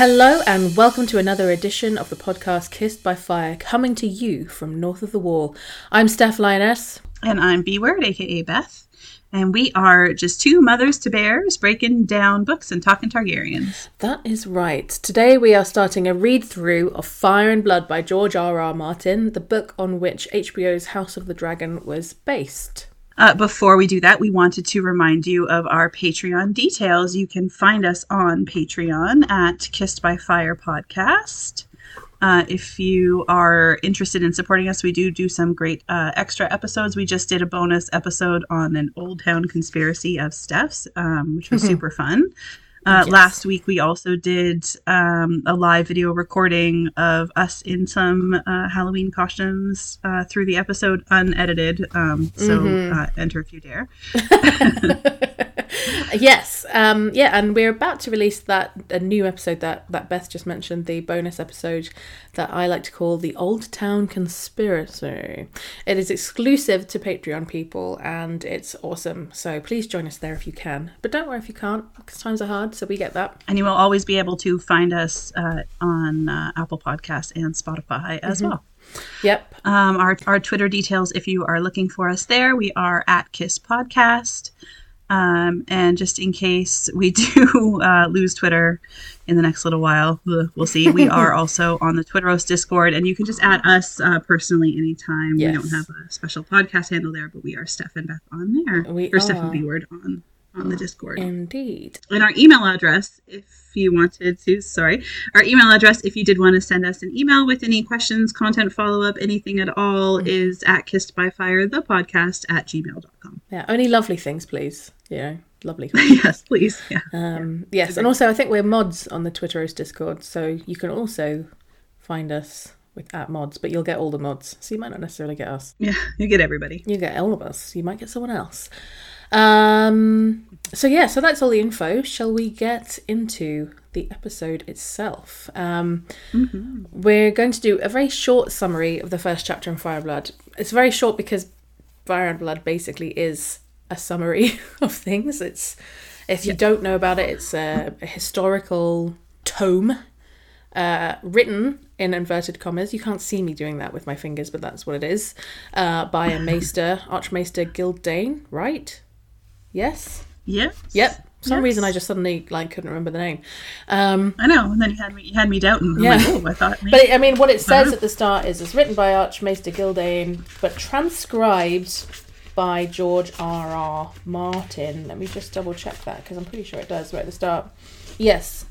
Hello, and welcome to another edition of the podcast Kissed by Fire, coming to you from north of the wall. I'm Stef Lioness. And I'm B Word, aka Beth. And we are just two mothers to bears breaking down books and talking Targaryens. That is right. Today we are starting a read through of Fire and Blood by George R. R. Martin, the book on which HBO's House of the Dragon was based. Uh, before we do that, we wanted to remind you of our Patreon details. You can find us on Patreon at Kissed by Fire Podcast. Uh, if you are interested in supporting us, we do do some great uh, extra episodes. We just did a bonus episode on an Old Town conspiracy of Stef's, um, which was super fun. Uh, Yes. Last week, we also did um, a live video recording of us in some uh, Halloween costumes uh, through the episode, unedited. Um, so uh, enter if you dare. yes, um, yeah, and we're about to release that a new episode that that Beth just mentioned, the bonus episode that I like to call the Old Town Conspiracy. It is exclusive to Patreon people, and it's awesome. So please join us there if you can. But don't worry if you can't, because times are hard. So we get that. And you will always be able to find us uh, on uh, Apple Podcasts and Spotify as well. Yep. Um, our, our Twitter details, if you are looking for us there, we are at Kiss Podcast. Um, and just in case we do uh, lose Twitter in the next little while, we'll see. We are also on the Twitteros Discord, and you can just add us uh, personally anytime. Yes. We don't have a special podcast handle there, but we are Stef and Beth on there. We or Stef are. and B Word on on the Discord. Indeed. And our email address, if you wanted to, sorry, our email address, if you did want to send us an email with any questions, content follow up, anything at all, is at kissed by fire, the podcast at gmail.com. Yeah. Only lovely things, please. Yeah, lovely. yes, please. Yeah. Um, yes, and also I think we're mods on the Twitteros Discord, so you can also find us with at mods, but you'll get all the mods, so you might not necessarily get us. Yeah, you get everybody. You get all of us. You might get someone else. Um, so yeah, so that's all the info. Shall we get into the episode itself? Um, We're going to do a very short summary of the first chapter in Fireblood. It's very short because Fire and Blood basically is a summary of things. It's if you don't know about it, it's a, a historical tome uh, written in inverted commas. You can't see me doing that with my fingers, but that's what it is. Uh, by a maester, Archmaester Gyldayn, right? Yes. Yes. Yep. For some Yes. reason, I just suddenly like couldn't remember the name. Um, I know. And then you had me, you had me doubting. I'm Yeah. like, oh, I thought. Maybe. but it, I mean, what it says at the start is it's written by Archmaester Gyldayn, but transcribed by George R. R. Martin. Let me just double check that because I'm pretty sure it does right at the start. Yes.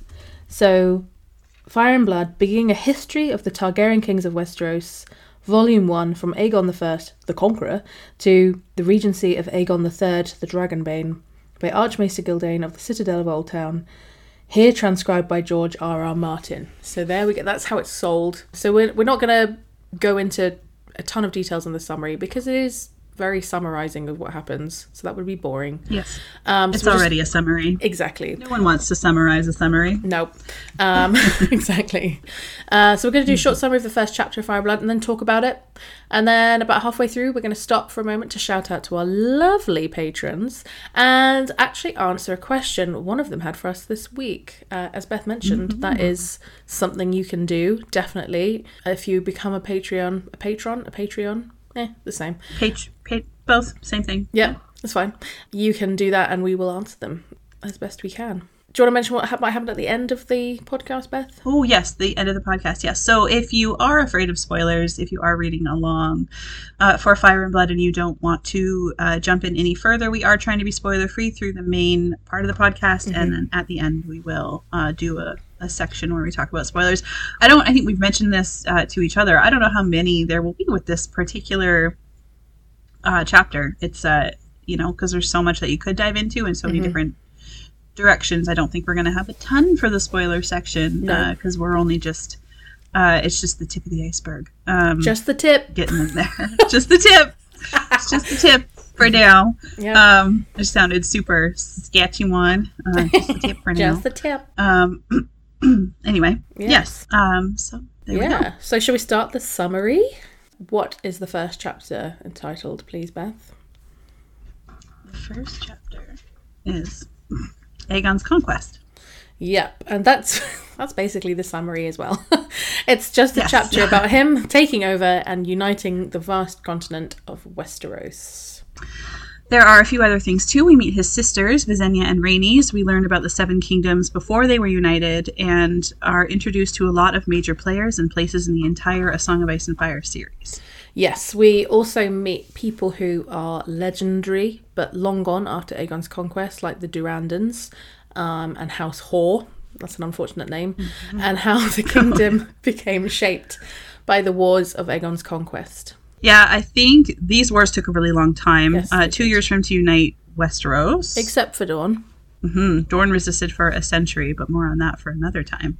So, Fire and Blood, beginning a history of the Targaryen kings of Westeros, Volume 1, from Aegon I, the Conqueror, to the Regency of Aegon III, the Dragonbane, by Archmaester Gyldayn of the Citadel of Old Town, here transcribed by George R. R. Martin. So there we go. That's how it's sold. So we're, we're not going to go into a ton of details in the summary because it is very summarizing of what happens. So that would be boring. yes. Um, It's so we're just- already a summary. exactly. No one wants to summarize a summary. Nope. Um, exactly. Uh, so we're going to do a short summary of the first chapter of Fire and then talk about it. And then about halfway through, we're going to stop for a moment to shout out to our lovely patrons and actually answer a question one of them had for us this week. Uh, as Beth mentioned, that is something you can do, definitely. If you become a Patreon, a patron, a Patreon, eh, the same. Page, page, both, same thing. Yeah, that's fine. You can do that and we will answer them as best we can. Do you want to mention what ha- might happen at the end of the podcast, Beth? Oh, yes, the end of the podcast. Yes. So if you are afraid of spoilers, if you are reading along uh, for Fire and Blood and you don't want to uh, jump in any further, we are trying to be spoiler free through the main part of the podcast. And then at the end, we will uh, do a, a section where we talk about spoilers. I don't, I think we've mentioned this uh, to each other. I don't know how many there will be with this particular uh, chapter. It's, uh, you know, because there's so much that you could dive into and so many different directions. I don't think we're going to have a ton for the spoiler section No. because we're only just uh, it's just the tip of the iceberg. Um, Just the tip. getting in there, just the tip. It's just the tip for now. Yeah. Um, it sounded super sketchy one. Uh, just the tip for now. Just the tip. Um, anyway, Yeah. yes. Um, so there we go. Yeah. So shall we start the summary? What is the first chapter entitled, please, Beth? The first chapter is Aegon's conquest. Yep, and that's that's basically the summary as well. it's just a Yes. chapter about him taking over and uniting the vast continent of Westeros. There are a few other things too. We meet his sisters, Visenya and Rhaenys. We learn about the Seven Kingdoms before they were united, and are introduced to a lot of major players and places in the entire A Song of Ice and Fire series. Yes, we also meet people who are legendary but long gone after Aegon's conquest, like the Durrandons um, and House Hoare. That's an unfortunate name. And how the kingdom became shaped by the wars of Aegon's conquest. Yeah, I think these wars took a really long time. Yes, uh, two did. years from to unite Westeros. Except for Dorne. hmm Dorne resisted for a century, but more on that for another time.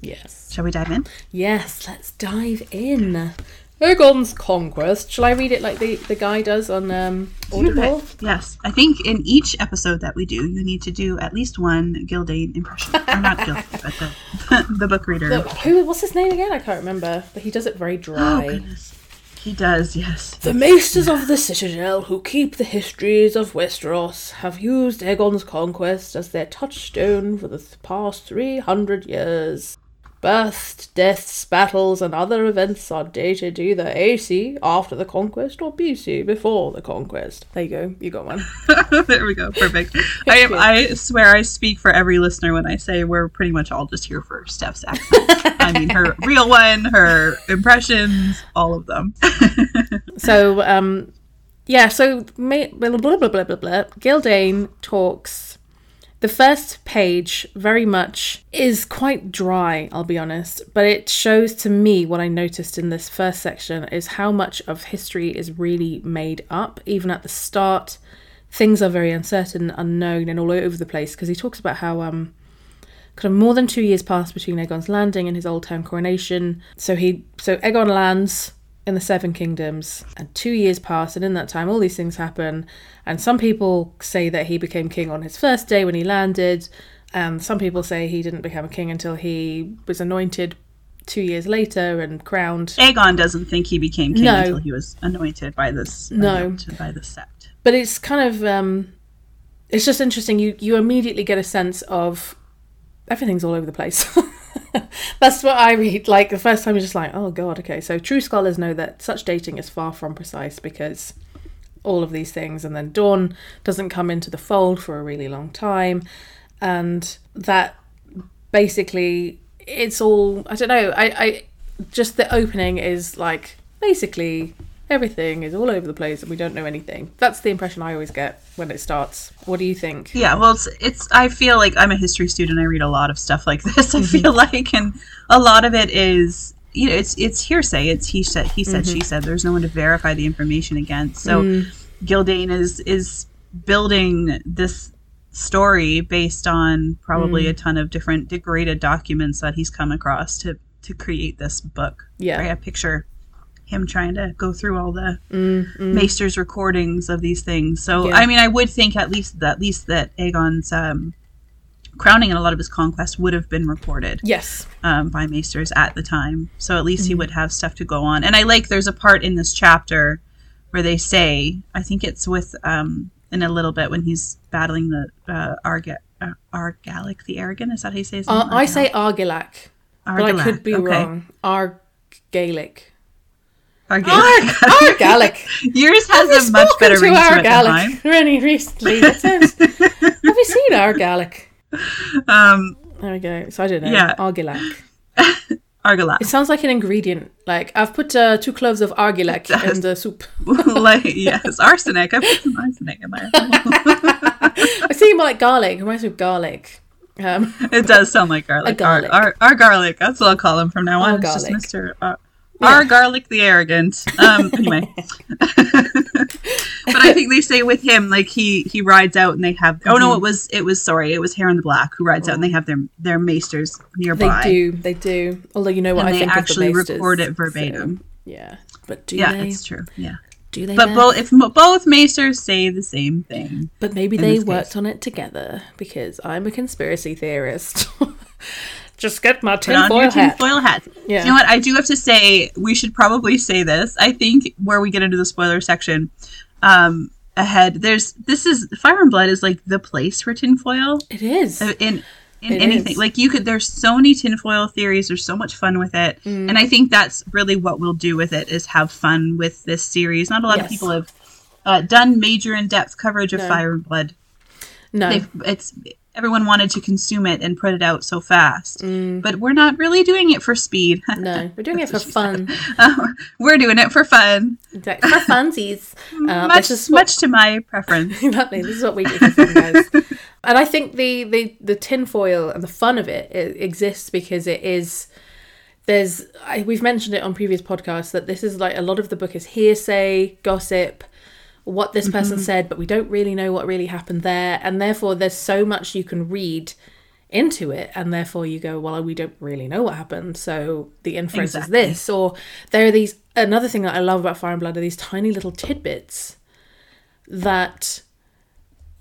Yes. Shall we dive in? Yes, let's dive in. Aegon's conquest. Shall I read it like the, the guy does on um, Audible? Yes, I think in each episode that we do, you need to do at least one Gyldayn impression. or not Gyldayn, but the, the book reader. The- who? What's his name again? I can't remember. But he does it very Oh, dry. goodness. He does, yes. The maesters of the Citadel, who keep the histories of Westeros, have used Aegon's conquest as their touchstone for the past 300 years. Births, deaths, battles, and other events are dated either AC, after the conquest, or BC, before the conquest. There you go, you got one. there we go. Perfect. I am, I swear I speak for every listener when I say we're pretty much all just here for Stef's accent. I mean, her real one, her impressions, all of them. So, um, yeah, so blah, blah, blah, blah, blah, blah. Gyldayn talks. The first page very much is quite dry, I'll be honest, but it shows to me what I noticed in this first section is how much of history is really made up. Even at the start, things are very uncertain, unknown, and all over the place because he talks about how um, kind of more than two years passed between Aegon's landing and his old town coronation. So he so Aegon lands in the Seven Kingdoms, and two years pass, and in that time all these things happen. And some people say that he became king on his first day when he landed, and some people say he didn't become a king until he was anointed two years later and crowned. Aegon doesn't think he became king No. until he was anointed by this No. by the sept. but it's kind of um it's just interesting you you immediately get a sense of everything's all over the place that's what i read. Like the first time you're just like oh god okay. So true scholars know that such dating is far from precise because all of these things and then Dorne doesn't come into the fold for a really long time. And that basically it's all i don't know i i just the opening is like basically everything is all over the place and we don't know anything that's the impression i always get when it starts what do you think Yeah, well, it's, it's. I feel like I'm a history student. I read a lot of stuff like this. I Mm-hmm. feel like, and a lot of it is, you know, it's it's hearsay. It's he said, he said, Mm-hmm. she said. There's no one to verify the information against. So, Mm. Gyldayn is is building this story based on probably Mm. a ton of different degraded documents that he's come across to to create this book. Yeah. Right? I picture him trying to go through all the Mm, mm. Maester's recordings of these things. So Yeah. I mean, I would think at least that at least that Aegon's um, crowning and a lot of his conquests would have been recorded yes um, by Maesters at the time. So at least he Mhm. would have stuff to go on. And I like there's a part in this chapter where they say, I think it's with um, in a little bit when he's battling the uh, Arga- uh, Argalic the Arrogant. Is that how you say his name? uh, i say argilac but i could be Okay. wrong argalic Argalic. argalic Yours Have you has a much better ring to it than mine. argalic really recently that sounds have you seen argalic Um, there we go so i don't know Yeah. argilac Argalac. It sounds like an ingredient. Like I've put uh, two cloves of argilac in the soup. like yes, arsenic. I put some arsenic in there. I see more like garlic. It reminds me of garlic. Um, it does sound like garlic. Garlic. Our, our, our garlic. That's what I'll call him from now on. Our It's just garlic. Mister. Yeah. Our garlic the arrogant. Um. Anyway, but I think they say with him, like he he rides out and they have. Oh no, Mhm. it was it was sorry, it was Harren the Black who rides out and they have their their maesters nearby. they do, they do. Although you know what And I they think actually of the Maesters, record it so, verbatim. yeah, but do Yeah, they? it's true. Yeah, Do they? but both if both maesters say the same thing. But maybe they worked case. on it together because I'm a conspiracy theorist. Just get my tinfoil hat. tinfoil hat. Yeah. You know what? I do have to say, we should probably say this. I think where we get into the spoiler section um, ahead, there's this is Fire and Blood is like the place for tinfoil. It is. Uh, In in It anything. is. Like you could there's so many tinfoil theories, there's so much fun with it. Mm. And I think that's really what we'll do with it is have fun with this series. Not a lot Yes. of people have uh, done major in-depth coverage of No. Fire and Blood. No. They've, it's everyone wanted to consume it and put it out so fast. Mm, But we're not really doing it for speed. no. We're doing it for That's what she fun. We're doing it for fun. Exactly. For funsies. Uh, much what- much to my preference. Exactly. This is what we do for fun, guys. and I think the the the tinfoil and the fun of it, it exists because it is. There's I, we've mentioned it on previous podcasts that this is like a lot of the book is hearsay, gossip, what this person mm-hmm. said, but we don't really know what really happened there, and therefore there's so much you can read into it, and therefore you go, well, we don't really know what happened, so the inference Exactly. is this, or there are these. Another thing that I love about Fire and Blood are these tiny little tidbits that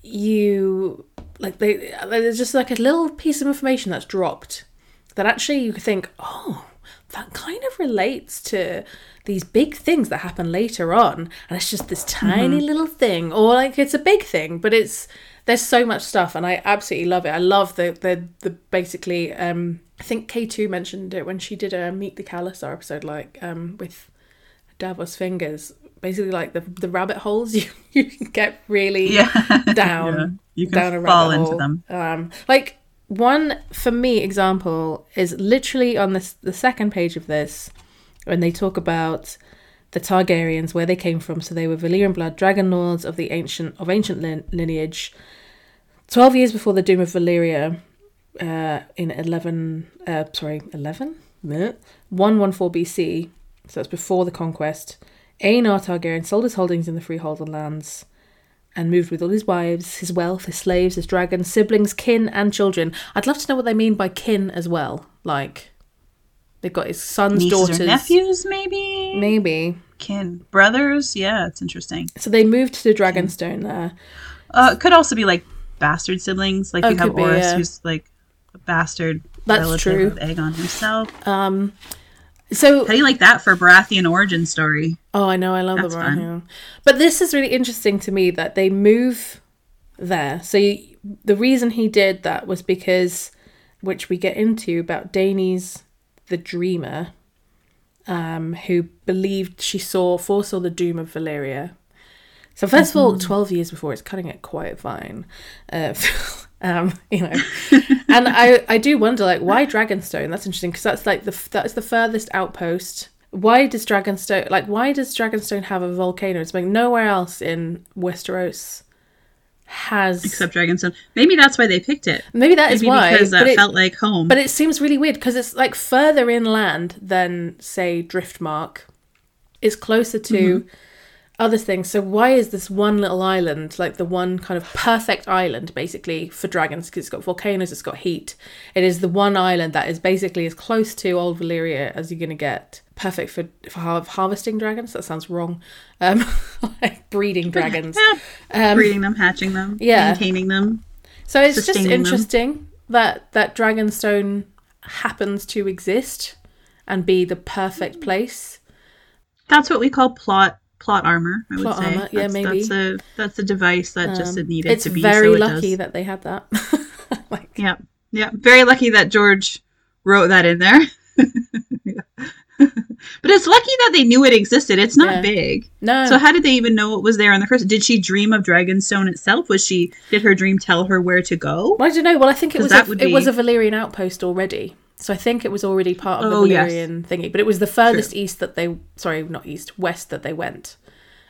you like they there's just like a little piece of information that's dropped that actually you could think oh that kind of relates to these big things that happen later on and it's just this tiny little thing or like it's a big thing but it's there's so much stuff and i absolutely love it i love the the, the basically um i think k2 mentioned it when she did a meet the Callister episode like um with davos fingers basically like the the rabbit holes you, you can get really Yeah. down Yeah. You can down a fall rabbit into hole. them. Um, like one for me example is literally on this the second page of this when they talk about the Targaryens where they came from. So they were Valyrian blood, dragon lords of the ancient of ancient lin- lineage. Twelve years before the doom of Valyria, uh, in eleven, uh, sorry, eleven, one one four BC. So that's before the conquest. Aenar Targaryen sold his holdings in the freehold lands and moved with all his wives, his wealth, his slaves, his dragons, siblings, kin, and children. I'd love to know what they mean by kin as well. Like, they've got his sons, Nieces daughters, nephews, maybe? maybe. Kin. Brothers? Yeah, it's interesting. So they moved to Dragonstone there. Uh, it could also be like bastard siblings. Like Oh, you have Orys, yeah. who's like a bastard That's relative true. of Aegon himself. Um, so How do you like that for a Baratheon origin story? Oh, I know, I love That's the fun. But this is really interesting to me that they move there. So you, the reason he did that was because, which we get into about Daenys the Dreamer, um, who believed she saw foresaw the doom of Valyria. So first of all, twelve years before, it's cutting it quite fine. Uh, um, you know, and I I do wonder like why Dragonstone? That's interesting because that's like the that's the furthest outpost. Why does Dragonstone like why does Dragonstone have a volcano? It's like nowhere else in Westeros has. Except Dragonstone. Maybe that's why they picked it. maybe that is Maybe why. because that it, felt like home. but it seems really weird because it's like further inland than say Driftmark. It's closer to Mm-hmm. Other things. So why is this one little island like the one kind of perfect island basically for dragons? Because it's got volcanoes, it's got heat. It is the one island that is basically as close to Old Valyria as you're gonna get. Perfect for for har- harvesting dragons. That sounds wrong. Um, like breeding dragons. Yeah, Um, breeding them, hatching them, yeah. maintaining them. So it's just sustaining them. interesting that that Dragonstone happens to exist and be the perfect place. That's what we call plot plot armor. I would say. armor, yeah, that's, maybe. That's a that's a device that just Um, it needed it's to be. very so lucky does. that they had that. like, Yeah, yeah. Very lucky that George wrote that in there. but it's lucky that they knew it existed. It's not Yeah. big. no, So how did they even know it was there in the first? Did she dream of Dragonstone itself? Was she? Did her dream tell her where to go? well, I don't know. Well, I think it was a, would it was a Valyrian outpost already. So I think it was already part of the Oh, yes. Valyrian thingy, but it was the furthest east that they sorry, not east, west that they went.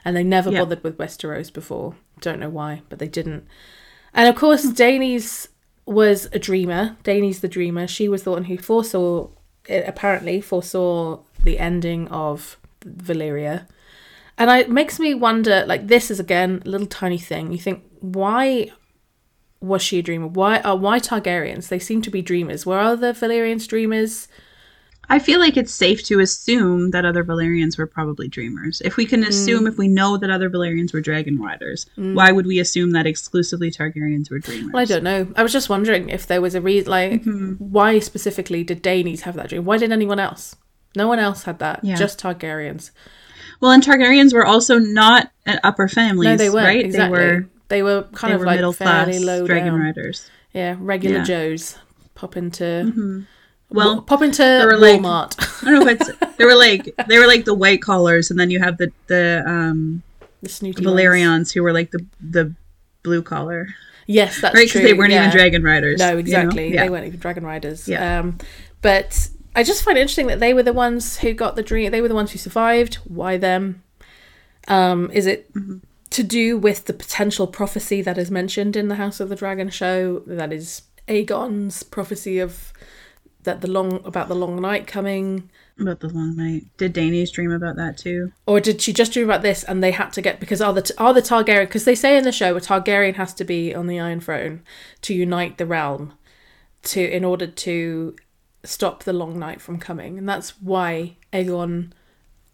And they never Yeah. bothered with Westeros before. Don't know why, but they didn't. And of course, Daenys was a dreamer. Daenys the dreamer. She was the one who foresaw, eh, apparently foresaw the ending of Valyria. And I, it makes me wonder. Like this is again a little tiny thing. You think why was she a dreamer? Why are why Targaryens? They seem to be dreamers. Were other Valyrians dreamers? I feel like it's safe to assume that other Valyrians were probably dreamers. If we can assume, if we mm. know that other Valyrians were dragon riders, mm. why would we assume that exclusively Targaryens were dreamers? Well, I don't know. I was just wondering if there was a reason. Like, mm-hmm. why specifically did Daenys have that dream? Why didn't anyone else? No one else had that. Yeah. Just Targaryens. Well, and Targaryens were also not an upper family. No, they weren't. right? Exactly. They were They were kind they of were like fairly low dragon down. riders. Yeah, regular Yeah. Joes. Pop into Mhm. Well, pop into were like- Walmart. I don't know if it's they were like they were like the white collars, and then you have the the um the snooty ones. Valyrians who were like the the blue collar, Yes, that's right? true. Because they weren't yeah. even dragon riders. No, you know? exactly. Yeah. They weren't even dragon riders. Yeah. Um, but I just find it interesting that they were the ones who got the dream. They were the ones who survived. Why them? Um, is it Mm-hmm. To do with the potential prophecy that is mentioned in the House of the Dragon show? That is Aegon's prophecy of that the long about the long night coming. About the long night. Did Daenerys dream about that too? Or did she just dream about this and they had to get because are the are the Targaryen because they say in the show a Targaryen has to be on the Iron Throne to unite the realm to in order to stop the long night from coming and that's why Aegon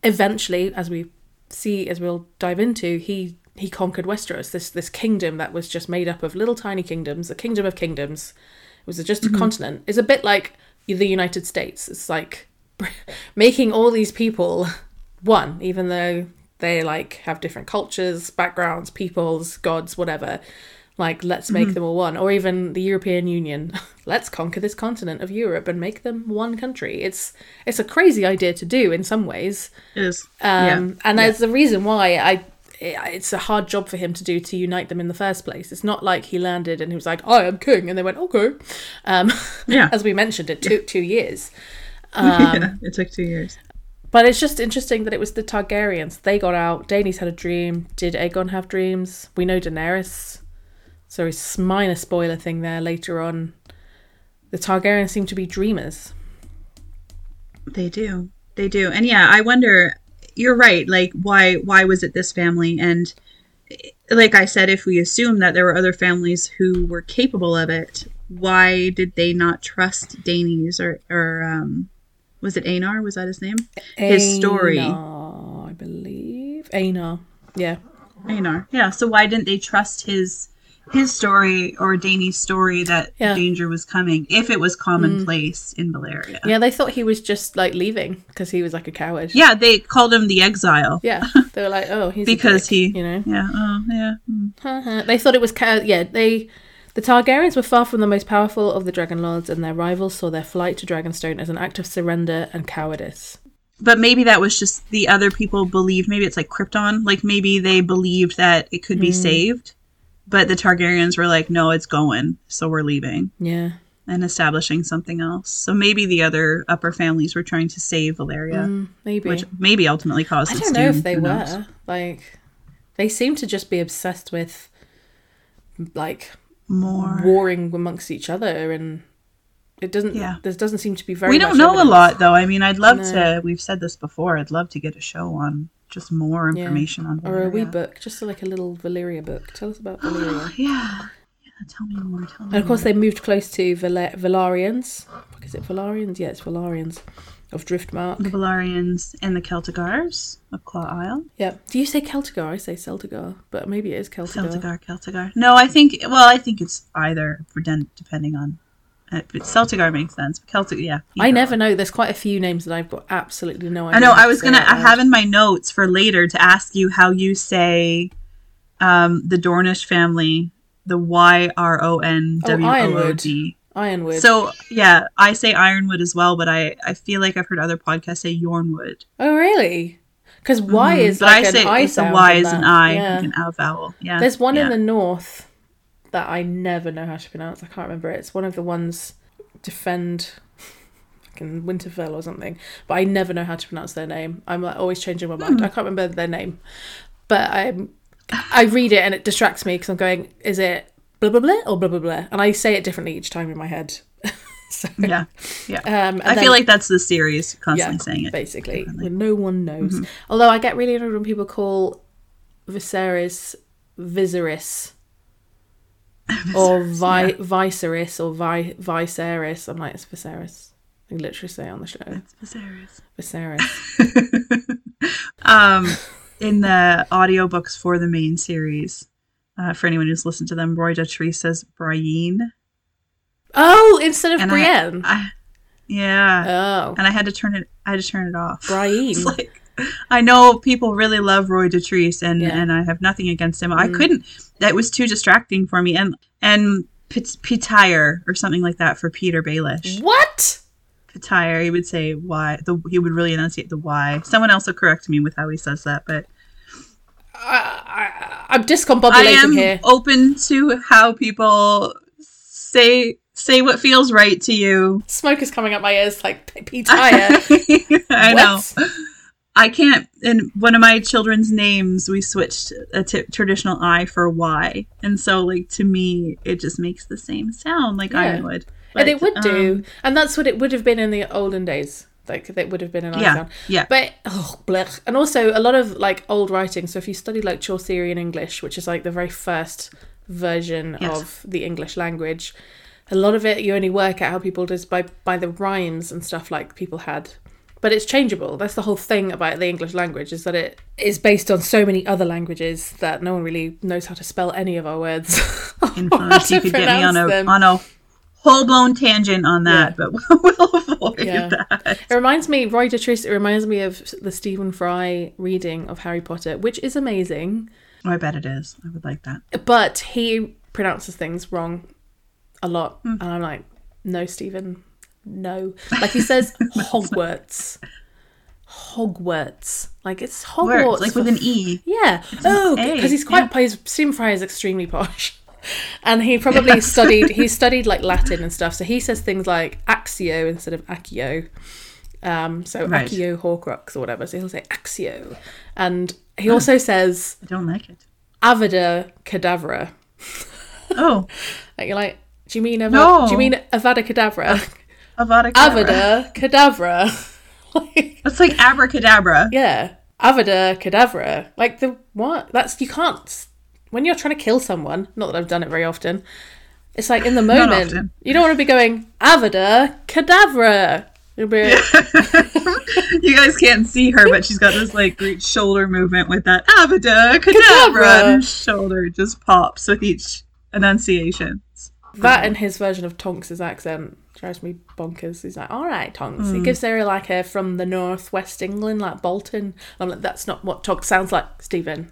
eventually as we see as we'll dive into he he conquered Westeros this this kingdom that was just made up of little tiny kingdoms a kingdom of kingdoms it was just a continent it's a bit like the United States it's like making all these people one, even though they like have different cultures, backgrounds, peoples, gods, whatever. Like, let's make them all one. Or even the European Union. let's conquer this continent of Europe and make them one country. It's it's a crazy idea to do in some ways. It is. Um, yeah. And there's the reason why I. It's a hard job for him to do to unite them in the first place. It's not like he landed and he was like, "I am king," and they went, "Okay." Um, Yeah. as we mentioned, it took two years. yeah. It took two years. But it's just interesting that it was the Targaryens. They got out. Daenerys had a dream. Did Aegon have dreams? We know Daenerys. So it's minor spoiler thing there later on. The Targaryens seem to be dreamers. They do. They do. And yeah, I wonder you're right. Like why why was it this family and like I said if we assume that there were other families who were capable of it, why did they not trust Daenerys or or um was it Aenar? Was that his name? His story. I believe. Aenar. Yeah. Aenar. Yeah, so why didn't they trust his his story or Dany's story that Yeah. Mm. danger was coming if it was commonplace in Valyria? Yeah, they thought he was just like leaving because he was like a coward. Yeah, they called him the exile. Yeah. They were like, oh, he's a Because dick, he you know. Yeah, oh yeah. mm. they thought it was yeah they the Targaryens were far from the most powerful of the Dragon Lords, and their rivals saw their flight to Dragonstone as an act of surrender and cowardice. But maybe that was just the other people believed. Maybe it's like Krypton. Like maybe they believed that it could be saved, but the Targaryens were like, "No, it's going, so we're leaving Yeah, and establishing something else." So maybe the other upper families were trying to save Valyria, Mm, maybe. which maybe ultimately caused. I don't know doom. if they Who knows? were like they seem to just be obsessed with like more. warring amongst each other, and it doesn't. Yeah. there doesn't seem to be very. we don't know evidence. a lot though. I mean, I'd love No. to. We've said this before. I'd love to get a show on just more Yeah. information on or a wee book, just like a little Valyria book. Tell us about Valyria. yeah. Yeah. Tell me more. Tell me. And of course, more. they moved close to Val- Velaryons. Is it Velaryons? Yeah, it's Velaryons of Driftmark. the Velaryons and the Celtigars of Claw Isle. Yeah. Do you say Celtigar? I say Celtigar, but maybe it is Celtigar. Celtigar, Celtigar. No, I think. Well, I think it's either depending on. Uh, but Celtigar makes sense. But Celtic, yeah. I never or. know. There's quite a few names that I've got absolutely no idea. I know. I was gonna. I have in my notes for later to ask you how you say, um, the Dornish family, the Y R O N W O O D. Ironwood. So yeah, I say Ironwood as well, but I I feel like I've heard other podcasts say Yornwood. oh, really? Because Y Mhm. is but like I an say I it's a sound Y is an. I, Yeah. like an ow vowel. Yeah. There's one in the north that I never know how to pronounce. I can't remember it. It's one of the ones defend fucking Winterfell or something. But I never know how to pronounce their name. I'm like always changing my mind. Hmm. I can't remember their name. But I I read it and it distracts me because I'm going, is it blah blah blah or blah blah blah? And I say it differently each time in my head. so Yeah, yeah. um, and I then- feel like that's the series constantly saying it. basically no one knows. Mm-hmm. Although I get really annoyed when people call Viserys Viserys or Vi- Viserys or Vi- Viserys. I'm like it's Viserys. I literally say on the show It's Viserys. Viserys. um, in the audiobooks for the main series, uh, for anyone who's listened to them, Roy Dotrice says Brienne. oh, instead of And Brienne. I, I, yeah, oh, and I had to turn it. I had to turn it off. It's like I know people really love Roy Dotrice, and Yeah. and I have nothing against him. I Mm. couldn't. That was too distracting for me, and and Pitire or something like that for Peter Baelish. What? Pitire, he would say why. The he would really enunciate the why. Someone else will correct me with how he says that, but I, I, I'm I am here. open to how people say say what feels right to you. Smoke is coming up my ears like P-tire. I know. I can't. In one of my children's names, we switched a t- traditional I for Y, and so like to me, it just makes the same sound like Yeah. I would. and it would um, do. And that's what it would have been in the olden days. Like it would have been an Yeah, icon. yeah. But oh, blech. And also a lot of like old writing. So if you study like Chaucerian English, which is like the very first version Yes. of the English language, a lot of it you only work out how people did by by the rhymes and stuff like people had. But it's changeable. That's the whole thing about the English language is that it is based on so many other languages that no one really knows how to spell any of our words. or how. You could get me on a them. on a whole blown tangent on that, but we'll avoid Yeah. that. It reminds me, Roy Dotrice, it reminds me of the Stephen Fry reading of Harry Potter, which is amazing, Oh, I bet it is. I would like that. but he pronounces things wrong a lot. Hmm. And I'm like, no, Stephen, no. Like he says Hogwarts. Hogwarts. Like it's Hogwarts. Words like with an E. Yeah. Oh, because he's quite. His Stephen Fry is extremely posh, and he probably studied. He studied like Latin and stuff. So he says things like axio instead of accio. Um, so Right. accio horcrux or whatever. So he'll say axio, and he also says I don't like it. avada kedavra. Oh, Like you're like, do you mean ava- No. do you mean avada kedavra? Avada Kedavra. avada kedavra. like, That's like abracadabra. Yeah, Avada Kedavra. Like the what? That's you can't. When you're trying to kill someone, not that I've done it very often. It's like in the moment. You don't want to be going Avada Kedavra. You guys can't see her, but she's got this like great shoulder movement with that Avada Kedavra. Kedavra. Shoulder just pops with each enunciation. that and his version of Tonks's accent drives me bonkers. He's like, "All right, Tonks." Hmm. He gives her like a from the northwest England, like Bolton. I'm like, "That's not what Tonks sounds like, Stephen."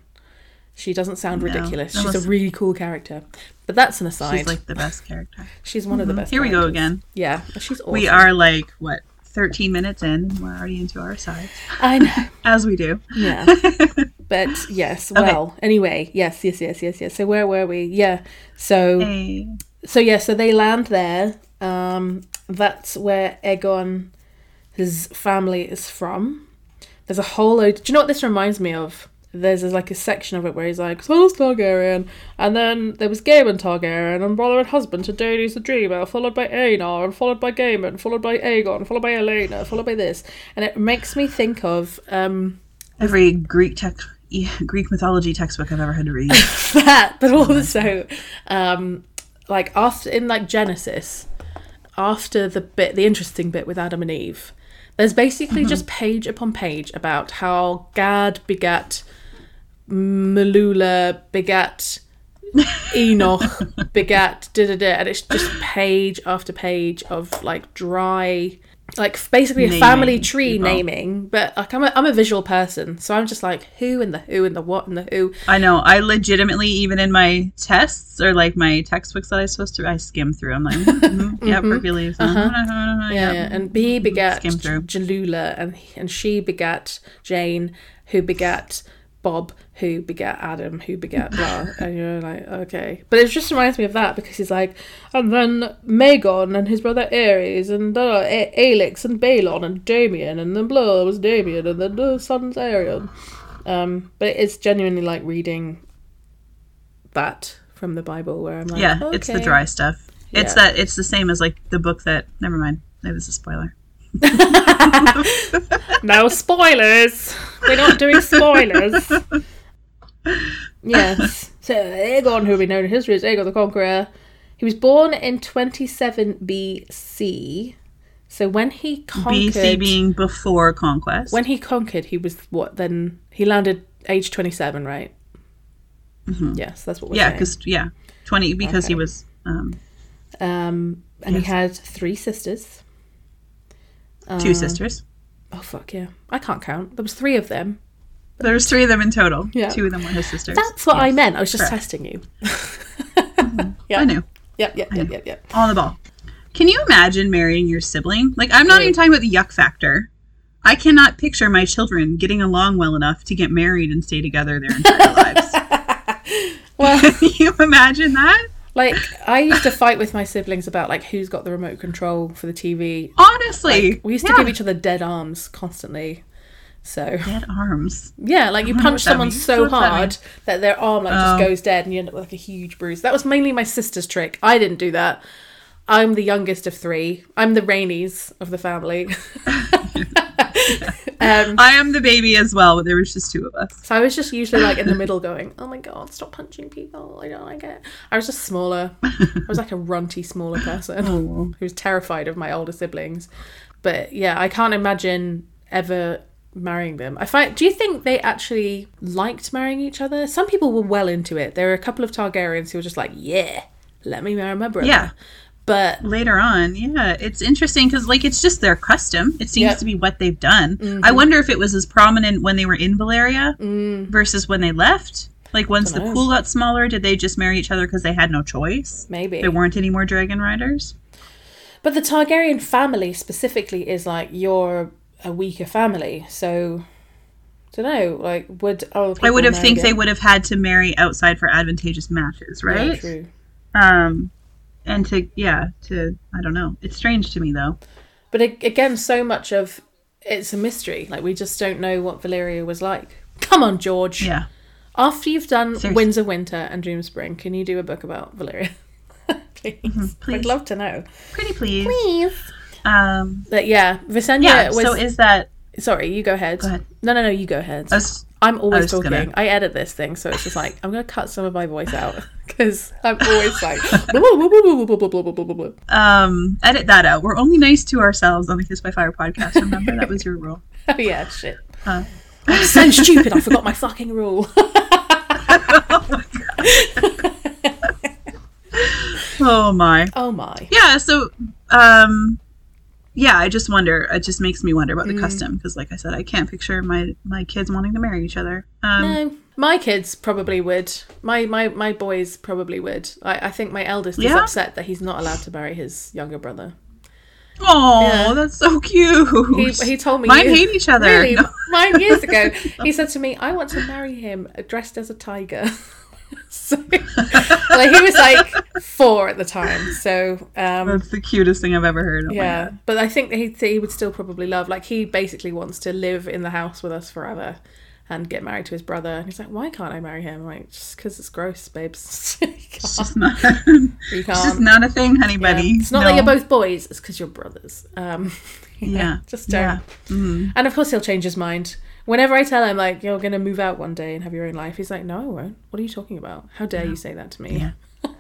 She doesn't sound No, ridiculous. that She's was- a really cool character. But that's an aside. She's like the best character. She's one of the best. Here we go again. Yeah, she's awesome. We are like what 13 minutes in. We're already into our side, I know. as we do. Yeah. but yes, well, anyway, yes, yes, yes, yes, yes. So where were we? Yeah. So Hey. so yeah, so they land there. Um that's where Aegon his family is from. There's a whole load. Do you know what this reminds me of? There's, there's like a section of it where he's like, so I was Targaryen, and then there was Gaemon Targaryen, and brother and husband to Daenerys the Dreamer, followed by Aenar, and followed by Gaemon, followed by Aegon, followed by Elena, followed by this, and it makes me think of um Every Greek e- Greek mythology textbook I've ever had to read. that, but also, um, like after in like Genesis, after the bit, the interesting bit with Adam and Eve, there's basically mm-hmm. just page upon page about how Gad begat Malula, begat Enoch, begat da da da, and it's just page after page of like dry. Like basically a family tree naming, but like I'm a, I'm a visual person, so I'm just like who and the who and the what and the who, I know. I legitimately, even in my tests or like my textbooks that i'm supposed to, I skim through. I'm like, mm-hmm, yeah, Hercules. Uh-huh. Uh-huh. Yeah, yeah. and he begat Skim through. Jalula, and and she begat Jane, who begat Bob, who begat Adam, who begat blah. and you're like, okay, but it just reminds me of that because he's like, and then Maegon and his brother Aerys, and uh, A- Aelyx and Baelon and Daemion, and then blah was Daemion, and then the son's Aerion. Um, but it's genuinely like reading that from the Bible, where I'm like, Yeah, it's the dry stuff. It's that. It's the same as like the book that. Never mind. It was a spoiler. No spoilers. We're not doing spoilers. yes. So Aegon, who will be known in history as Aegon the Conqueror, he was born in 27 BC. So when he conquered, BC being before conquest. when he conquered, he was what? Then he landed age 27, right? Yes, that's what we're yeah, because yeah, twenty because he was. Um, Um, and Yes. he had three sisters. Two Um, sisters. Oh fuck yeah! I can't count. There was three of them. There was three of them in total. Yeah. Two of them were his sisters. That's what I meant. I was just correct. testing you. yeah. I knew. Yep, yep, yep, yep, yep. On the ball. Can you imagine marrying your sibling? Like, I'm not even talking about the yuck factor. I cannot picture my children getting along well enough to get married and stay together their entire lives. Well, Can you imagine that? Like I used to fight with my siblings about like who's got the remote control for the TV. Honestly. Like, we used to yeah. give each other dead arms constantly. So dead arms. yeah, like you punch someone so What's that hard that their arm like Oh. just goes dead and you end up with like a huge bruise. That was mainly my sister's trick. I didn't do that. I'm the youngest of three. I'm the Rhaenys of the family. um, I am the baby as well, but there was just two of us. so I was just usually like in the middle going, oh my god, stop punching people. I don't like it. I was just smaller. I was like a runty, smaller person who was terrified of my older siblings. But yeah, I can't imagine ever marrying them. I find do you think they actually liked marrying each other? Some people were well into it. There were a couple of Targaryens who were just like, Yeah, let me marry my brother. Yeah. But Later on, yeah, it's interesting because like it's just their custom. It seems Yep. to be what they've done. Mm-hmm. I wonder if it was as prominent when they were in Valyria mm, versus when they left. Like once the pool got smaller, did they just marry each other because they had no choice? maybe. There weren't any more dragon riders. But the Targaryen family specifically is like you're a weaker family, so don't know. Like, would oh, I would have think they would have had to marry outside for advantageous matches, right? true. Um, and to yeah, to I don't know. It's strange to me though. But again, so much of it's a mystery. Like we just don't know what valyria was like. Come on, George. Yeah, After you've done Seriously. Winds of Winter and Doom Spring, can you do a book about valyria please. Mm-hmm, please. I'd love to know. pretty please. Please. Um, But yeah, Visenya yeah. was. so is that? Sorry, you go ahead. Go ahead. No, no, no, you go ahead. Was, I'm always talking. gonna- I edit this thing, so it's just like I'm gonna cut some of my voice out because I'm always like. um, edit that out. We're only nice to ourselves on the Kiss by Fire podcast. Remember that was your rule. oh yeah, shit. Uh, I'm so stupid. I forgot my fucking rule. oh my. oh my. Yeah. So, um, yeah. I just wonder. It just makes me wonder about the Mm. custom because, like I said, I can't picture my my kids wanting to marry each other. Um, No, my kids probably would. My my my boys probably would. I, I think my eldest is upset that he's not allowed to marry his younger brother. Oh, Yeah. that's so cute. He, he told me Mine years- hate each other. Really, No. mine years ago. He said to me, "I want to marry him dressed as a tiger." So, like he was like four at the time. So um, That's the cutest thing I've ever heard. Oh yeah, but I think that he he would still probably love. Like he basically wants to live in the house with us forever. And get married to his brother, and he's like, "Why can't I marry him?" I'm like, "Just because it's gross, babes. It's can't. just not. You it's just can't. a thing, honey Yeah. buddy. It's not No. that you're both boys; it's because you're brothers. Um, Yeah. just don't. Yeah. Mhm. And of course, he'll change his mind. Whenever I tell him, like, you're going to move out one day and have your own life, he's like, no, I won't. What are you talking about? How dare you say that to me? Yeah.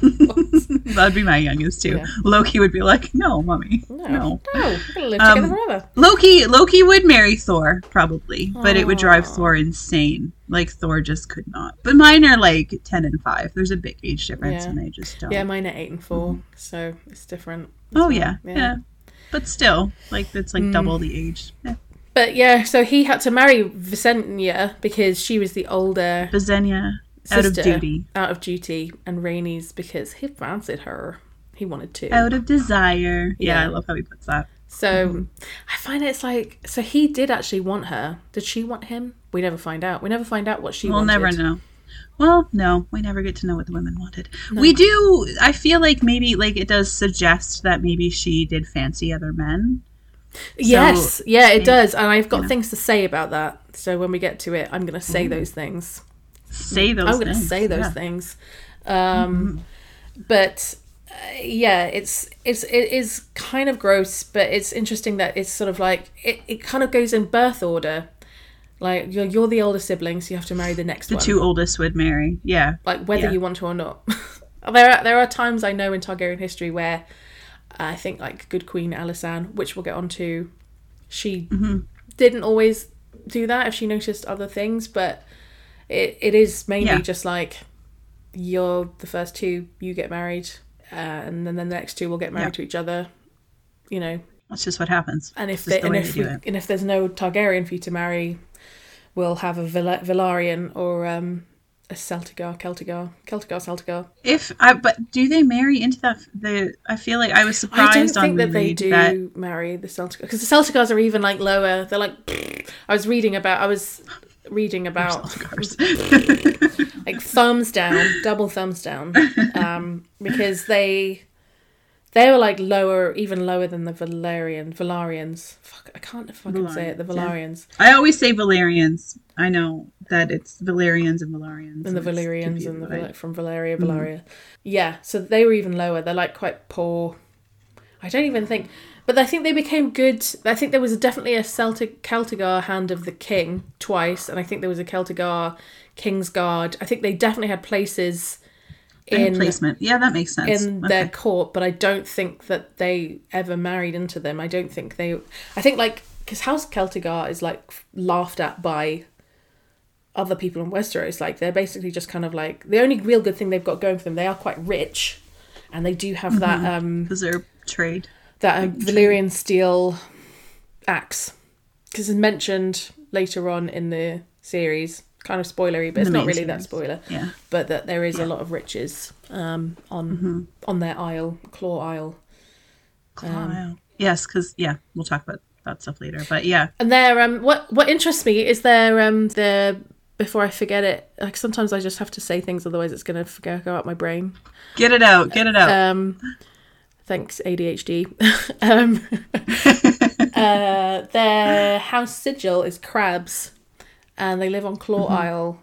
That'd be my youngest too. Yeah. Loki would be like, "No, mommy, No, no." no, we're going to live Um, together forever. Loki, Loki would marry Thor probably, but it would drive Thor insane. Like Thor just could not. But mine are like ten and five. There's a big age difference, Yeah. and they just don't. Yeah, mine are eight and 4 so it's different. oh well. yeah, yeah, But still, like it's like Mm. double the age. Yeah. But yeah, so he had to marry Visenya because she was the older Visenya out of duty, out of duty, and Rhaenys because he fancied her. He wanted to. out of desire. Yeah, Yeah. I love how he puts that. So Mm-hmm. I find it's like so he did actually want her. Did she want him? We never find out. We never find out what she wanted. we'll wanted. never know. Well, no, we never get to know what the women wanted. We do. I feel like maybe like it does suggest that maybe she did fancy other men. Yes, yeah, it yeah, does, and I've got you know. things to say about that. So when we get to it, I'm going to say those things. Say those. I'm going to say those yeah. things. Um, But uh, yeah, it's it's it is kind of gross, but it's interesting that it's sort of like it, it kind of goes in birth order. Like you're you're the older sibling, so you have to marry the next The one. two oldest would marry. Yeah. like whether Yeah. you want to or not. there are there are times I know in Targaryen history where I think like good Queen Alysanne, which we'll get onto, she Mm-hmm. didn't always do that if she noticed other things, but it it is mainly Yeah. just like you're the first two, you get married, uh, and then the next two will get married Yeah. to each other. You know, That's just what happens. and if they, the and if we, and if there's no Targaryen for you to marry, we'll have a Val- Velaryon or um, a Celtigar, Celtigar, Celtigar, Celtigar. If I, but do they marry into that? The I feel like I was I don't surprised on think that they do that marry the Celtigar because the Celtigars are even like lower. They're like I was reading about. I was reading about like thumbs down, double thumbs down, um, because they they were like lower, even lower than the Valerian Valarians. Fuck, I can't fucking say it. The Valarians, Valarians I always say Valerians. I know that it's Valerians and Valarians. and the Valerians and the confusing, Val- but- from Valeria mm-hmm. Valaria. Yeah, so they were even lower. They're like quite poor. I don't even think, but I think they became good. I think there was definitely a Celtic Celtigar hand of the king twice, and I think there was a Celtigar Kingsguard. I think they definitely had places and in placement. Yeah, that makes sense. in Okay. their court, but I don't think that they ever married into them. I don't think they. I think like because House Celtigar is like laughed at by other people in Westeros. Like they're basically just kind of like the only real good thing they've got going for them. They are quite rich, and they do have that um because they're trade. that um, Valyrian steel axe because it's mentioned later on in the series. Kind of spoilery, but it's not really that spoiler Yeah. but that there is a lot of riches um, on Mm-hmm. on their isle, Claw Isle, Um, Wow. Yes, because yeah, we'll talk about that stuff later. But yeah, and there, um, what what interests me is there um the before I forget it. Like sometimes I just have to say things, otherwise it's gonna go out my brain. get it out, get it out. Um, thanks ADHD. um, uh, their house sigil is crabs, and they live on Claw Mm-hmm. Isle.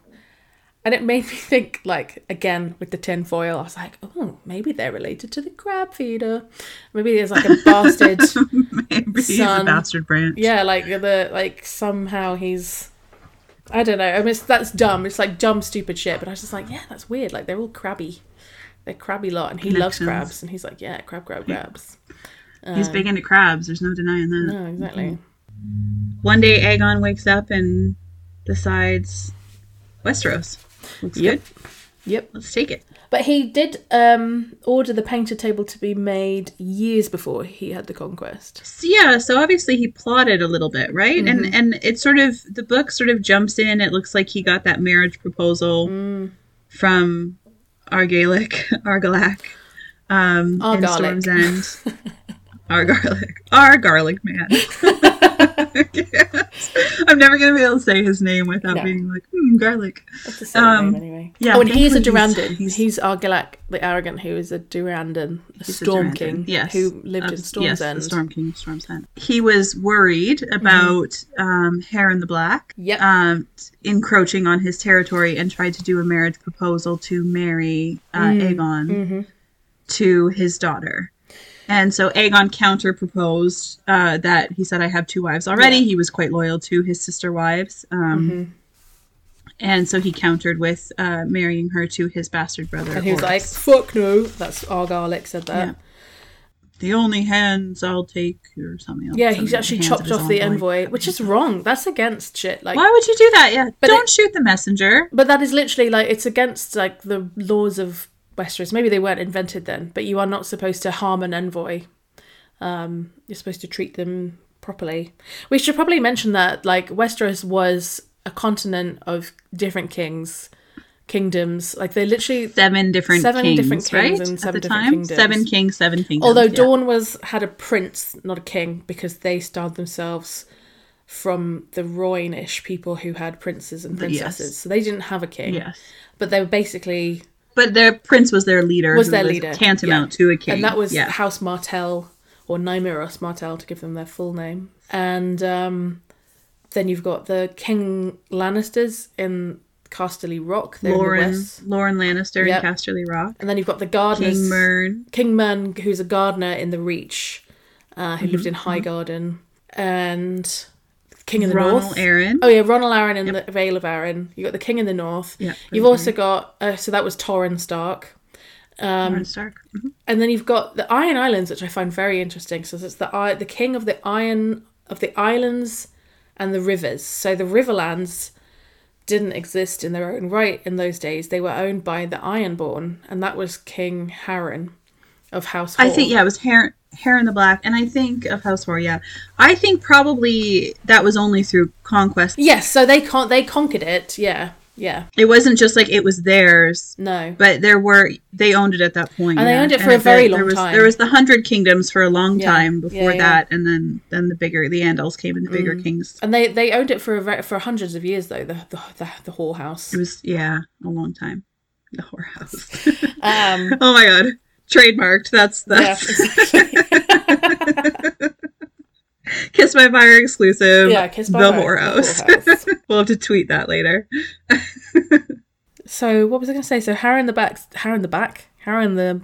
And it made me think, like, again with the tin foil, I was like, oh, maybe they're related to the crab feeder. Maybe there's like a bastard. Maybe he's a son. bastard branch. yeah, like the like somehow he's. I don't know. I mean, that's dumb. It's like dumb, stupid shit. But I was just like, yeah, that's weird. Like they're all crabby. They're crabby lot, and he loves crabs, and he's like, yeah, crab, crab, crabs. He's big into crabs. There's no denying that. No, exactly. One day, Aegon wakes up and decides Westeros looks Yep. good. Yep. Let's take it. But he did um, order the painted table to be made years before he had the conquest. So, yeah, so obviously he plotted a little bit, right? Mm-hmm. And and it sort of the book sort of jumps in. It looks like he got that marriage proposal Mm. from Argalic, Argalac, um, in Storm's End. Argarlic, our garlic man. I'm never gonna be able to say his name without No. being like, hmm, garlic. That's the same Um, name anyway. yeah, oh, and he's a thankfully he's- Durrandon. He's, he's- Argilac the Arrogant, who is a Durrandon, a a Storm Durrandon, King, yes, who lived in Storm's yes, End. the Storm King, of Storm's End. He was worried about um, Harren the Black Yep. um, encroaching on his territory and tried to do a marriage proposal to marry uh, Aegon hmm to his daughter. And so Aegon counter proposed uh, that he said, I have two wives already. Yeah. He was quite loyal to his sister wives. Um, Mhm. And so he countered with uh, marrying her to his bastard brother. And he was like, "Fuck no." That's Argarlic said that. Yeah. the only hands I'll take, or something else. Yeah, he's actually chopped off the envoy. envoy, which is wrong. That's against shit. Like, Why would you do that? Yeah, But don't it- shoot the messenger. but that is literally like it's against like the laws of Westeros. Maybe they weren't invented then, but you are not supposed to harm an envoy. Um, you're supposed to treat them properly. We should probably mention that like Westeros was a continent of different kings, kingdoms. Like they literally Seven different Seven kings, different kings right? and seven At the different time, kingdoms. seven kings, seven kingdoms. Although yeah. Dorne was had a prince, not a king, because they styled themselves from the Rhoynish people who had princes and princesses. Yes. So they didn't have a king. yes, But they were basically but their prince was their leader. was their leader. tantamount yeah. to a king, And that was yeah. House Martell or Nymeros Martell to give them their full name. And um, then you've got the King Lannisters in Casterly Rock. They're Loren. Loren Lannister Yep. and Casterly Rock, And then you've got the gardeners. King Mern, King Mern, who's a gardener in the Reach, uh, who lived Mm-hmm, in High Garden, and King in the Ronnel North. Arryn. Oh yeah, Ronnel Arryn in the Vale of Arryn. You got the King in the North. Yeah, You've also got uh, so that was Torrhen Stark, Lauren Stark. Mhm. and then you've got the Iron Islands, which I find very interesting. So it's the I- the King of the Iron of the Islands and the rivers. So the Riverlands didn't exist in their own right in those days. They were owned by the Ironborn, and that was King Harren of House. I think yeah, it was hair Harren the black, and I think of House Hoare. Yeah, I think probably that was only through conquest. Yes, so they con- they conquered it, yeah. Yeah. It wasn't just like it was theirs, No. but there were they owned it at that point, And they owned it for a very there long was, time. There was the Hundred Kingdoms for a long Yeah. time before Yeah, yeah. that, and then then the bigger the Andals came and the bigger Mm. kings. And they they owned it for a for hundreds of years though. The the the, the whorehouse. It was yeah, a long time. The whorehouse. Um. oh my god, trademarked. That's Yeah. Exactly. Kissed By Fire exclusive. yeah. Kiss by the Fire, whorehouse. whorehouse. we'll have to tweet that later. So what was I going to say? So Harry in the back, Harry in the back, Harry in the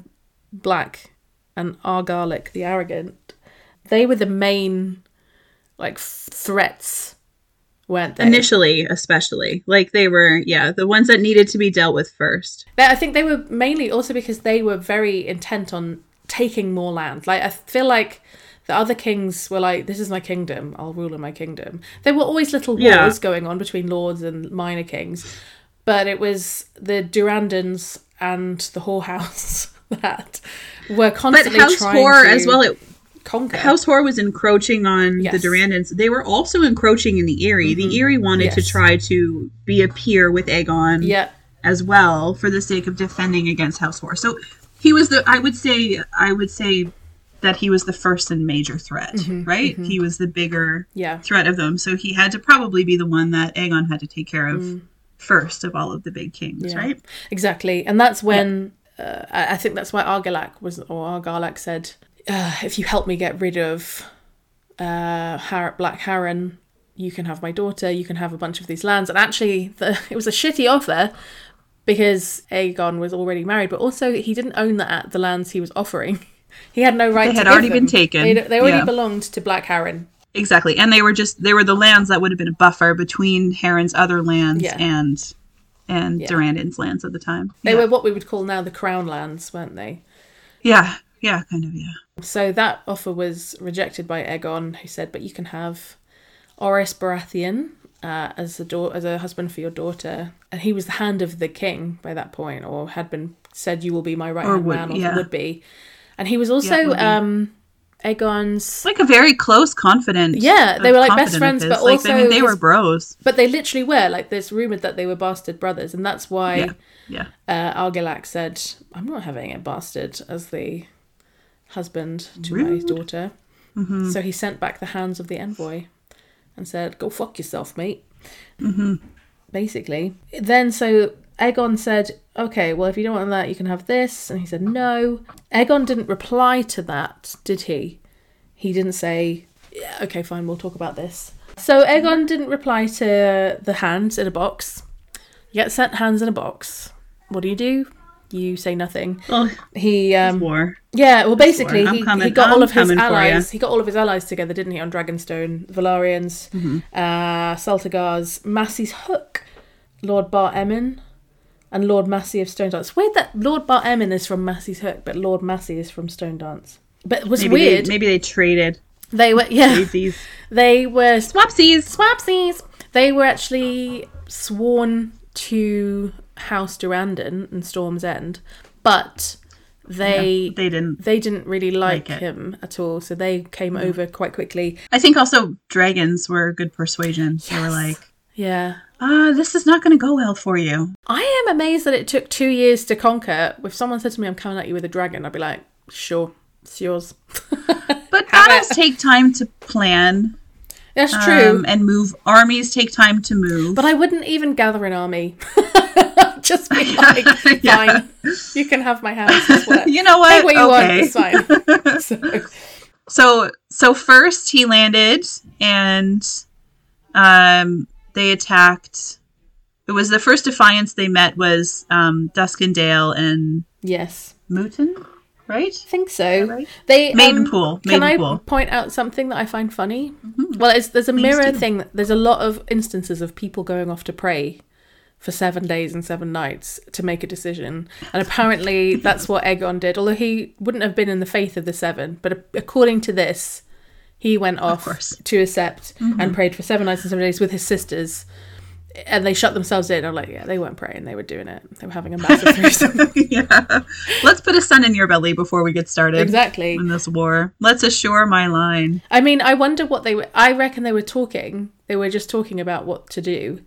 black, and Argarlic the arrogant. They were the main, like f- threats, weren't they? Initially, especially like they were, yeah, the ones that needed to be dealt with first. They- I think they were mainly also because they were very intent on taking more land. Like I feel like the other kings were like, "This is my kingdom. I'll rule in my kingdom." There were always little wars Yeah. going on between lords and minor kings, but it was the Durrandons and the whorehouse that were But constantly House trying Horror to as well. It, conquer. House Hoare was encroaching on Yes. the Durrandons. They were also encroaching in the Eyrie. Mhm. The Eyrie wanted to try to be a peer with Aegon yeah, as well for the sake of defending against House Hoare. So he was the. I would say. I would say that he was the first and major threat. Mhm, right. mhm. He was the bigger yeah. threat of them. So he had to probably be the one that Aegon had to take care of Mm. first of all of the big kings. Yeah. Right. Exactly, and that's when uh, I I think that's why Argilac was or Argalak said, uh, "If you help me get rid of uh, Har- Black Harren, you can have my daughter. You can have a bunch of these lands." And actually, the, it was a shitty offer because Aegon was already married, but also he didn't own the the lands he was offering. He had no right. They to had already been taken. They, they already Yeah. belonged to Black Harren. Exactly. And they were just they were the lands that would have been a buffer between Harren's other lands Yeah. and and Yeah. Durrandon's lands at the time. They yeah. were what we would call now the Crown lands, weren't they? yeah. Yeah, kind of, yeah. So that offer was rejected by Aegon, who said, "But you can have Orys Baratheon uh, as a da- as a husband for your daughter." And he was the hand of the king by that point, or had been said, "You will be my right hand man," or yeah. would be. And he was also be. um, Aegon's. Like a very close, confident. Yeah, they were like best friends, his. but like, I also mean, they were bros. But they literally were like. There's rumored that they were bastard brothers, and that's why Yeah. Yeah. uh, Argilac said, "I'm not having a bastard as the husband to my Rude. daughter." hmm So he sent back the hands of the envoy and said, "Go fuck yourself, mate." hmm Basically, then so Aegon said, "Okay, well if you don't want that, you can have this," and he said, "No." Aegon didn't reply to that, did he? He didn't say, yeah, "Okay, fine, we'll talk about this." So Aegon didn't reply to the hands in a box. You get sent hands in a box. What do you do? You say nothing. Well, He um, war. yeah, well, basically, he, coming- he got all I'm of his coming for ya. allies. He got all of his allies together, didn't he? On Dragonstone, Velaryons, Mhm. uh, Celtigars, Massey's Hook, Lord Bar Emmon, and Lord Massey of Stone Dance. Weird that Lord Bar Emmon is from Massey's Hook, but Lord Massey is from Stone Dance. But it was Maybe weird. They, maybe they traded. They were yeah, Daisies. they were Swapsies. swapsies. They were actually sworn to House Durrandon and Storm's End, but they They didn't. they didn't really like, Like him at all, so they came over quite quickly. I think also dragons were good persuasion. They were like, Yeah. ah, this is not going to go well for you. I am amazed that it took two years to conquer. If someone said to me, I'm coming at you with a dragon, I'd be like, sure, it's yours. But battles take time to plan. That's true. um, and move. Armies take time to move. but I wouldn't even gather an army. Just be like, Yeah. fine, you can have my house. What- you know what? What you want, okay. it's fine. So, So so first he landed and um they attacked it was the first defiance they met was um Duskendale and yes, Mooton, right? I think so. Right? They um, Maidenpool. Can I Maidenpool. point out something that I find funny? Mhm. Well, it's, there's a Please mirror do. thing. There's a lot of instances of people going off to pray for seven days and seven nights to make a decision. And apparently that's what Aegon did, although he wouldn't have been in the faith of the seven. But according to this, he went off course. to a sept and mm-hmm. prayed for seven nights and seven days with his sisters. And they shut themselves in. I'm like, yeah, they weren't praying. They were doing it. They were having a massive threesome. yeah. Let's put a sun in your belly before we get started exactly. in this war. Let's assure my line. I mean, I wonder what they were. I reckon they were talking. They were just talking about what to do.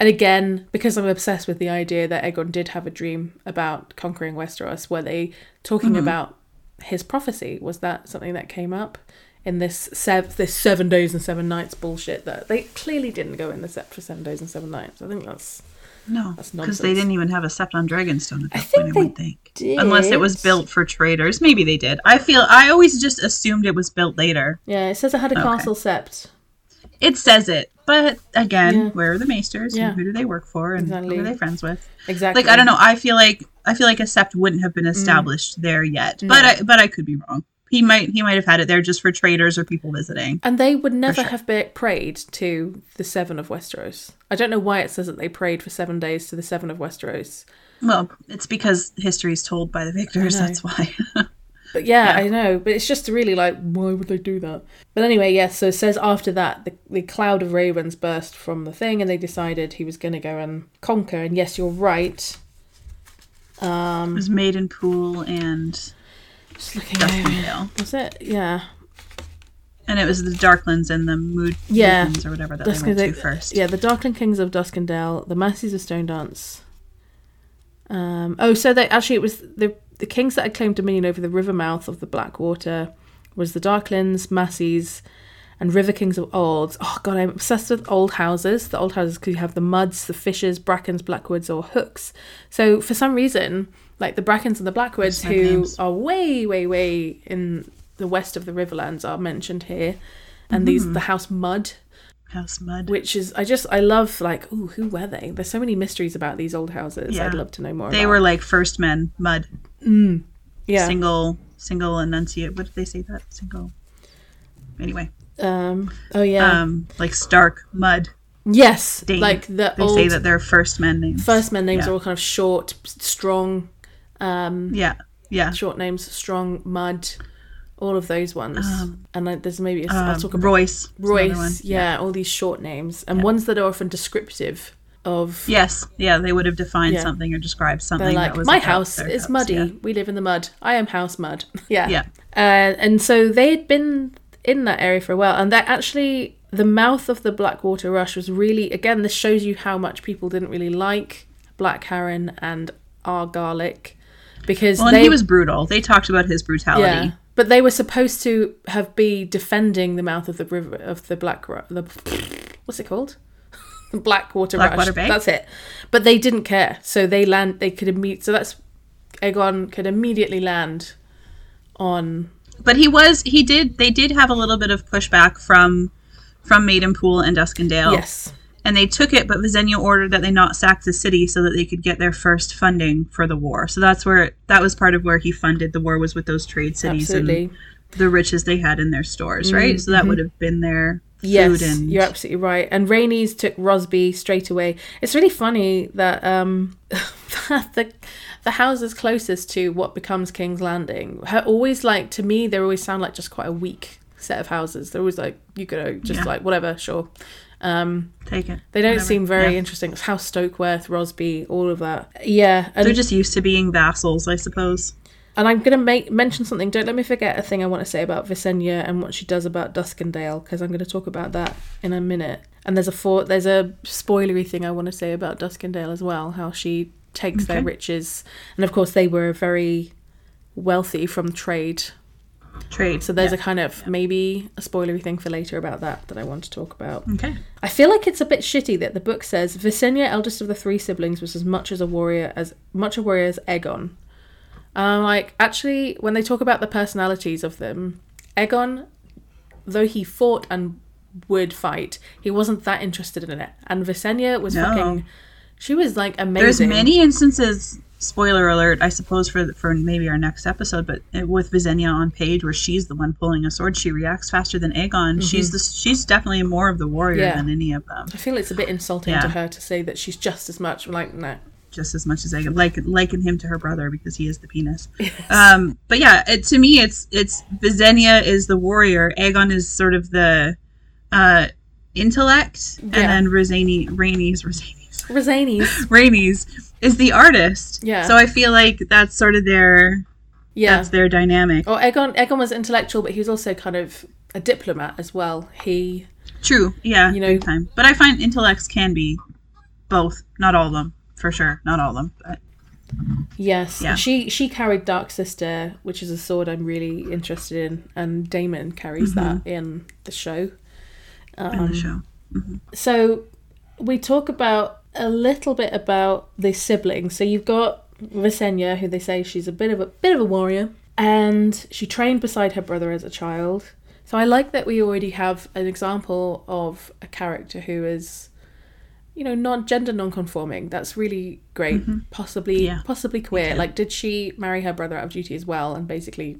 And again, because I'm obsessed with the idea that Aegon did have a dream about conquering Westeros, were they talking Mm-hmm. about his prophecy? Was that something that came up in this sev- this seven days and seven nights bullshit that they clearly didn't go in the set for seven days and seven nights? I think that's No, because they didn't even have a sept on Dragonstone at that I think point. I wouldn't think, unless it was built for traders. Maybe they did. I feel I always just assumed it was built later. yeah. It says it had a Okay. castle sept. It says it, but again, Yeah. where are the maesters? Yeah. And who do they work for? And Exactly. who are they friends with? Exactly. Like I don't know. I feel like I feel like a sept wouldn't have been mm. established there yet. No. But I, but I could be wrong. He might he might have had it there just for traders or people visiting. And they would never sure. have be- prayed to the Seven of Westeros. I don't know why it says that they prayed for seven days to the Seven of Westeros. Well, it's because history is told by the victors. That's why. But yeah, Yeah. I know. But it's just really like, why would they do that? But anyway, yes. so it says after that, the, the cloud of ravens burst from the thing, and they decided he was going to go and conquer. And yes, you're right. Um, it was Maiden Pool and Just looking. Duskendale. Was it? Yeah. And it was the Darklyns and the Mood Yeah. Moodlands or whatever that they went to first. Yeah, the Darklyn Kings of Duskendale, the Masseys of Stone Dance. Um, oh, so they actually it was the the kings that had claimed dominion over the river mouth of the Blackwater was the Darklyns, Masseys, and River Kings of Olds. Oh god, I'm obsessed with old houses. The old houses because you have the muds, the fishes, brackens, blackwoods, or hooks. So for some reason, like the brackens and the blackwoods, who names. are way, way, way in the west of the Riverlands, are mentioned here, and mm-hmm. these the house Mud House Mud. which is I just I love like oh who were they? There's so many mysteries about these old houses. Yeah. I'd love to know more. They about. were like first men, Mud. Yeah. Single, single enunciate. What did they say that? Single. Anyway, um. Oh yeah. um, like Stark, Mud. yes. Dane. Like the They old say that they're first men names. first men names Yeah. are all kind of short, strong, um, Yeah, yeah. short names, strong, mud, all of those ones. and like, there's maybe a, I'll Um, talk about Royce. is another one. Royce. Yeah, all these short names and ones that are often descriptive of. Yes, yeah, they would have defined Yeah. something or described something. Like, that was my house is house." muddy. Yeah. We live in the mud. I am house mud. yeah. Yeah. Uh, and so they'd been in that area for a while. And that actually, the mouth of the Blackwater Rush was really, again, this shows you how much people didn't really like Black Harren and our garlic. Because Well, and they, he was brutal. They talked about his brutality. yeah, but they were supposed to have be defending the mouth of the river of the Black the what's it called? Blackwater Blackwater Rush. Bay? That's it. But they didn't care, so they land. They could immediately. So that's Aegon could immediately land on. But he was he did they did have a little bit of pushback from from Maidenpool and Duskendale. Yes. And they took it, but Visenya ordered that they not sack the city so that they could get their first funding for the war. So that's where that was part of where he funded the war was with those trade cities Absolutely. and the riches they had in their stores, right? Mm-hmm. So that mm-hmm. would have been their Yes, and you're absolutely right. And Rhaenys took Rosby straight away. It's really funny that um, the the houses closest to what becomes King's Landing ha- always like to me they always sound like just quite a weak set of houses. They're always like you go just Yeah. like whatever, sure. Um, take it. they don't Whatever. seem very Yeah. interesting. It's House Stokeworth, Rosby, all of that. Yeah, and They're just used to being vassals, I suppose. And I'm gonna make mention something. Don't let me forget a thing I want to say about Visenya and what she does about Duskendale because I'm going to talk about that in a minute. And there's a for, there's a spoilery thing I want to say about Duskendale as well. How she takes their riches, and of course they were very wealthy from trade. Trade. So there's Yeah. a kind of maybe a spoilery thing for later about that that I want to talk about. Okay. I feel like it's a bit shitty that the book says Visenya, eldest of the three siblings, was as much as a warrior as much a warrior as Aegon. Um, like actually, when they talk about the personalities of them, Aegon, though he fought and would fight, he wasn't that interested in it. And Visenya was No. fucking. She was like amazing. There's many instances. Spoiler alert, I suppose for for maybe our next episode, but with Visenya on page where she's the one pulling a sword, she reacts faster than Aegon. She's the she's definitely more of the warrior Mm-hmm. Yeah. than any of them, I feel it's a bit insulting Yeah. to her to say that she's just as much like no. Just as much as Aegon. Like liken him to her brother because he is the penis. Um, but yeah, it, to me, it's it's Visenya is the warrior. Aegon is sort of the uh, intellect, Yeah. and then Rosani Rhaenys Rosani's Rosani's. Is the artist. Yeah. So I feel like that's sort of their Yeah. that's their dynamic. Or Aegon. Aegon was intellectual, but he was also kind of a diplomat as well. He True. Yeah. You know- time. But I find intellects can be both, not all of them, for sure, not all of them. But Yes, Yeah. she she carried Dark Sister, which is a sword I'm really interested in, and Daemon carries Mm-hmm. that in the show. in Um, the show, So we talk about a little bit about the siblings. So you've got Visenya, who they say she's a bit of a bit of a warrior, and she trained beside her brother as a child. So I like that we already have an example of a character who is, you know, not gender non-conforming. That's really great. Possibly, Mm-hmm. Yeah. possibly queer. Yeah. Like, did she marry her brother out of duty as well, and basically,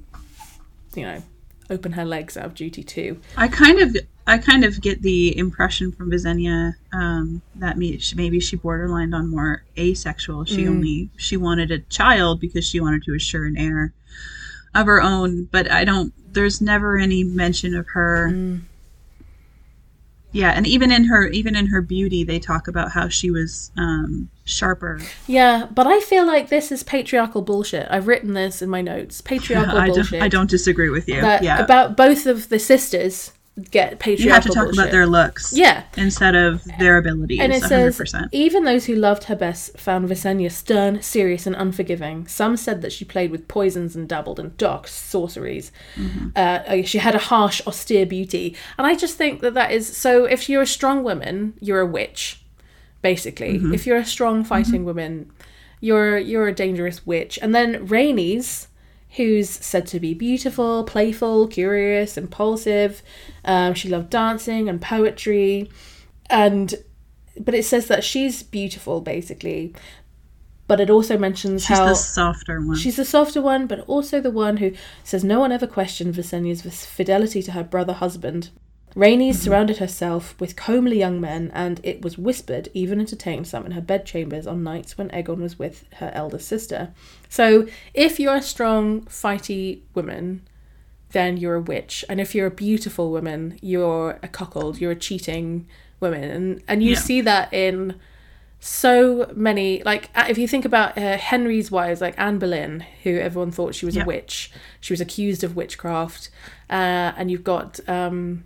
you know, open her legs out of duty too? I kind of, I kind of get the impression from Visenya um, that maybe she borderlined on more asexual. She only she wanted a child because she wanted to assure an heir of her own. But I don't. There's never any mention of her. Yeah, and even in her, even in her beauty, they talk about how she was um, sharper. Yeah, but I feel like this is patriarchal bullshit. I've written this in my notes. Patriarchal I don't, bullshit. I don't disagree with you. Yeah, about both of the sisters get patriarchal you have to talk bullshit. about their looks. yeah. instead of their abilities. And it 100%. says, even those who loved her best found Visenya stern, serious, and unforgiving. Some said that she played with poisons and dabbled in dark sorceries. Mm-hmm. Uh, she had a harsh, austere beauty. And I just think that that is so. If you're a strong woman, you're a witch, basically. Mm-hmm. If you're a strong fighting woman, you're you're a dangerous witch. And then Rhaenys, who's said to be beautiful, playful, curious, impulsive. Um, she loved dancing and poetry, and but it says that she's beautiful, basically. But it also mentions she's how the softer one. She's the softer one, but also the one who says no one ever questioned Visenya's fidelity to her brother husband. Rhaenys surrounded herself with comely young men, and it was whispered, even entertained some in her bedchambers on nights when Aegon was with her elder sister. So, if you're a strong, fighty woman, then you're a witch, and if you're a beautiful woman, you're a cuckold, you're a cheating woman, and and you Yeah. see that in so many like uh, if you think about uh, henry's wives like anne boleyn who everyone thought she was Yeah. a witch. She was accused of witchcraft. Uh, and you've got um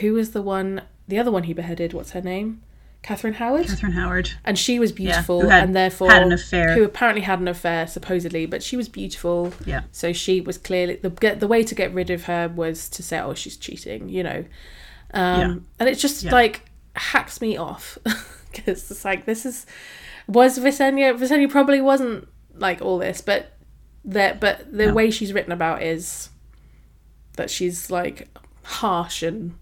who was the one the other one he beheaded? What's her name catherine howard Catherine Howard. and she was beautiful who had- and therefore had an affair. who apparently had an affair supposedly but she was beautiful Yeah. so she was clearly the get the way to get rid of her was to say oh she's cheating you know um Yeah. and it just Yeah. like hacks me off because it's like this is was Visenya Visenya probably wasn't like all this but that but the No. way she's written about is that she's like harsh and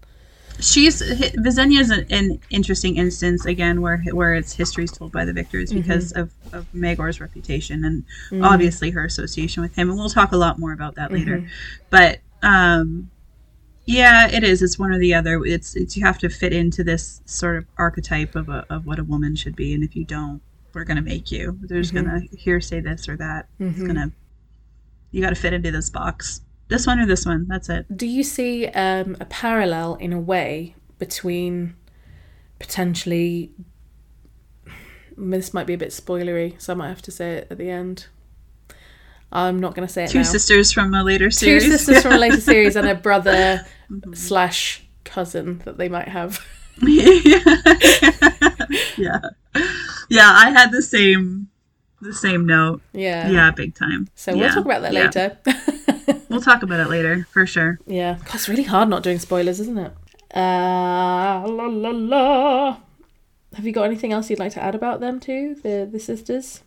She's Visenya is an, an interesting instance again where where its history is told by the victors Mm-hmm. because of, of Maegor's reputation and Mm. obviously her association with him and we'll talk a lot more about that later. Mm-hmm. But um yeah, it is. It's one or the other. It's it's you have to fit into this sort of archetype of a, of what a woman should be, and if you don't, we're gonna make you. There's Mm-hmm. gonna hear say this or that. It's gonna you got to fit into this box. This one or this one. That's it. Do you see um, a parallel in a way between potentially? This might be a bit spoilery, so I might have to say it at the end. I'm not going to say it Two now. sisters from a later series. Two sisters from a later series and a brother slash cousin that they might have. yeah, yeah. I had the same the same note. Yeah. Yeah, big time. So we'll talk about that yeah. later. We'll talk about it later for sure. yeah. God, it's really hard not doing spoilers, isn't it? Uh, la la la. Have you got anything else you'd like to add about them too, the the sisters?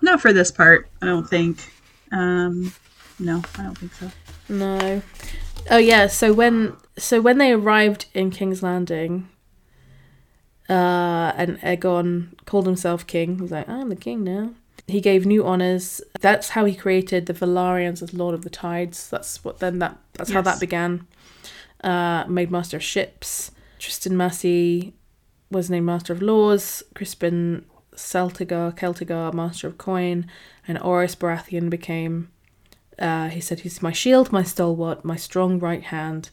Not for this part, I don't think. Um, no, I don't think so. No. Oh yeah, so when so when they arrived in King's Landing, uh, and Aegon called himself king. He's like, I'm the king now. He gave new honors. That's how he created the Velaryons as Lord of the Tides. That's what then that that's how that began. Uh, made master of ships. Tristan Massey was named master of laws. Crispin Celtigar, Celtigar, master of coin, and Orys Baratheon became uh, he said, He's my shield, my stalwart, my strong right hand.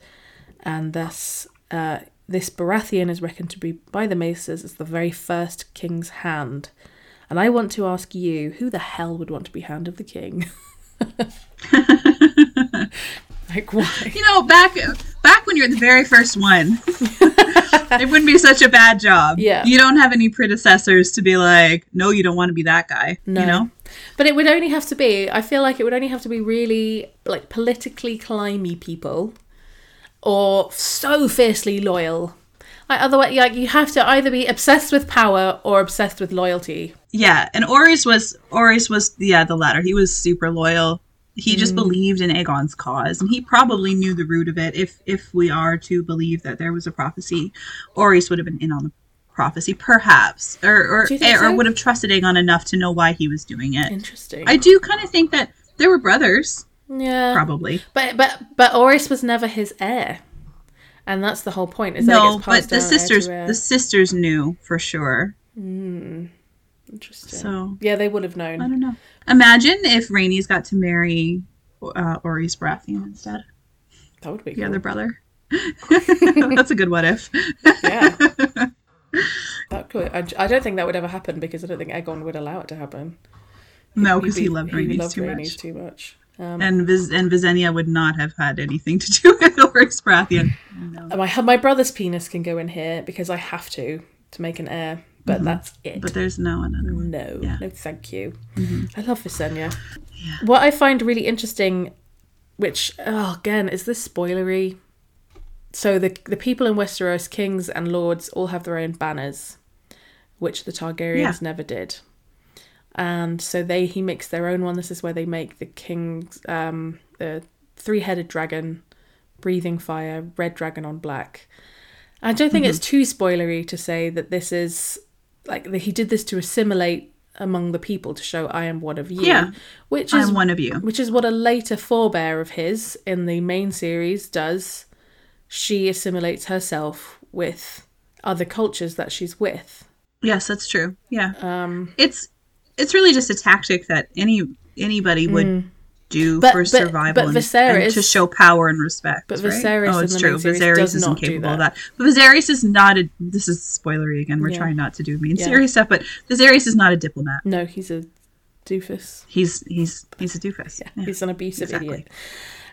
And thus, uh, this Baratheon is reckoned to be by the Maesters as the very first king's hand. And I want to ask you, who the hell would want to be hand of the king? like, why? You know, back back when you're the very first one, it wouldn't be such a bad job. Yeah. You don't have any predecessors to be like, no, you don't want to be that guy. No. You know? But it would only have to be, I feel like it would only have to be really like politically climby people or so fiercely loyal. Like otherwise like you have to either be obsessed with power or obsessed with loyalty. Yeah. And Orys was Orys was yeah, the latter. He was super loyal. He just Mm. believed in Aegon's cause, and he probably knew the root of it. If if we are to believe that there was a prophecy, Orys would have been in on the prophecy, perhaps, or or, or so? would have trusted Aegon enough to know why he was doing it. Interesting. I do kind of think that there were brothers, yeah. probably. But but but Orys was never his heir. And that's the whole point, is that No, but the sisters the sisters knew for sure. Interesting. So yeah, they would have known. I don't know. Imagine if Rhaenys got to marry uh, Orys Baratheon instead, That would be the cool. other brother. That's a good what if. Yeah. that could. I, I don't think that would ever happen because I don't think Aegon would allow it to happen. No, because he loved he loved too Rhaenys much. too much. Um, And Vis- and Visenya would not have had anything to do with Orys Baratheon. No. my my brother's penis can go in here because I have to to make an heir, but that's it. Mm-hmm. But there's no another one. no, Yeah. no, thank you. Mhm. I love Visenya. Yeah. What I find really interesting, which oh, again is this spoilery. So the the people in Westeros, kings and lords, all have their own banners, which the Targaryens Yeah. never did. And so they he makes their own one. This is where they make the king's um the three headed dragon, breathing fire, red dragon on black. I don't think it's too spoilery to say that this is like that he did this to assimilate among the people to show I am one of you. Yeah. Which is I'm one of you. which is what a later forebear of his in the main series does. She assimilates herself with other cultures that she's with. Yes, that's true. Yeah. Um, It's it's really just a tactic that any anybody would do Mm. But- for but- survival but and, Viserys- and to show power and respect. But Viserys, right? Oh, it's true. Viserys is not do incapable of that. But Viserys is not a. This is spoilery again. We're Yeah. trying not to do main Yeah. series stuff, but Viserys is not a diplomat. no, he's a doofus. He's he's he's a doofus. Yeah. He's an abusive exactly. idiot.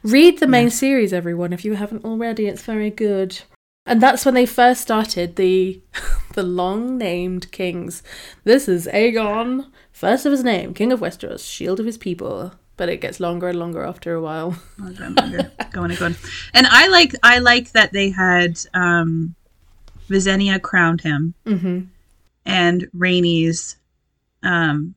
Read the main series, everyone, if you haven't already. It's very good. And that's when they first started the the long named kings. This is Aegon, first of his name, King of Westeros, shield of his people. But it gets longer and longer after a while. Oh, I'm hungry. going and going. And I like I like that they had um Visenya crowned him hmm and Rhaenys um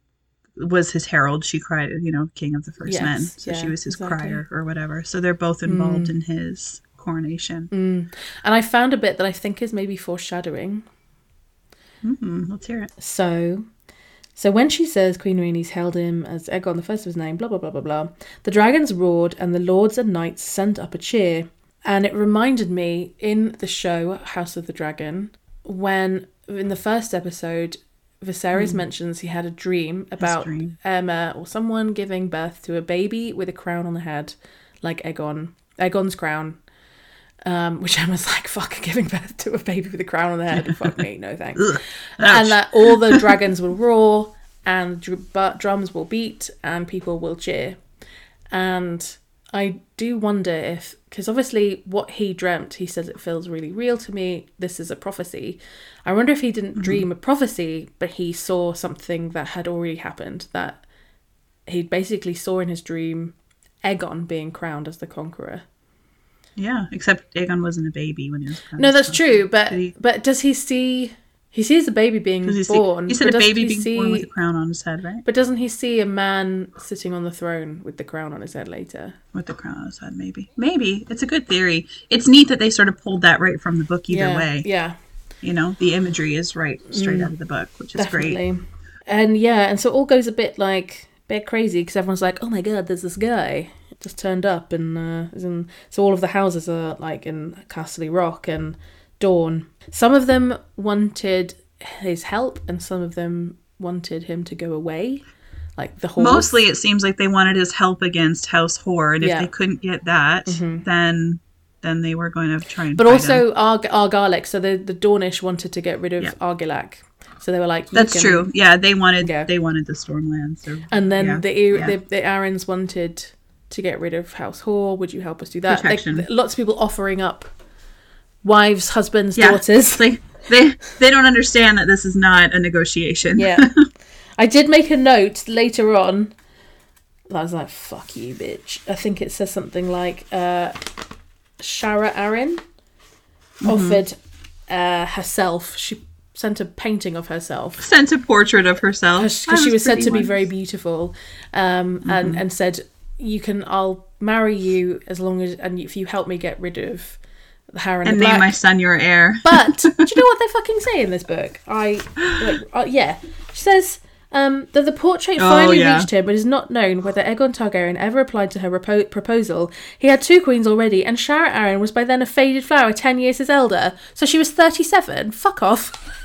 was his herald. She cried, you know, king of the first Yes, men. So yeah, she was his exactly. crier or whatever. So they're both involved in his coronation. Mm. And I found a bit that I think is maybe foreshadowing. Mm-hmm. Let's hear it. So, so when she says Queen Rhaenys held him as Aegon the first of his name, blah blah blah blah blah, the dragons roared and the lords and knights sent up a cheer, and it reminded me in the show House of the Dragon when in the first episode. Viserys hmm. mentions he had a dream about dream. Aemma or someone giving birth to a baby with a crown on the head, like Aegon, Aegon's crown. Um, which Aemma's like, fuck, giving birth to a baby with a crown on the head. Fuck me, no thanks. And that all the dragons will roar and dr- but drums will beat and people will cheer. And i do wonder if because obviously what he dreamt he says it feels really real to me this is a prophecy. I wonder if he didn't dream a prophecy but he saw something that had already happened that he basically saw in his dream Aegon being crowned as the conqueror. Yeah, except Aegon wasn't a baby when he was. No, that's true, but he- but does he see? He sees the baby being he see- born. he said a baby being see, born with a crown on his head, right? But doesn't he see a man sitting on the throne with the crown on his head later? With the crown on his head, maybe. Maybe. It's a good theory. It's neat that they sort of pulled that right from the book either yeah, way. Yeah, You know, the imagery is right straight mm, out of the book, which is great. And yeah, and so it all goes a bit like a bit crazy because everyone's like, "Oh my god, there's this guy just turned up," and uh, is in. So all of the houses are like in Castle Rock and Dorne. Some of them wanted his help, and some of them wanted him to go away, like the horse. Mostly, it seems like they wanted his help against House Hoare. If Yeah. they couldn't get that, Mhm. then then they were going to try and. But also. Arg- Argalic, so the the Dornish wanted to get rid of Yeah. Argilac, so they were like, that's can- true. Yeah, they wanted Yeah. they wanted the Stormlands. Or, And then Yeah, the, the the Arryns wanted to get rid of House Hall. Would you help us do that? Like, Protection. lots of people offering up wives, husbands, Yeah. daughters. Like they they don't understand that this is not a negotiation. Yeah. I did make a note later on. I was like, fuck you, bitch. I think it says something like uh, Sharra Arryn Mm-hmm. offered uh, herself, she sent a painting of herself Sent a portrait of herself because she was said to be very beautiful um, Mm-hmm. and, and said, you can, I'll marry you as long as, and if you help me get rid of the hair and, and the name my son your heir. But do you know what they fucking say in this book? I like, uh, yeah. She says um, that the portrait Oh, finally yeah. reached him, but it is not known whether Aegon Targaryen ever replied to her repo- proposal. He had two queens already, and Sharra Arryn was by then a faded flower, ten years his elder. So she was thirty-seven. Fuck off.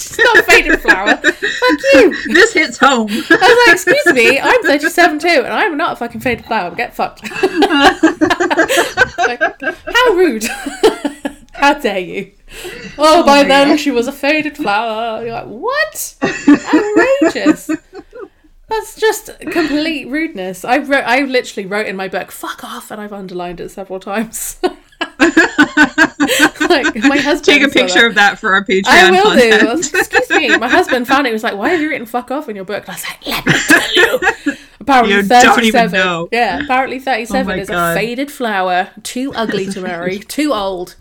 She's not a faded flower. Fuck you. this hits home. I was like, excuse me, I'm 37 too, and I'm not a fucking faded flower. Get fucked. Like, how rude. how dare you? Oh, oh by then God. she was a faded flower. You're like, what? Outrageous. That's just complete rudeness. I wrote, I literally wrote in my book, "fuck off," and I've underlined it several times. like my husband Take a picture that. of that for our Patreon I will content. do. Excuse me. My husband found it. He was like, "Why have you written fuck off in your book?" And I was like, "Let me tell you." Apparently, You don't even thirty-seven. know. Yeah, apparently thirty-seven Oh my is God. a faded flower, too ugly to marry, too old.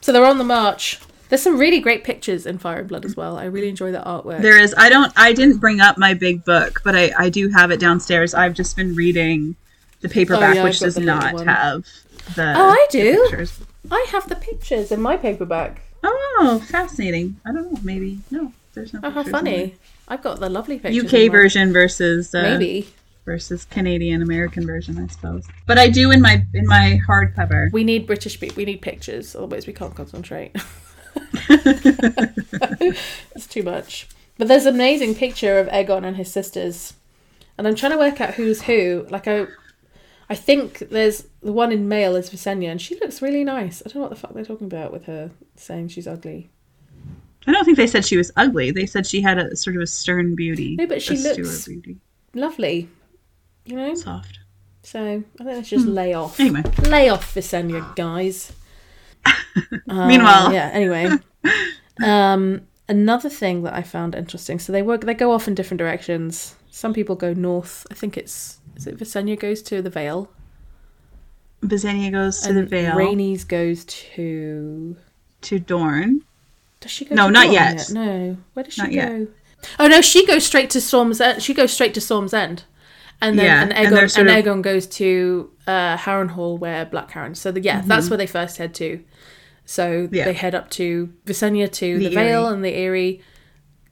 so they're on the march. There's some really great pictures in Fire and Blood as well. I really enjoy the artwork. There is. I don't. I didn't bring up my big book, but I, I do have it downstairs. I've just been reading the paperback, Oh, yeah, which does not one. have the. Oh, I do. pictures. I have the pictures in my paperback. Oh, fascinating. I don't know. Maybe no. There's no. Oh, how funny! I've got the lovely pictures. UK version versus uh, Maybe versus Canadian American version, I suppose. But I do in my in my hardcover. we need British. We need pictures, otherwise we can't concentrate. it's too much. But there's an amazing picture of Aegon and his sisters, and I'm trying to work out who's who. Like I, I think there's the one in male is Visenya, and she looks really nice. I don't know what the fuck they're talking about with her saying she's ugly. I don't think they said she was ugly. They said she had a sort of a stern beauty. No, but she looks-. Lovely, you know. soft. So I think let's just lay off. Anyway, Lay off Visenya, guys. Uh, Meanwhile. yeah. Anyway, um, another thing that I found interesting. So they work. They go off in different directions. Some people go north. I think it's is it Visenya goes to the Vale. Visenya goes to and the Vale Rhaenys goes to. to Dorne. Does she go? No, not Dorne yet. No. Where does she Not go? yet. Oh no, she goes straight to Storm's End. She goes straight to Storm's End. And then Yeah, and and Aegon, and, sort of- goes to uh, Harrenhal, where Black Harren. So the, yeah, that's where they first head to. So Mm-hmm. Yeah. they head up to Visenya to the, The Vale and the Eyrie.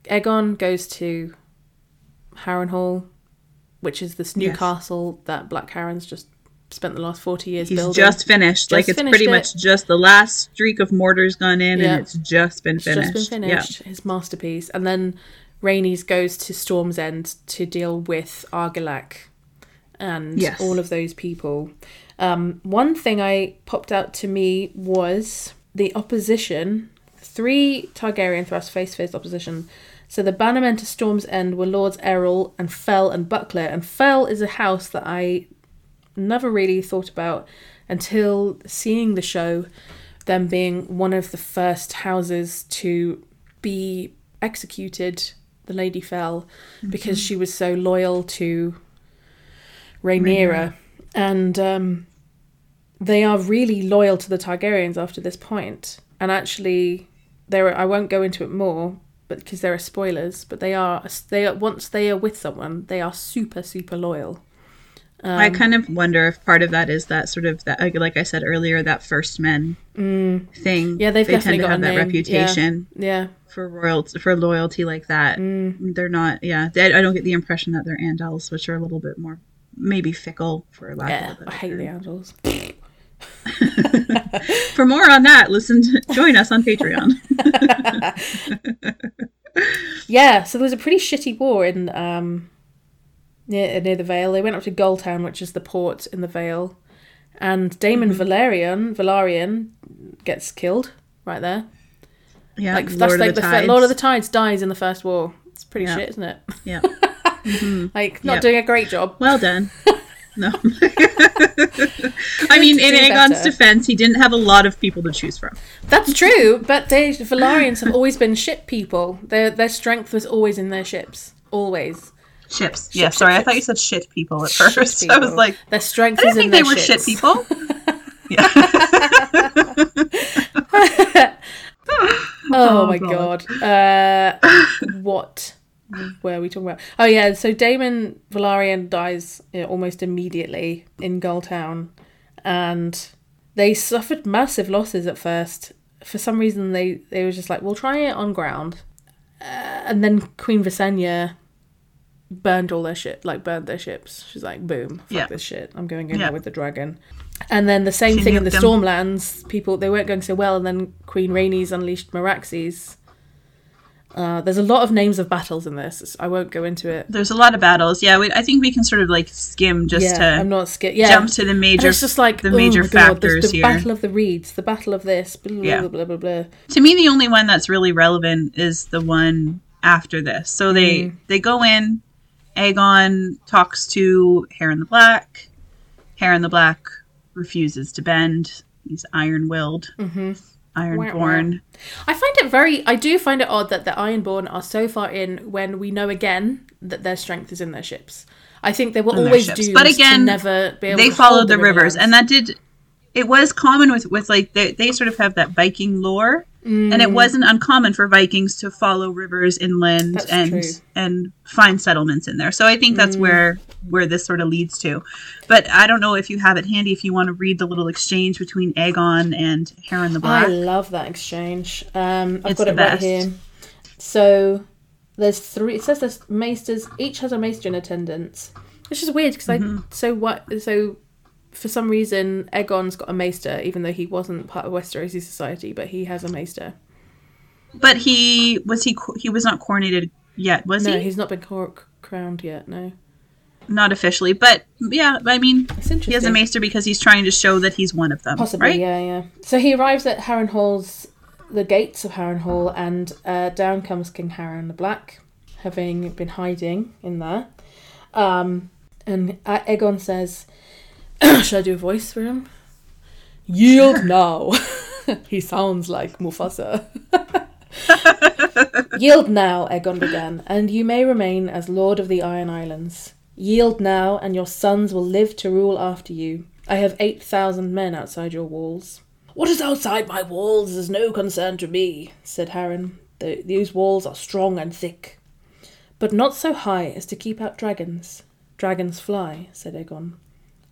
Aegon goes to Harrenhal, which is this new Yes. castle that Black Harren's just spent the last forty years He's building. just finished. like Just it's finished pretty it. much just the last streak of mortar's gone in, Yeah. and it's just been It's finished. just been finished. His masterpiece, and then Rhaenys goes to Storm's End to deal with Argilac and Yes. all of those people. Um, one thing I popped out to me was the opposition. Three Targaryen thrust face-to-face opposition. So the bannermen to Storm's End were Lords Errol and Fell and Buckler, and Fell is a house that I never really thought about until seeing the show, them being one of the first houses to be executed. The lady fell because she was so loyal to Rhaenyra, and um, they are really loyal to the Targaryens after this point. And actually, there I won't go into it more, but because there are spoilers. But they are they are once they are with someone, they are super super loyal. I kind of wonder if part of that is that sort of that, like- I said earlier, that first men thing. Mm. Yeah, they've they definitely tend to got a have that name. Reputation Yeah, for royalty for loyalty like that. Mm. They're not. Yeah, they, I don't get the impression that they're Andals, which are a little bit more maybe fickle for lack yeah. of a I better hate the term. Andals. For more on that, listen to join us on Patreon. Yeah, so there was a pretty shitty war in um near near the Vale. They went up to Gulltown, which is the port in the Vale, and Daemon Mm-hmm. Valerian Valerian gets killed right there. Yeah, Like that's Lord like of the, the. Lord of the Tides dies in the first war. It's pretty Yeah. shit, isn't it? Yeah, Like not Yep. doing a great job. well done. No. I mean, in Aegon's better. defense, he didn't have a lot of people to choose from. That's true, but they Valyrians have always been ship people. Their their strength was always in their ships. Always. Ships. yeah, Ship, sorry, ship, I thought you said shit people at Ship first. I was like, their strength I is didn't in think they their were shit people. yeah. Oh, Oh, my God. god. Uh, what were we talking about? Oh yeah, so Daemon Velaryon dies you know, almost immediately in Gulltown, and they suffered massive losses at first. For some reason, they they were just like, "We'll try it on ground," uh, and then Queen Visenya burned all their ship, like burned their ships. She's like, "Boom, fuck Yeah. this shit. I'm going in Yeah. there with the dragon." And then the same She thing in the them. Stormlands. People they weren't going so well, and then Queen Rhaenys unleashed Meraxes. Uh, there's a lot of names of battles in this. I won't go into it. There's a lot of battles. Yeah, we, I think we can sort of like skim just yeah, to I'm not scared. Yeah, jump to the And major it's just like the oh major God, factors the here. Battle of the Reeds, the Battle of this, blah blah Yeah. blah blah blah. blah. to me the only one that's really relevant is the one after this so they Mm. they go in aegon talks to Harren the black Harren the black refuses to bend he's iron-willed Mhm. Ironborn I find it very. I do find it odd that the Ironborn are so far in when we know again that their strength is in their ships. I think they were always doomed But again, to never be able they followed hold the rivers and that did it was common with with like they, they sort of have that viking lore and it wasn't uncommon for vikings to follow rivers inland Mm. That's and true. and find settlements in there so i think that's Mm. where where this sort of leads to but i don't know if you have it handy if you want to read the little exchange between aegon and Harren the Black. I love that exchange. Um, I've It's got it right best. here. So there's three. It says there's maesters. Each has a maester in attendance, which is weird because Mm-hmm. I. So what? So for some reason, Aegon's got a maester, even though he wasn't part of Westerosi society, but he has a maester. but he was he he was not coronated yet was no, he No, he's not been cor- crowned yet. No, not officially but yeah i mean he has a maester because he's trying to show that he's one of them Possibly, right yeah, yeah. So he arrives at Harrenhal's, the gates of Harrenhal, and uh, down comes King Harren the Black, having been hiding in there. Um, and uh, Aegon says, "Should I do a voice for him?" Yield now. he sounds like Mufasa. Yield now, Aegon began, and you may remain as Lord of the Iron Islands. Yield now, and your sons will live to rule after you. I have 8,000 men outside your walls. What is outside my walls is no concern to me, said Harren. "Th- These walls are strong and thick. But not so high as to keep out dragons. Dragons fly, said Aegon.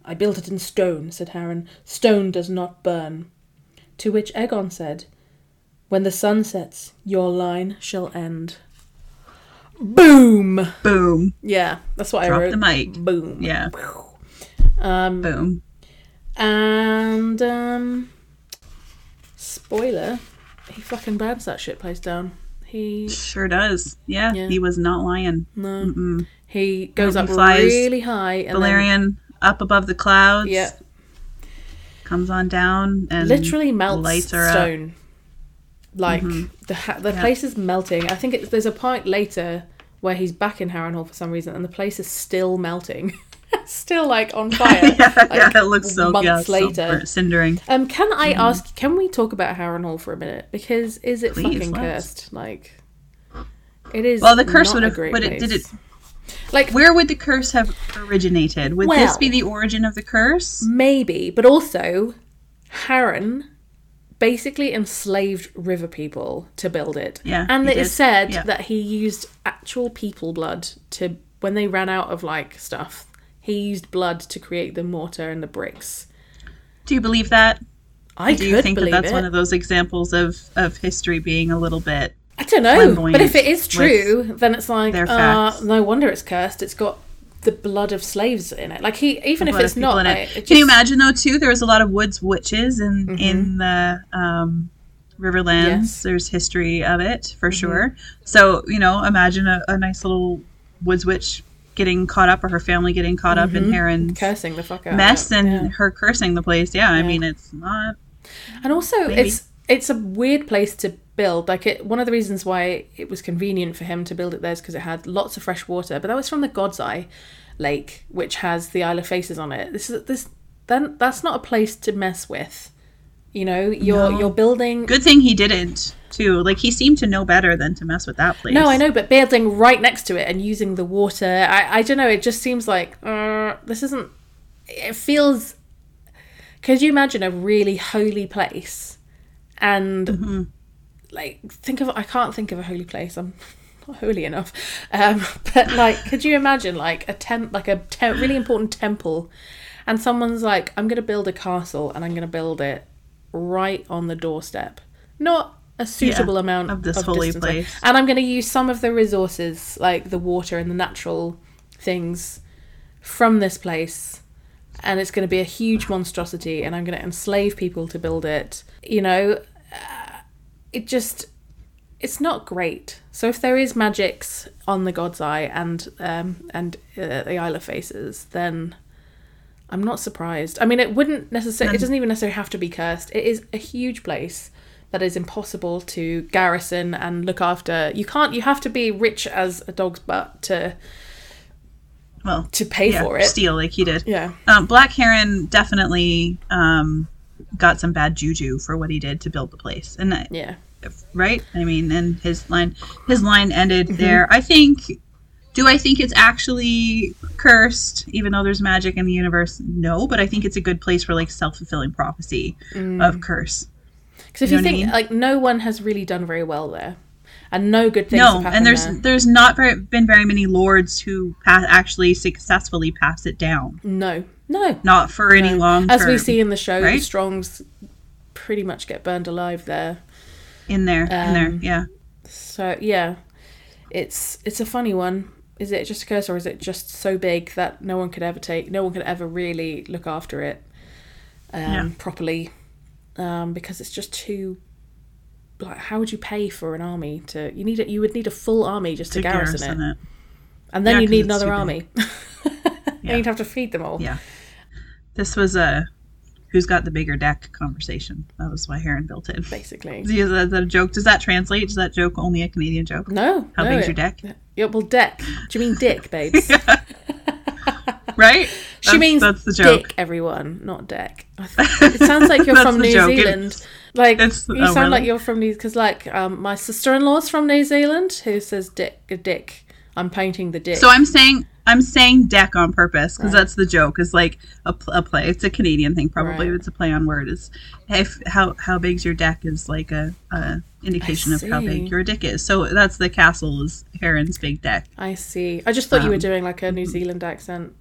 I built it in stone, said Harren. Stone does not burn. To which Aegon said, When the sun sets, your line shall end. Boom! boom Yeah, that's what I Drop wrote. the mic. Boom. yeah Um, boom and um, spoiler, he fucking burns that shit place down. He Sure does. Yeah, Yeah. he was not lying. no, Mm-mm. he goes He up flies really high and then, Balerion up above the clouds. yeah, Comes on down and literally melts lights are up. Like Mhm. the ha- the Yeah. place is melting. I think it's, there's a point later where he's back in Harrenhal for some reason, and the place is still melting, still like on fire. yeah, like, yeah, it looks so months yeah, later. burnt- cindering. Um, can I Mm-hmm. ask? Can we talk about Harrenhal for a minute? Because is it Please, fucking let's. cursed? Like, it is. Well, the curse would have- would it- did place. Like Where would the curse have originated? Would this be the origin of the curse? maybe, but also, Harren basically enslaved river people to build it. Yeah, and it is did. said Yeah. that he used actual people blood to when they ran out of like stuff. He used blood to create the mortar and the bricks. Do you believe that? I Do you think that that's it. one of those examples of of history being a little bit? I don't know, but if it is true, then it's like uh, no wonder it's cursed. It's got the blood of slaves in it. Like he, even if it's not, in it. like, it Can you imagine though? Too, there was a lot of woods witches in Mhm. in the um, Riverlands. Yes. Mm-hmm. There's history of it for sure. So you know, imagine a, a nice little woods witch getting caught up, or her family getting caught up in. Harren's cursing the fuck out mess, of and Yeah. her cursing the place. Yeah, I mean, it's not. And also, Maybe. it's it's a weird place to build. Like it, one of the reasons why it was convenient for him to build it there is because it had lots of fresh water. But that was from the God's Eye, lake, which has the Isle of Faces on it. This is this then that's not a place to mess with. You know, you're No. you're building Good thing he didn't too. Like he seemed to know better than to mess with that place. No, I know, but building right next to it and using the water, I, I don't know. It just seems like uh, this isn't. It feels. Could you imagine a really holy place, and Mm-hmm. Like think of I can't think of a holy place. I'm not holy enough, um, but like, could you imagine like a temp, like a te- really important temple, and someone's like, I'm gonna build a castle and I'm gonna build it right on the doorstep, not a suitable amount of this holy distance place. And I'm going to use some of the resources, like the water and the natural things, from this place. And it's going to be a huge monstrosity, and I'm going to enslave people to build it. You know, it just. It's not great. So if there is magics on the God's Eye and um, and uh, the Isle of Faces, then I'm not surprised. I mean, it wouldn't necessarily. It doesn't even necessarily have to be cursed. It is a huge place that is impossible to garrison and look after. You can't. You have to be rich as a dog's butt to Well, to pay yeah, for it. steal like he did. Yeah. Um, Black Harren definitely um, got some bad juju for what he did to build the place, and that, Yeah. right? I mean, and his line, his line ended Mm-hmm. there. I think. Do I think it's actually cursed, even though there's magic in the universe? No, but I think it's a good place for like self fulfilling prophecy of curse. Because if You you, what I think mean? like no one has really done very well there, and no good things No, have happened and there's there. there's not very, been very many lords who pa- actually successfully pass it down. no, no. Not for any long As we see in the show, the? Strongs pretty much get burned alive there. in there, in there, Um, yeah. So yeah, it's it's a funny one. Is it just a curse, or is it just so big that no one could ever take, no one could ever really look after it um, Yeah. properly? Um, because it's just too. Like, how would you pay for an army to? You need it. You would need a full army just to, To garrison, garrison it. it. and then Yeah, you'd 'cause need another army. Yeah. you'd have to feed them all. Yeah. This was a who's got the bigger deck conversation. That was why Harren built it. Basically, Is that is that a joke? Does that translate? Is that joke only a Canadian joke? no. How no, big's it- your deck? Yeah, well, deck. Do you mean dick, babes? Right? She That's- means that's the joke. dick, everyone, not deck. It sounds like you're from New joke. Zealand. Like It's- you oh, sound like you're from New because like um, my sister-in-law's from New Zealand who says dick a dick. I'm painting the dick. So I'm saying I'm saying deck on purpose because that's the joke. Is like a, a play. It's a Canadian thing probably. Right. It's a play on word. Is if how how big's your deck is like a, a indication of how big your dick is. So that's the castle is Harren's big deck. I see. I just thought you were Um, doing like a New Zealand accent.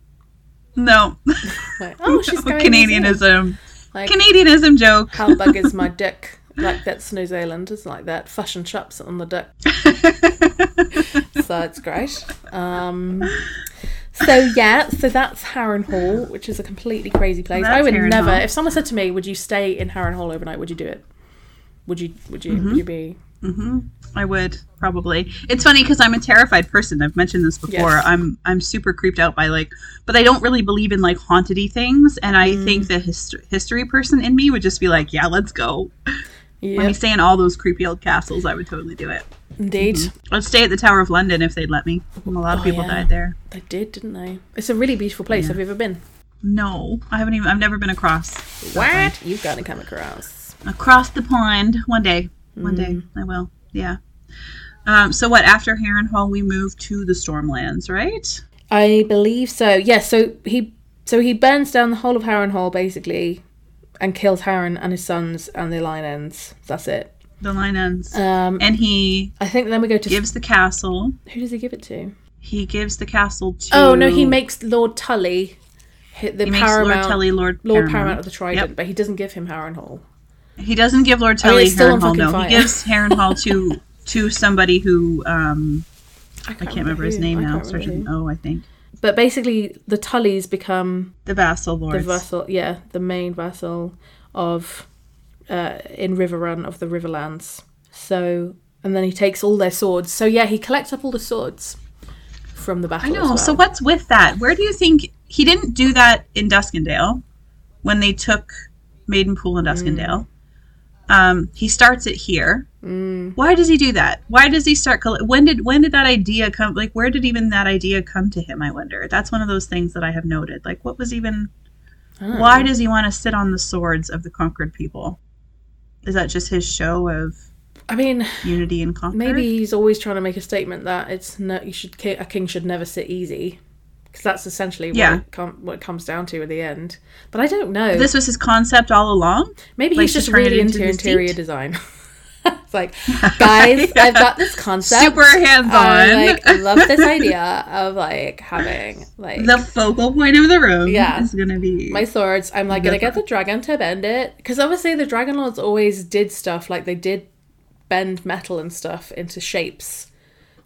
No, Like, oh, she's going Canadianism. Like Canadianism joke. how big is my dick? Like that's New Zealand. It's like that. Fashion shops on the dick. So it's great. Um, so yeah, so that's Harrenhal, which is a completely crazy place. I would Harren never. Hall. If someone said to me, "Would you stay in Harrenhal overnight?" Would you do it? Would you? Would you? Mm-hmm. Would you be? I would probably. It's funny because I'm a terrified person. I've mentioned this before. Yes. I'm I'm super creeped out by like, but I don't really believe in like hauntedy things. And I think the hist- history person in me would just be like, yeah, let's go. Let me stay in all those creepy old castles. I would totally do it. Indeed. I'd stay at the Tower of London if they'd let me. A lot of Oh, people yeah. died there. They did, didn't they? It's a really beautiful place. Have you ever been? No, I haven't even. I've never been across. What? You've got to come across. Across the pond one day. One day Mm. I will. Yeah. Um, so what? After Harrenhal, we move to the Stormlands, right? I believe so. Yes. so he so he burns down the whole of Harrenhal basically, and kills Harren and his sons and the line ends. That's it. The line ends, Um, and he I think then we go to gives the castle. who does he give it to? He gives the castle to. Oh no, he makes Lord Tully the he makes Paramount Lord Tully Lord Lord Paramount. Paramount of the Trident, Yep. but he doesn't give him Harrenhal. He doesn't give Lord I mean, Tully it's still Harrenhal. No, fire. he gives Harrenhal to to somebody who um I I can't remember his name I now. can't Starts with remember. O, I think. But basically, the Tullys become The vassal the lords. vassal. Yeah, the main vassal of uh, in Riverrun of the Riverlands. So, and then he takes all their swords. So yeah, he collects up all the swords from the battle. I know. well. So what's with that? Where do you think he didn't do that in Duskendale when they took Maidenpool and Duskendale? Um, he starts it here, Mm. Why does he do that? Why does he start? Coll- when did when did that idea come? Like, where did even that idea come to him? I wonder. That's one of those things that I have noted. Like, what was even? Why know. does he want to sit on the swords of the conquered people? Is that just his show of I mean, unity and conquer? maybe he's always trying to make a statement that it's no, you should a king should never sit easy, because that's essentially what, Yeah. it com- what it comes down to at the end. But I don't know. this was his concept all along. Maybe like, he's just really into into interior seat? design. it's like, guys, I've got this concept. Super hands I on. like I love this idea of like having like the focal point of the room Yeah. is gonna be my swords. I'm like gonna get the dragon to bend it because obviously the dragon lords always did stuff like they did bend metal and stuff into shapes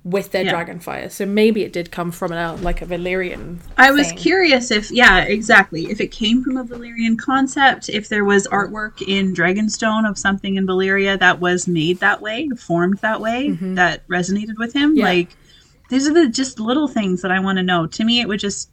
with their Yeah. dragon fire. So maybe it did come from an like a Valyrian. I was thing. curious if, yeah, exactly. If it came from a Valyrian concept, if there was artwork in Dragonstone of something in Valyria that was made that way, formed that way, that resonated with him. Mm-hmm. Yeah. Like, these are the just little things that I want to know. To me, it would just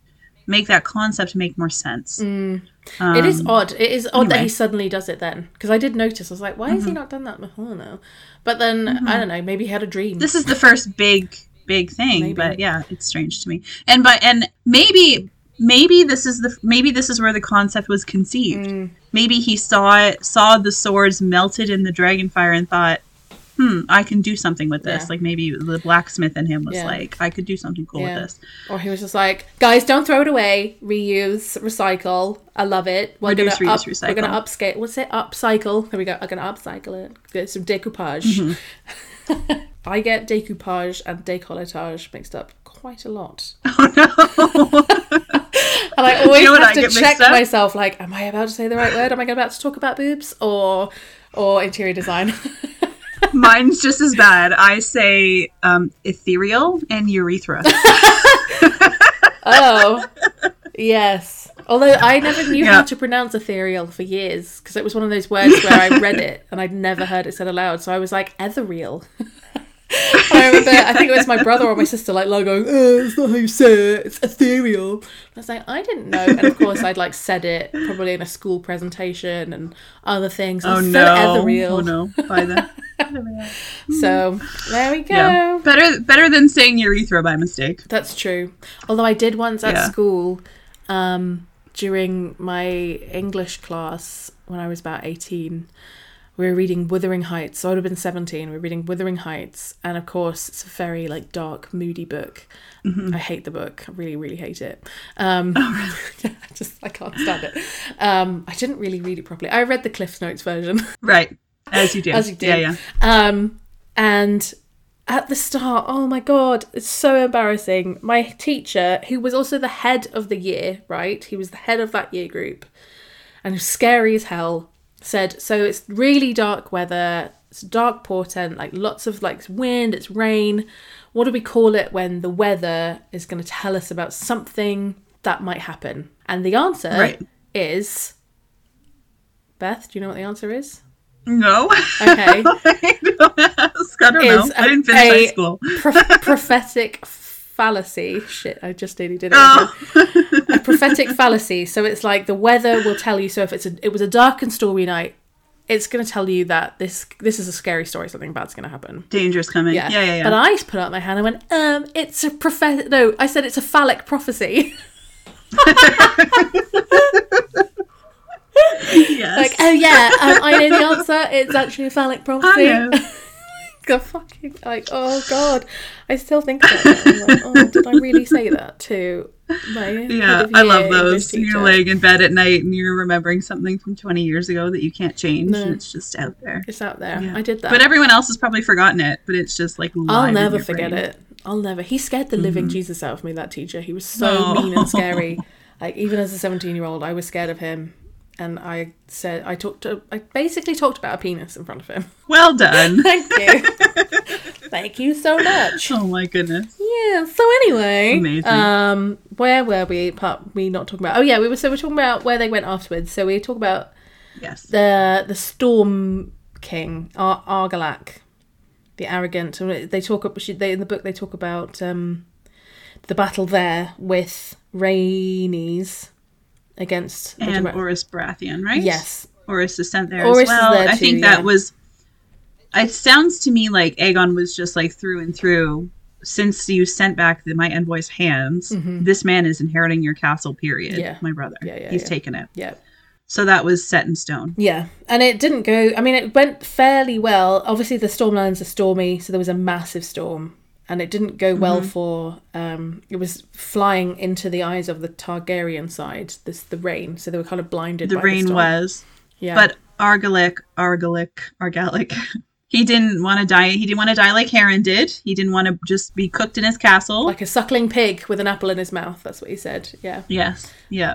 make that concept make more sense. Mm. It is Um, odd. It is odd that he suddenly does it then because I did notice. I was like, why has he not done that before now? But then I don't know. Maybe he had a dream. This is the first big, big thing, Maybe. but yeah, it's strange to me. And by and maybe maybe this is the maybe this is where the concept was conceived. Mm. Maybe he saw it, saw the swords melted in the dragon fire, and thought, "Hmm, I can do something with this." Yeah. Like maybe the blacksmith in him was Yeah. like, "I could do something cool Yeah. with this." Or he was just like, guys, don't throw it away. Reuse, recycle. I love it. We're Reduce, gonna reuse, up, We're gonna recycle. upscale. What's it? Upcycle. There we go. I'm gonna upcycle it. Get some decoupage. Mm-hmm. I get decoupage and décolletage mixed up quite a lot, Oh no! and I always know have to check myself. Like, am I about to say the right word? Am I going about to talk about boobs or or interior design? Mine's just as bad. I say um, ethereal and urethra. Oh, yes. Although I never knew Yeah. how to pronounce ethereal for years because it was one of those words where I read it and I'd never heard it said aloud. So I was like, ethereal. I remember, I think it was my brother or my sister, like, like going, oh, it's not how you say it, it's ethereal. I was like, I didn't know. And of course, I'd like said it probably in a school presentation and other things. oh no! So ethereal. Oh no! By the So there we go. yeah, better better than saying urethra by mistake. That's true. Although I did once at Yeah. school, um, during my English class when I was about 18, we were reading Wuthering Heights. So I would have been 17. We were reading Wuthering Heights. And of course, it's a very like dark, moody book. Mm-hmm. I hate the book. I really, really hate it. Um, Oh, I just, I can't stand it. Um, I didn't really read it properly. I read the Cliff Notes version. Right. As you do. As you do. Yeah, yeah. Um, and at the start, oh my god, it's so embarrassing. My teacher, who was also the head of the year, right? He was the head of that year group, and scary as hell. Said, so it's really dark weather. It's dark portent, like lots of like wind. It's rain. What do we call it when the weather is going to tell us about something that might happen? And the answer Right. is Beth. Do you know what the answer is? No. Okay. I don't ask. I don't know. Is I didn't finish high school. Pro- prophetic fallacy. Shit, I just nearly did it. Oh. A prophetic fallacy. So it's like the weather will tell you. So if it's a, it was a dark and stormy night, it's going to tell you that this this is a scary story. Something bad's going to happen. Danger's coming. Yeah. Yeah, yeah, yeah. But I put up my hand and went, um, it's a prophet. No, I said it's a phallic prophecy. like, oh yeah, um, I know the answer. It's actually a phallic prophecy. know. the fucking like oh god i still think about that. I'm like, oh did i really say that to my yeah, I love those. You're laying in bed at night and you're remembering something from 20 years ago that you can't change, No. and it's just out there. it's out there Yeah. i did that But everyone else has probably forgotten it, but it's just like i'll never forget brain. it i'll never he scared the living jesus out of me that teacher he was so Oh. mean and scary like even as a 17 year old i was scared of him and i said i talked to i basically talked about a penis in front of him Well done. thank you thank you so much oh my goodness. Yeah. So anyway, Amazing. um, where were we? Part we not talking about. Oh yeah, we were. So we're talking about where they went afterwards. So we talk about Yes. the the Storm King, Ar- Argilac, the arrogant. And they talk. They in the book they talk about um, the battle there with Rhaenys against and Orys Baratheon, right? Yes. Orys is sent there Orys as well. there I too, think yeah. that was it sounds to me like Aegon was just like through and through. Since you sent back the my envoy's hands, this man is inheriting your castle. Period. Mm-hmm. Yeah. my brother. Yeah, yeah, He's yeah. taken it. Yeah. So that was set in stone. Yeah, and it didn't go. I mean, it went fairly well. Obviously, the stormlands are stormy, so there was a massive storm, and it didn't go well Mm-hmm. for. Um, it was flying into the eyes of the Targaryen side. This the rain, so they were kind of blinded. The by rain the was, yeah, but Argilac, Argilac, Argilac. He didn't want to die. He didn't want to die like Harren did. He didn't want to just be cooked in his castle. like a suckling pig with an apple in his mouth. That's what he said. Yeah, Yes. Yeah.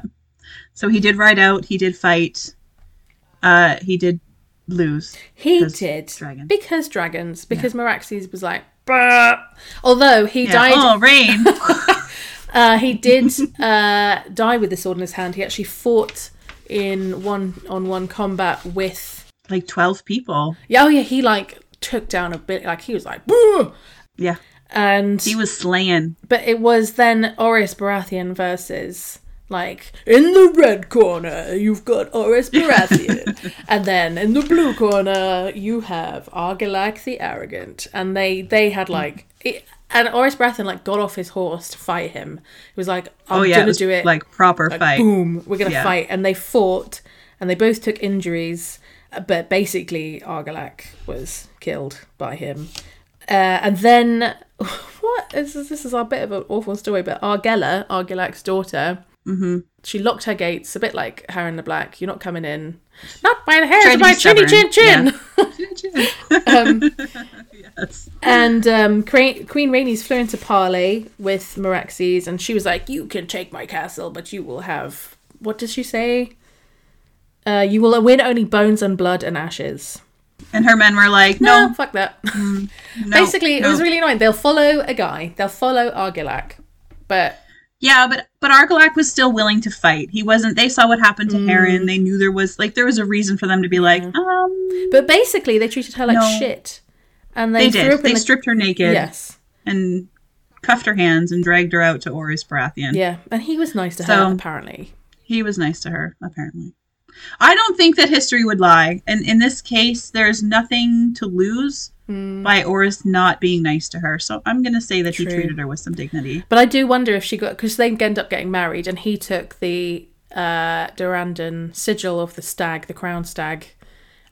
So he did ride out. He did fight. Uh, he did lose. he did because dragons. Because Meraxes was like. "Bah." Although he Yeah. died Oh, rain. Uh, he did uh, die with the sword in his hand. He actually fought in one on one combat with. like twelve people. Yeah, oh yeah, he like took down a bit. Like he was like, "Boo!" Yeah. and He was slaying. but it was then Orys Baratheon versus like in the red corner you've got Orys Baratheon, and then in the blue corner you have Argilac the Arrogant, and they they had like. It, and Orys Baratheon like got off his horse to fight him. He was like, "I'm Oh yeah, gonna it was do it like proper like, fight. boom, we're gonna Yeah. fight. And they fought, and they both took injuries, but basically Argilac was killed by him. Uh, and then, what? This is, this is a bit of an awful story, but Argella, Argilac's daughter, Mm-hmm. she locked her gates, a bit like Harren the Black. You're not coming in. Not by the hair Tried of to my be chinny chin chin. um, yes. and um, Queen, Rhaenys flew into parley with Meraxes, and she was like, "You can take my castle, but you will have what does she say? Uh, you will win only bones and blood and ashes." And her men were like, No, no, fuck that. no Basically, it was really annoying. They'll follow a guy. They'll follow Argilac, but Yeah, but but Argilac was still willing to fight. He wasn't. They saw what happened to Mm. Harren. They knew there was like there was a reason for them to be like, um, but basically they treated her like No. shit, and they, they did. They the stripped her naked yes, and cuffed her hands and dragged her out to Orys Baratheon. yeah, and he was nice to So- her apparently. He was nice to her, apparently. I don't think that history would lie. And in this case, there's nothing to lose Hmm. by Orys not being nice to her. So I'm going to say that True. he treated her with some dignity. But I do wonder if she got because they end up getting married, and he took the uh, Durrandon sigil of the stag, the crown stag,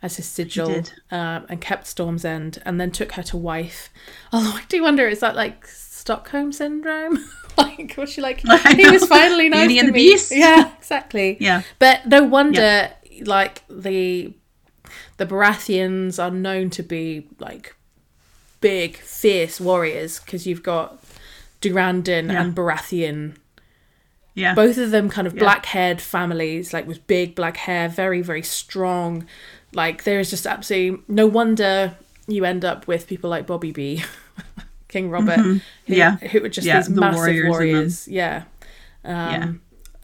as his sigil, um, and kept Storm's End, and then took her to wife. Although I do wonder, is that like Stockholm syndrome? like was she like he was finally nice Beauty to and the me? Beast. Yeah, exactly. Yeah. But no wonder, like the the Baratheons are known to be like big, fierce warriors because you've got Durrandon Yeah. and Baratheon. Yeah. Both of them kind of Yeah. black-haired families, like with big black hair, very, very strong. Like there is just absolutely no wonder you end up with people like Bobby B, King Robert, who, Mm-hmm. Yeah. who are just Yeah, these the massive warriors warriors. Yeah. Um, Yeah.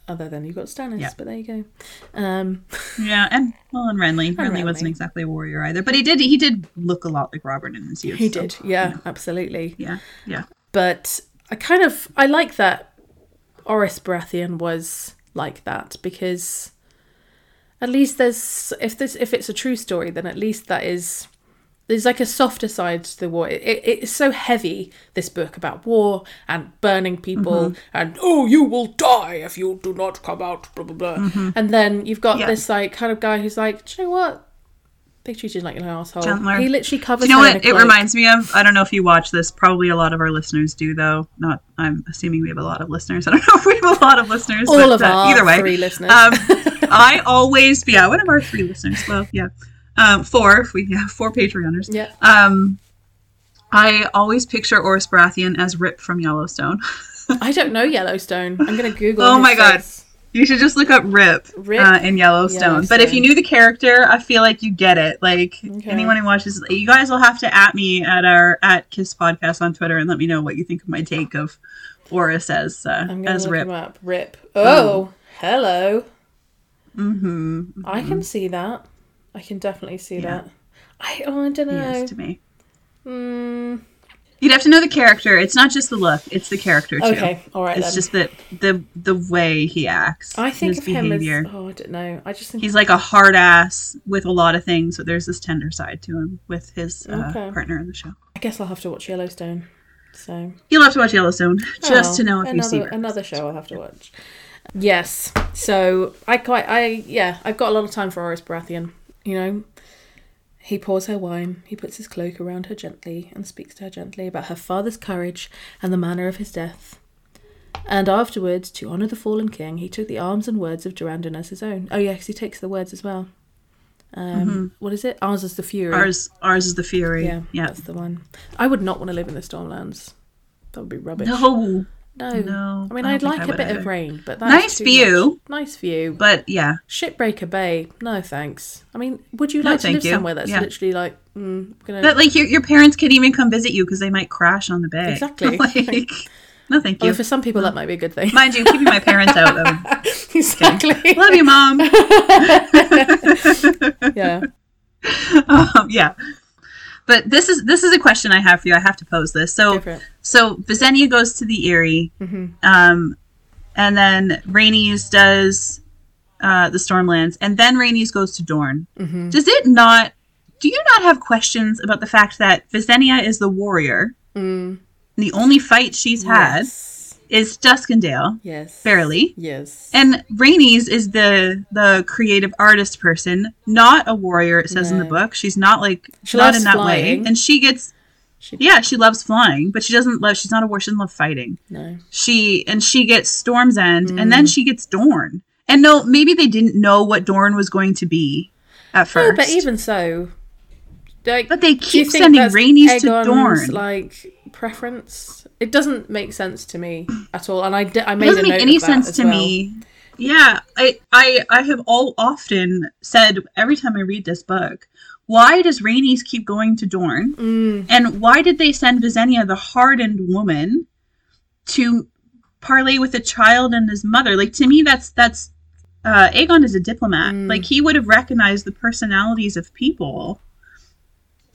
Other than you've got Stannis, Yeah. but there you go. Um, Yeah, and well, and Renly. Renly wasn't exactly a warrior either, but he did he did look a lot like Robert in his youth. he so, did, yeah, absolutely. Yeah, yeah, But I kind of I like that Orys Baratheon was like that because at least there's if this if it's a true story, then at least that is there's like a softer side to the war. It, it, it's so heavy this book about war and burning people and oh you will die if you do not come out blah blah blah. And then you've got Yeah. this like kind of guy who's like, do you know what? They treated like an asshole. Gentler. He literally covers. Do you know what it reminds me of? I don't know if you watch this. Probably a lot of our listeners do, though. Not. I'm assuming we have a lot of listeners. I don't know if we have a lot of listeners. All but, of uh, our either way, three listeners. Um, I always, yeah, one of our three listeners. Well, yeah, um, four. If we have four Patreoners. yeah. Um, I always picture Orys Baratheon as Rip from Yellowstone. I don't know Yellowstone. I'm gonna Google. Oh my God. face. You should just look up Rip, Rip uh, in Yellowstone. But if you knew the character, I feel like you get it. Like Okay. anyone who watches, you guys will have to at me at our at Kiss Podcast on Twitter and let me know what you think of my take of Orys as uh, I'm gonna as look Rip. him up. Rip. Oh, hello. Mm-hmm. I can see that. I can definitely see Yeah. that. I oh I don't He know. is to me. Hmm. You'd have to know the character. It's not just the look; it's the character too. Okay, all right. It's then. just that the the way he acts. I think his of him behavior. as oh, I don't know. I just think He's like a hard ass with a lot of things, but there's this tender side to him with his uh, Okay. partner in the show. I guess I'll have to watch Yellowstone. So You'll have to watch Yellowstone just Oh, to know if you another, see her. another show I'll have to watch. Yes. So I quite I yeah, I've got a lot of time for Orys Baratheon. You know, he pours her wine, he puts his cloak around her gently and speaks to her gently about her father's courage and the manner of his death. And afterwards, to honour the fallen king, he took the arms and words of Durrandon as his own. Oh yes, he takes the words as well. Um, what is it? Ours is the fury. Mm-hmm. Ours, ours is the Fury. yeah, yeah. that's the one. I would not want to live in the Stormlands. That would be rubbish. No, No. No, I mean, I I'd like a would bit either. of rain, but that's Nice view. much. Nice view. but yeah, Shipbreaker Bay. No, thanks. I mean, would you No, like to live you. somewhere that's Yeah. literally like, mm, gonna that like your your parents can't even come visit you because they might crash on the bay. Exactly. like, no, thank Well, you. for some people that might be a good thing. Mind you, keeping my parents out. Though. exactly. Love you, mom. yeah. um, yeah. But this is this is a question I have for you. I have to pose this. So it. so Visenya goes to the Eyrie, Mhm. um, and then Rhaenys does uh, the Stormlands, and then Rhaenys goes to Dorne. Mhm. Does it not? Do you not have questions about the fact that Visenya is the warrior? Mm. The only fight she's had Yes. Is Duskendale, Yes. barely. Yes. And Rhaenys is the the creative artist person, not a warrior. It says in the book she's not like She not in that flying. way, and she gets She- yeah she loves flying, but she doesn't love. She's not a warrior. She doesn't love fighting. no. She and she gets Storm's End, and Mm. then she gets Dorne. And no, maybe they didn't know what Dorne was going to be at No, first. but even so, like, But they keep sending that's to Dorne. Like preference, it doesn't make sense to me at all. And I, di- I it made doesn't a make any sense to well. me. Yeah, I, I I have all often said every time I read this book, why does Rhaenys keep going to Dorne? Mm, And why did they send Visenya, the hardened woman, to parley with a child and his mother? Like to me, that's that's uh, Aegon is a diplomat. Mm. Like he would have recognized the personalities of people.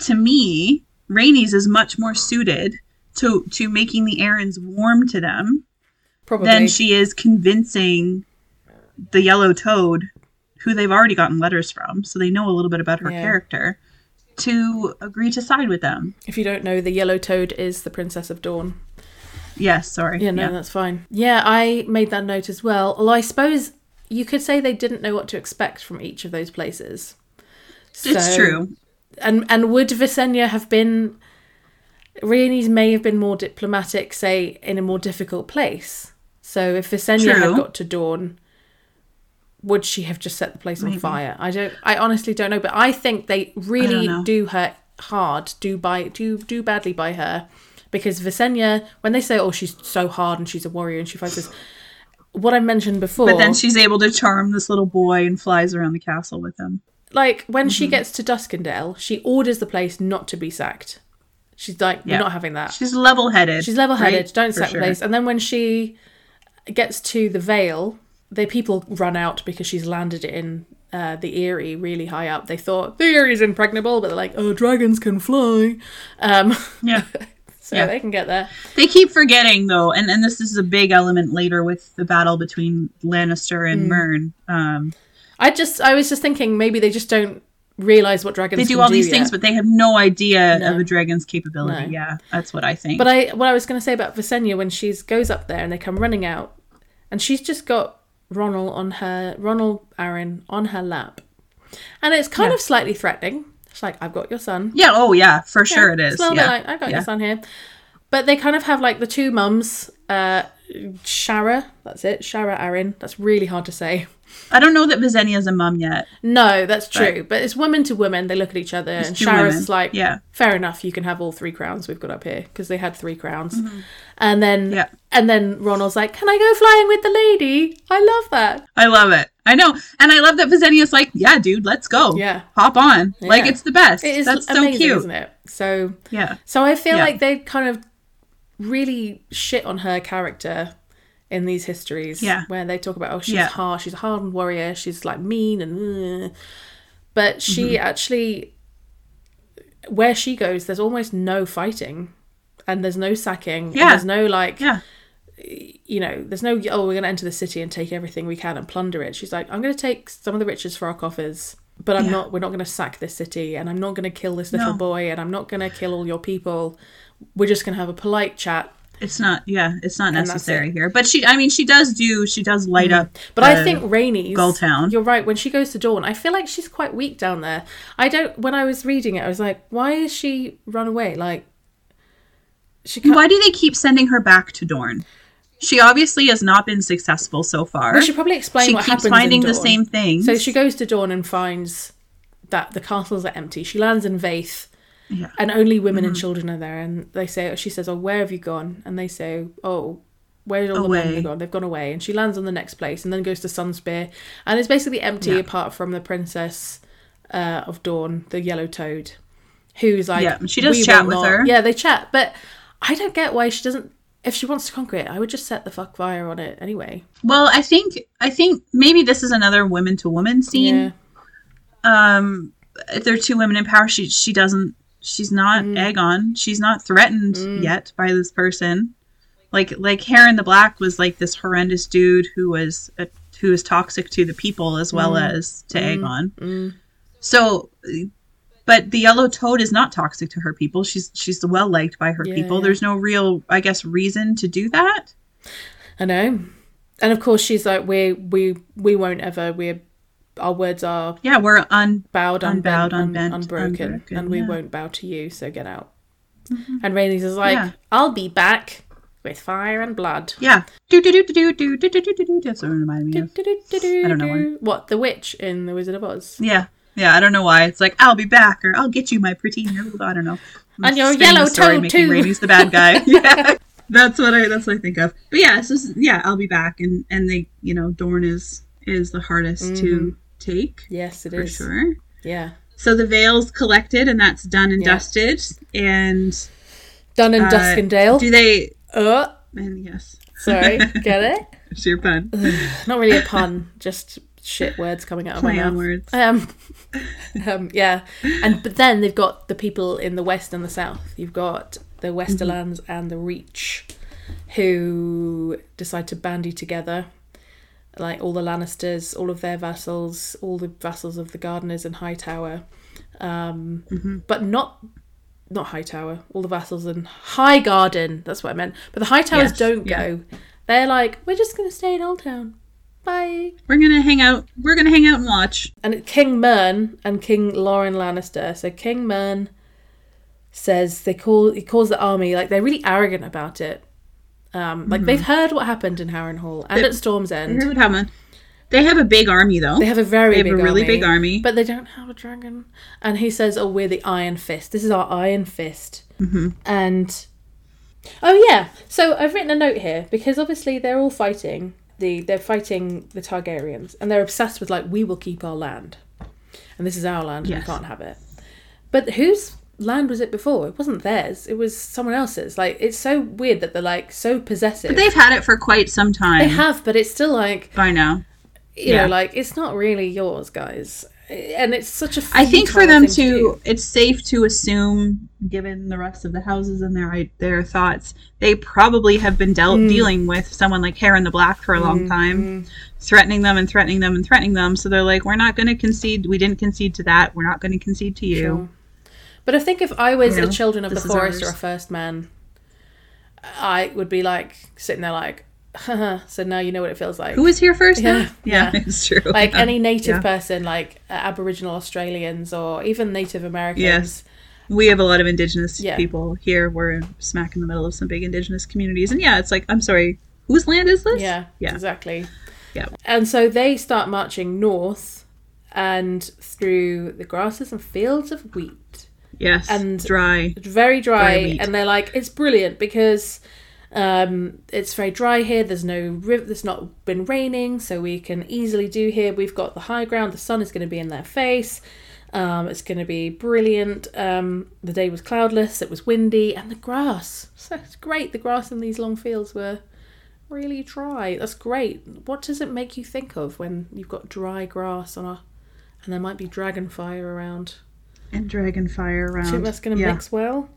To me, Rhaenys is much more suited to to making the Arryns warm to them probably. than she is convincing the yellow toad, who they've already gotten letters from, so they know a little bit about her Yeah. character, to agree to side with them. if you don't know, the yellow toad is the Princess of Dorne. Yes, sorry. Yeah, no, that's fine. Yeah, I made that note as well. Although I suppose you could say they didn't know what to expect from each of those places. It's true. And and would Visenya have been? Rhaenys may have been more diplomatic, say, in a more difficult place. So if Visenya had got to Dorne, would she have just set the place on fire? I don't. I honestly don't know. But I think they really do her hard, do by do do badly by her, because Visenya, when they say, "Oh, she's so hard and she's a warrior and she fights this," what I mentioned before. But then she's able to charm this little boy and flies around the castle with him. like when she Mm-hmm. gets to Duskendale, she orders the place not to be sacked. She's like, Yeah. we're not having that. She's level headed. She's level headed. right? Don't sack sure. place. And then when she gets to the Vale, the people run out because she's landed in uh, the Eyrie really high up. They thought the Eyrie's impregnable, but they're like, oh, dragons can fly. Um, Yeah. so Yeah. they can get there. They keep forgetting though, and, and this is a big element later with the battle between Lannister and Mern. Um, I just, I was just thinking maybe they just don't realize what dragons they do all these things, but they have no idea No. of a dragon's capability. No. Yeah, that's what I think. But I, what I was going to say about Visenya when she goes up there and they come running out, and she's just got Ronnel on her, Ronnel Arryn on her lap, and it's kind Yeah. of slightly threatening. It's like I've got your son. yeah, oh yeah, for sure it is. It's a little yeah. bit like I've got Yeah. your son here, but they kind of have like the two mums. Uh, Sharra, that's it. Sharra Arryn. That's really hard to say. I don't know that Visenya's a mum yet. No, that's true. But it's women to women. They look at each other, and Sharra's like, Yeah. fair enough. You can have all three crowns we've got up here because they had three crowns. And then, Mm-hmm. Yeah. and then Ronnel's like, "Can I go flying with the lady?" I love that. I love it. I know, and I love that Visenya's like, yeah, dude, let's go. Yeah. hop on. Like it's the best. It is That's so amazing, cute. isn't it? So, Yeah, so I feel Yeah. like they kind of really shit on her character in these histories. Yeah. where they talk about, oh, she's Yeah. hard, she's a hardened warrior, she's like mean and, uh, but she Mm-hmm. actually, where she goes, there's almost no fighting. and there's no sacking. Yeah. there's no like Yeah. you know, there's no, oh, we're going to enter the city and take everything we can and plunder it. She's like, I'm going to take some of the riches for our coffers, but I'm Yeah. not, we're not going to sack this city and I'm not going to kill this little No. boy and I'm not going to kill all your people. We're just going to have a polite chat. It's not. Yeah, it's not necessary it. Mm. here. But she. I mean, she does do. She does light up. But I think Rhaenys, Gulltown. you're right, when she goes to Dorne, I feel like she's quite weak down there. I don't, when I was reading it, I was like, why is she run away? Like, she can't, Why do they keep sending her back to Dorne? She obviously has not been successful so far. we should probably explain she what keeps happens finding in the same thing. So she goes to Dorne and finds that the castles are empty. She lands in Vaith, Yeah. and only women Mm-hmm. and children are there. And they say, she says, "Oh, where have you gone?" And they say, "Oh, where did all the Away. men go? They've gone away." And she lands on the next place, and then goes to Sunspear, and it's basically empty Yeah. apart from the princess uh, of Dorne, the Yellow Toad, who's like, Yeah, she does chat with not-" her. Yeah, they chat, but I don't get why she doesn't. If she wants to conquer it, I would just set the fuck fire on it anyway. well, I think. I think maybe this is another women to woman scene. Yeah. um if there are two women in power she she doesn't she's not Mm. Aegon she's not threatened Mm. yet by this person like like Harren the Black was like this horrendous dude who was a, who was toxic to the people as well Mm. as to Aegon Mm. so but the yellow toad is not toxic to her people she's she's well liked by her Yeah, people yeah. there's no real i guess reason to do that I know. And of course she's like, we we we won't ever we're our words are yeah we're un bowed, Unbowed, unbent, un- unbroken, unbroken, and we yeah. won't bow to you, so get out. And Rhaenys is like, Yeah. I'll be back with fire and blood. yeah do do do do do do do do do do that's what it reminded me of I don't know why. What, the witch in The Wizard of Oz? Yeah. Yeah, I don't know why. It's like, I'll be back, or I'll get you, my pretty. I don't know. I'm And your yellow toad, too. Rhaenys the bad guy. yeah. That's what I that's what I think of. But yeah, so s- yeah, I'll be back and and they you know, Dorne is is the hardest to take Yes, it for is. sure. Yeah. So the Vale's collected and that's done and Yeah. dusted. And Done in Uh, Duskendale. do they uh, and yes. sorry, get it? It's your pun. Not really a pun, just shit words coming out of my Play mouth. words. Um, um, yeah, and but then they've got the people in the west and the south. You've got the Westerlands and the Reach, who decide to bandy together, like all the Lannisters, all of their vassals, all the vassals of the Gardeners and Hightower, um, but not. Not Hightower, all the vassals in Highgarden. That's what I meant. But the Hightowers Yes, don't yeah. go. They're like, we're just going to stay in Oldtown. Bye. We're gonna hang out we're gonna hang out and watch. And King Mern and King Loren Lannister. So King Mern says they call he calls the army like they're really arrogant about it. Um, like they've heard what happened in Harrenhal and They- at Storm's End. heard what happened. They have a big army though. They have a very They have big a really army, big army. but they don't have a dragon. And he says, "Oh, we're the Iron Fist. This is our Iron Fist." Mm-hmm. And oh yeah, so I've written a note here because obviously they're all fighting the they're fighting the Targaryens, and they're obsessed with like we will keep our land, and this is our land, and Yes. we can't have it. But whose land was it before? It wasn't theirs. It was someone else's. Like it's so weird that they're like so possessive. But they've had it for quite some time. they have, but it's still like by now. you Yeah. know, like it's not really yours, guys. And it's such a. I think for them thing to, it's safe to assume, given the rest of the houses and their their thoughts, they probably have been dealt Hmm. dealing with someone like Harren the Black for a long time, threatening them and threatening them and threatening them. So they're like, we're not going to concede. We didn't concede to that. We're not going to concede to you. Sure. But I think if I was You know, a Children of the Forest or a. First Man, I would be like sitting there like, Haha, so now you know what it feels like. Who was here first? Yeah, yeah, yeah. it's true. like Yeah. any native Yeah. person, like uh, Aboriginal Australians or even Native Americans. Yes. we have a lot of indigenous people here. We're smack in the middle of some big indigenous communities, and yeah, it's like, I'm sorry, whose land is this? Yeah, Yeah. exactly. Yeah. And so they start marching north and through the grasses and fields of wheat. Yes, And- dry. Very dry, and they're like, it's brilliant because um, it's very dry here. There's no river. There's not been raining, so we can easily do here. We've got the high ground. The sun is going to be in their face. Um, it's going to be brilliant. Um, the day was cloudless. It was windy, and the grass. So it's great. The grass in these long fields were really dry. That's great. What does it make you think of when you've got dry grass on a, and there might be dragon fire around? And dragon fire around. Think that's going to yeah. mix well.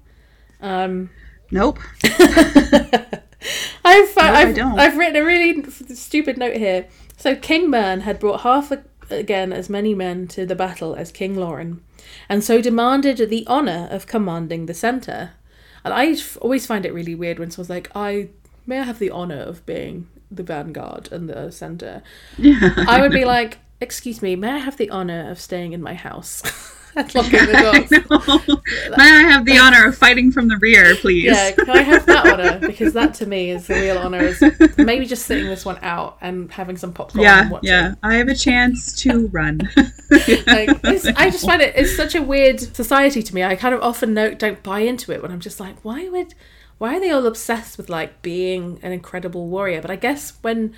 Um, Nope. I've, I I've. I've written a really stupid note here. So King Mern had brought half a, again as many men to the battle as King Loren, and so demanded the honour of commanding the centre. And I f- always find it really weird when someone's like, "I may I have the honour of being the vanguard and the centre." I would be like, "Excuse me, may I have the honour of staying in my house?" locking the doors. May I have the honor of fighting from the rear, please? Yeah, can I have that honour? Because that to me is the real honour. Is maybe just sitting this one out and having some popcorn. yeah, and watching. yeah. I have a chance to run. Like, I just find it it's such a weird society to me. I kind of often no, don't buy into it when I'm just like, why would, why are they all obsessed with like being an incredible warrior? But I guess when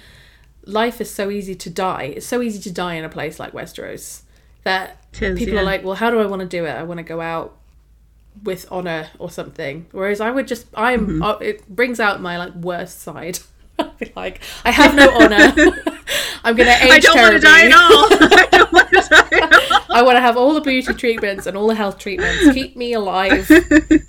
life is so easy to die, it's so easy to die in a place like Westeros that Tis, people yeah. are like, well, how do I want to do it? I want to go out with honor or something. Whereas I would just, I'm, Mm-hmm. uh, it brings out my like worst side. I'd be like, I have no honor. I'm gonna age I don't want to die at all. I don't want to die at all. I want to have all the beauty treatments and all the health treatments. Keep me alive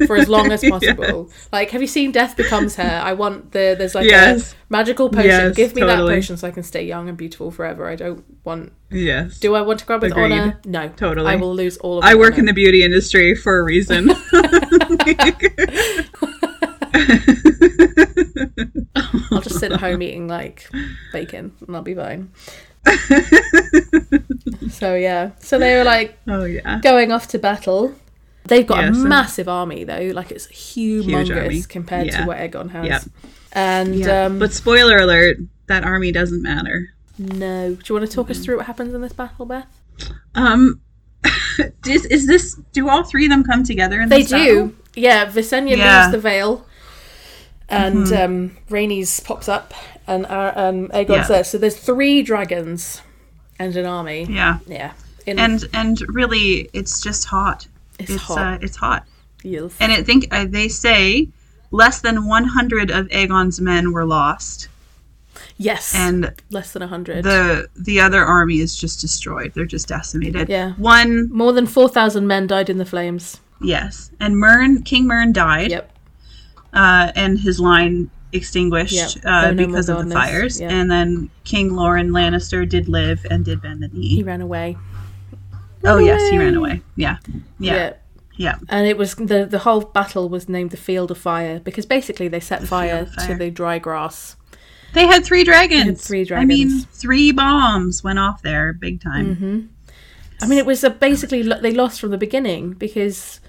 for as long as possible. Like, have you seen Death Becomes Her? I want the there's like Yes. a magical potion. Yes, Give me totally. that potion so I can stay young and beautiful forever. I don't want. Yes. Do I want to grab with Agreed. honor? No, Totally. I will lose all of. I work in the beauty industry for a reason. Just sit at home eating like bacon and I'll be fine. so yeah, so they were like oh yeah. going off to battle. They've got Yes, a and- massive army though, like it's humongous compared Yeah. to what Aegon has. Yeah. And Yeah. um, but spoiler alert, that army doesn't matter. no, do you want to talk us through what happens in this battle, Beth? Um is, is this do all three of them come together in They this do, battle? yeah. Visenya Yeah. Mm-hmm. leaves the Vale, and um, Rhaenys pops up, and uh, um, Aegon's Yeah. there. So there's three dragons and an army. Yeah. Yeah, in And and really it's just hot. It's It's hot. Uh, it's hot. yes. And I think uh, they say less than 100 of Aegon's men were lost yes, and less than hundred. the the other army is just destroyed. They're just decimated. Yeah. One More than four thousand men died in the flames. yes. And Mern King Mern died. Yep. Uh, and his line extinguished Yep. uh, Oh, because of the fires. Yeah. And then King Loren Lannister did live and did bend the knee. He ran away. oh yes, he ran away. Yeah, yeah, yeah. And it was the the whole battle was named the Field of Fire because basically they set fire, Fire. to the dry grass. They had three dragons. three dragons. I mean, three bombs went off there, big time. Mm-hmm. I mean, it was a basically they lost from the beginning because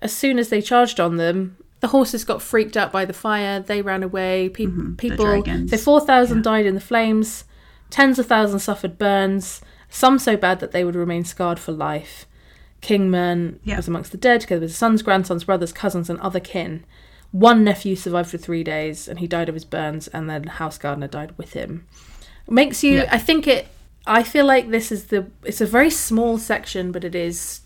as soon as they charged on them, the horses got freaked out by the fire. They ran away. Pe- people, Mm-hmm. dragons. so four thousand died in the flames. Tens of thousands suffered burns. Some so bad that they would remain scarred for life. King Mern Yeah. was amongst the dead, together with his sons, grandsons, brothers, cousins, and other kin. One nephew survived for three days, and he died of his burns, and then House gardener died with him. Makes you, Yeah. I think it. I feel like this is the. It's a very small section, but it is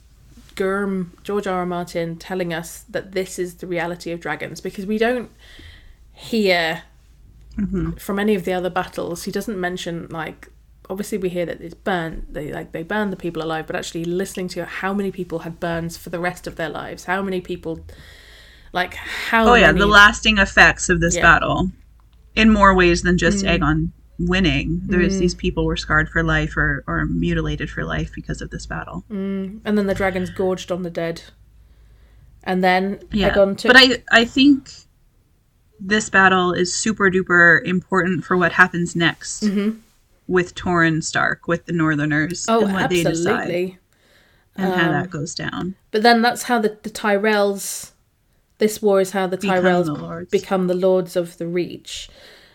George R. R. Martin telling us that this is the reality of dragons because we don't hear from any of the other battles. He doesn't mention like obviously we hear that it's burnt. They like they burned the people alive, but actually listening to how many people had burns for the rest of their lives, how many people, like how Oh yeah, many, the lasting effects of this Yeah. battle, in more ways than just Mm. Aegon winning. There's these people were scarred for life or or mutilated for life because of this battle. and then the dragons gorged on the dead, and then Yeah, took. but I I think this battle is super duper important for what happens next with Torrhen Stark with the Northerners Mm-hmm. oh, and what they decide absolutely. and how Um, that goes down. But then that's how the, the Tyrells. This war is how the Become Tyrells the lords. become the lords of the Reach.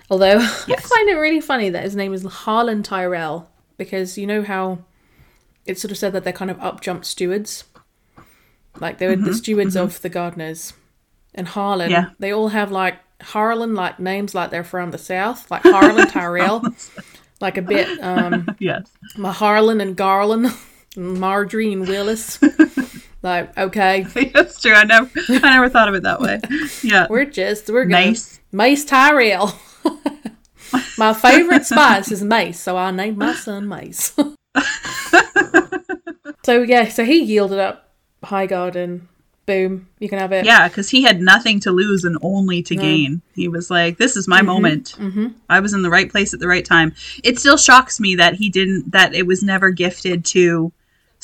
Although I find it really funny that his name is Harlan Tyrell because you know how it's sort of said that they're kind of up jump stewards, like they were the stewards of the gardeners. And Harlan, Yeah. they all have like Harlan like names like they're from the south, like Harlan Tyrell, like a bit um Yes. my Harlan and Garland, and Margaery and Willas. like, okay, That's true. I never I never thought of it that way. Yeah. we're just we're gonna Mace. Mace Tyrell. my favorite spice is mace, so I named my son Mace. so yeah, so he yielded up High Garden boom, you can have it. Yeah, because he had nothing to lose and only to No. gain. He was like, "This is my Mhm, moment. hmm I was in the right place at the right time." It still shocks me that he didn't. That it was never gifted to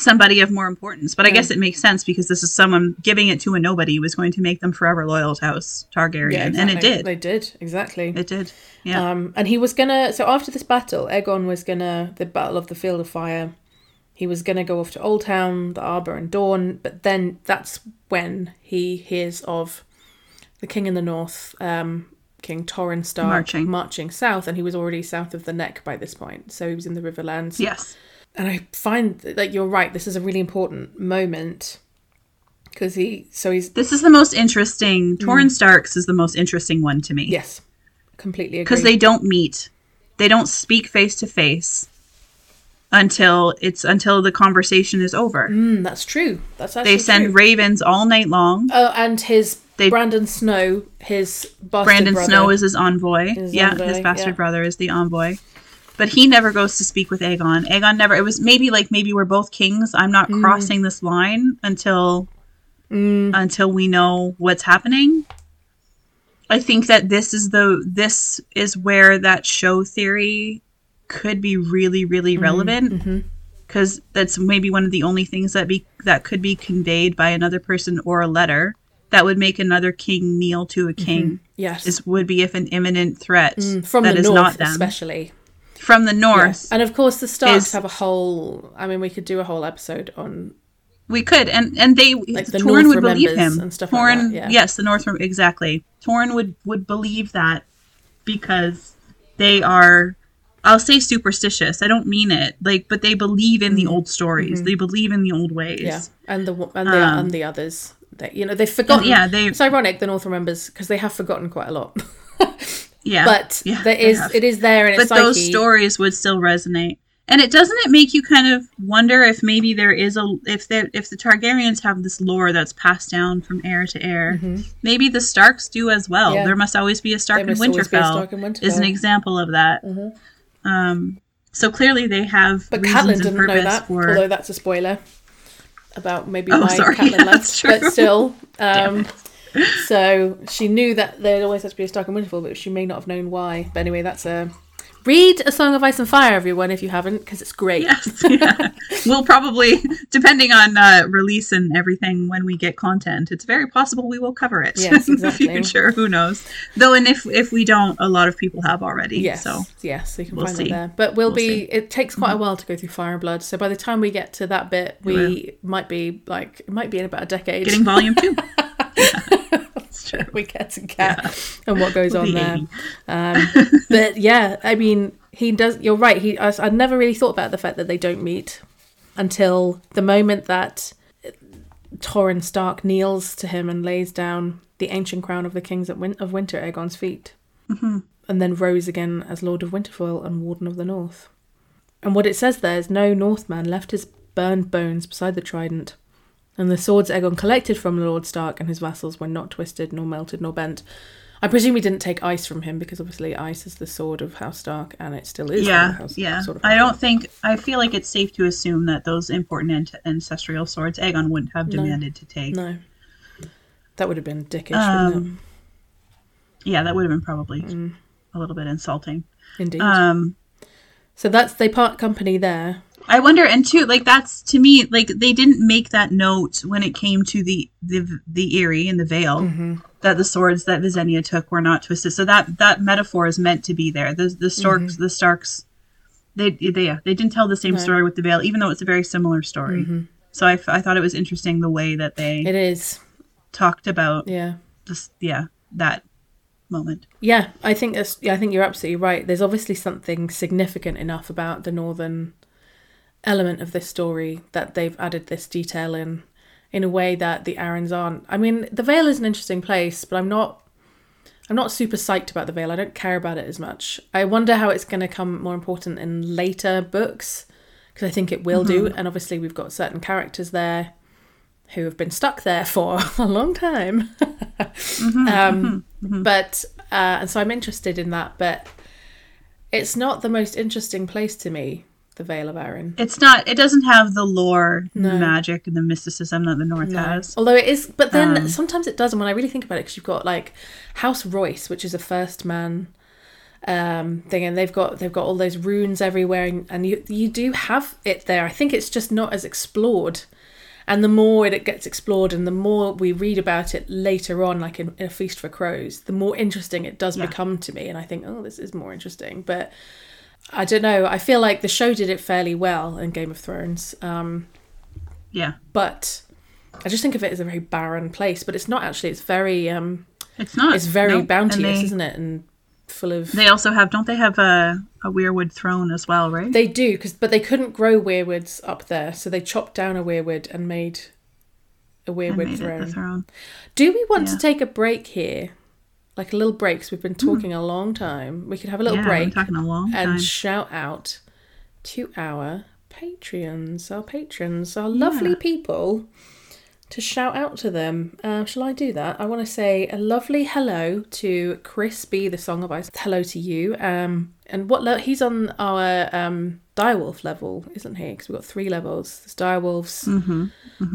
somebody of more importance. But I guess it makes sense because this is someone giving it to a nobody was going to make them forever loyal to House Targaryen, Yeah, and it did. They did exactly. It did. Yeah. Um, and he was gonna. So after this battle, Aegon was gonna the Battle of the Field of Fire. He was gonna go off to Old Town, the Arbor, and Dorne. But then that's when he hears of the King in the North, um, King Torrhen Stark, Marching. marching south, and he was already south of the Neck by this point. So he was in the Riverlands. yes. And I find that you're right. This is a really important moment because he. So he's This is the most interesting. Torrhen Starks is the most interesting one to me. Mm. yes, completely because they don't meet they don't speak face to face until it's until the conversation is over Mm, that's true. That's actually they send true. ravens all night long Oh, and his They- Brandon Snow, his bastard brandon brother. snow is his envoy His yeah envoy, his bastard yeah. brother is the envoy but he never goes to speak with aegon. Aegon never it was maybe like maybe we're both kings. I'm not crossing this line until Mm, until we know what's happening. I think that this is the this is where that show theory could be really really relevant mhm. because that's maybe one of the only things that be that could be conveyed by another person or a letter that would make another king kneel to a king Yes, is would be if an imminent threat Mm, from that the is north, not them. especially. From the north Yes. And of course, the Starks is- have a whole. I mean, we could do a whole episode on. we could and and they Like the North would believe him and stuff like that, yeah. yes the North exactly Torrhen would would believe that because they are I'll say superstitious I don't mean it like but they believe in the old stories they believe in the old ways Mm-hmm. Yeah, and the and the Um, and the others. That you know they've forgotten. yeah, they- It's ironic the North remembers because they have forgotten quite a lot. yeah but yeah, there they is it is there in its but those psyche. stories would still resonate and it doesn't it make you kind of wonder if maybe there is a if there if the targaryens have this lore that's passed down from heir to heir maybe the starks do as well Mm-hmm. Yeah. there must always be a stark in must always be a winterfell Stark in is an Mm-hmm. example of that um so clearly they have But reasons Catelyn didn't know purpose that, for although that's a spoiler about maybe Oh, why sorry, Catelyn left. that's true. But still, um, so she knew that there'd always had to be a Stark in Winterfell, but she may not have known why. But anyway, that's a read a Song of Ice and Fire, everyone, if you haven't, because it's great. yes yeah. we'll probably depending on uh, release and everything when we get content it's very possible we will cover it Yes, in the future who knows though and if if we don't a lot of people have already Yes, so yes, so you can we'll find see. that there. But we'll We'll be. see. Mm-hmm. It takes quite a while to go through Fire and Blood, so by the time we get to that bit, we might be like it might be in about a decade. getting volume two It's true. we get to cat and what goes on there. Um, but yeah, I mean, he does. You're right. He. I, I'd never really thought about the fact that they don't meet until the moment that Torrhen Stark kneels to him and lays down the ancient crown of the kings of, Win- of Winter Aegon's feet, Mm-hmm. and then rose again as Lord of Winterfell and Warden of the North. And what it says there is no Northman left his burned bones beside the trident, and the swords Aegon collected from Lord Stark and his vassals were not twisted, nor melted, nor bent. I presume he didn't take ice from him because obviously ice is the sword of House Stark, and it still is. yeah House, yeah Sword of i don't think i feel like it's safe to assume that those important ant- ancestral swords aegon wouldn't have No. demanded to take No, that would have been dickish, Um, yeah that would have been probably Mm. a little bit insulting? Indeed. um so that's they part company there. I wonder, and too, like that's to me, like they didn't make that note when it came to the the the Eyrie and the Vale Mm-hmm. that the swords that Visenya took were not twisted. So that that metaphor is meant to be there. The the Starks, the Starks, they they yeah, they didn't tell the same Mm-hmm. Story with the Vale, even though it's a very similar story. Mhm. So I, f- I thought it was interesting the way that they It is, talked about yeah. this, yeah, that moment. Yeah, I think that's. Yeah, I think you're absolutely right. There's obviously something significant enough about the northern element of this story that they've added this detail in, in a way that the Arryns aren't. I mean, the Vale is an interesting place, but I'm not. I'm not super psyched about the Vale. I don't care about it as much. I wonder how it's going to come more important in later books, because I think it will do. And obviously, we've got certain characters there who have been stuck there for a long time. um, But uh, and so I'm interested in that, but it's not the most interesting place to me, the Vale of Arryn. It's not. It doesn't have the lore, No. the magic, and the mysticism that the North No. has. Although it is, but then Um, sometimes it does. And when I really think about it, because you've got like House Royce, which is a first man um thing, and they've got they've got all those runes everywhere, and, and you you do have it there. I think it's just not as explored. And the more it gets explored, and the more we read about it later on, like in, in A Feast for Crows, the more interesting it does Yeah. become to me. And I think, oh, this is more interesting. But I don't know. I feel like the show did it fairly well in Game of Thrones. Um, Yeah, but I just think of it as a very barren place. But it's not actually. It's very, um, it's not. it's very. Bounteous, they, isn't it? And full of. They also have. Don't they have a a weirwood throne as well? Right. They do, cause, but they couldn't grow weirwoods up there, so they chopped down a weirwood and made a weirwood throne. throne. Do we want to take a break here? Like a little break, 'cause we've been talking a long time. We could have a little Hmm. yeah, break talking a long time. and shout out to our patrons, our patrons, our lovely people, to shout out to them. Uh, shall I do that? I want to say a lovely hello to Chris B, the Song of Ice. Hello to you. Um, and what le- he's on our um, direwolf level, isn't he? Because we've got three levels. There's direwolves, hmm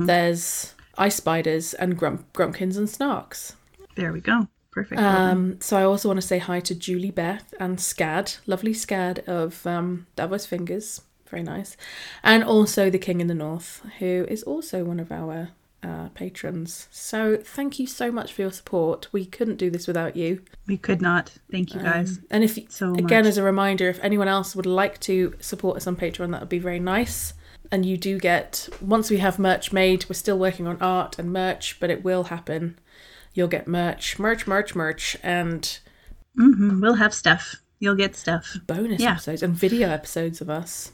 there's ice spiders, and grump- grumpkins and snarks. There we go. Perfect. Um, so I also want to say hi to Julie Beth and Scad, lovely Scad of um, Davos Fingers, very nice, and also the King in the North, who is also one of our uh, patrons. So thank you so much for your support. We couldn't do this without you. we could not. Thank you guys Um, and if so again, much. as a reminder, if anyone else would like to support us on Patreon, that would be very nice. And you do get once we have merch made, we're still working on art and merch, but it will happen. You'll get merch, merch, merch, merch, and hmm We'll have stuff. You'll get stuff. bonus Yeah. episodes and video episodes of us.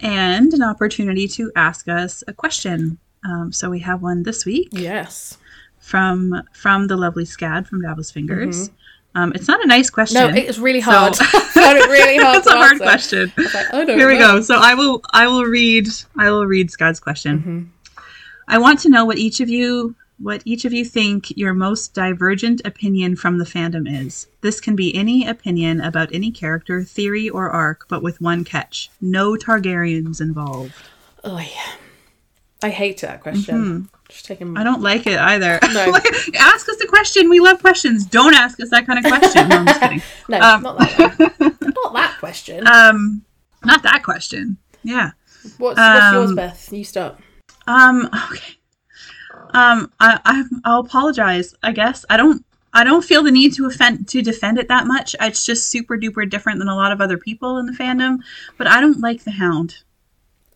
And an opportunity to ask us a question. Um, so we have one this week Yes. from from the lovely Scad from Davos Fingers. Um, it's not a nice question. Mm-hmm. No, it was really hard. Found it really hard. it's a hard answer. question. Like, I don't Here we go. So I will I will read I will read Scad's question. Mhm. I want to know what each of you what each of you think your most divergent opinion from the fandom is. This can be any opinion about any character, theory, or arc, but with one catch: no Targaryens involved. Oh yeah. I hate that question. Just taking. Mm-hmm. I don't like it either. No. ask us the question. We love questions. Don't ask us that kind of question. No, I'm just kidding. No, um, not that not that question. Um, not that question. Yeah. what's, what's yours, um, Beth? You start. Um. Okay. Um. I. I. I'll apologize. I guess I don't. I don't feel the need to offend to defend it that much. It's just super duper different than a lot of other people in the fandom. But I don't like the Hound.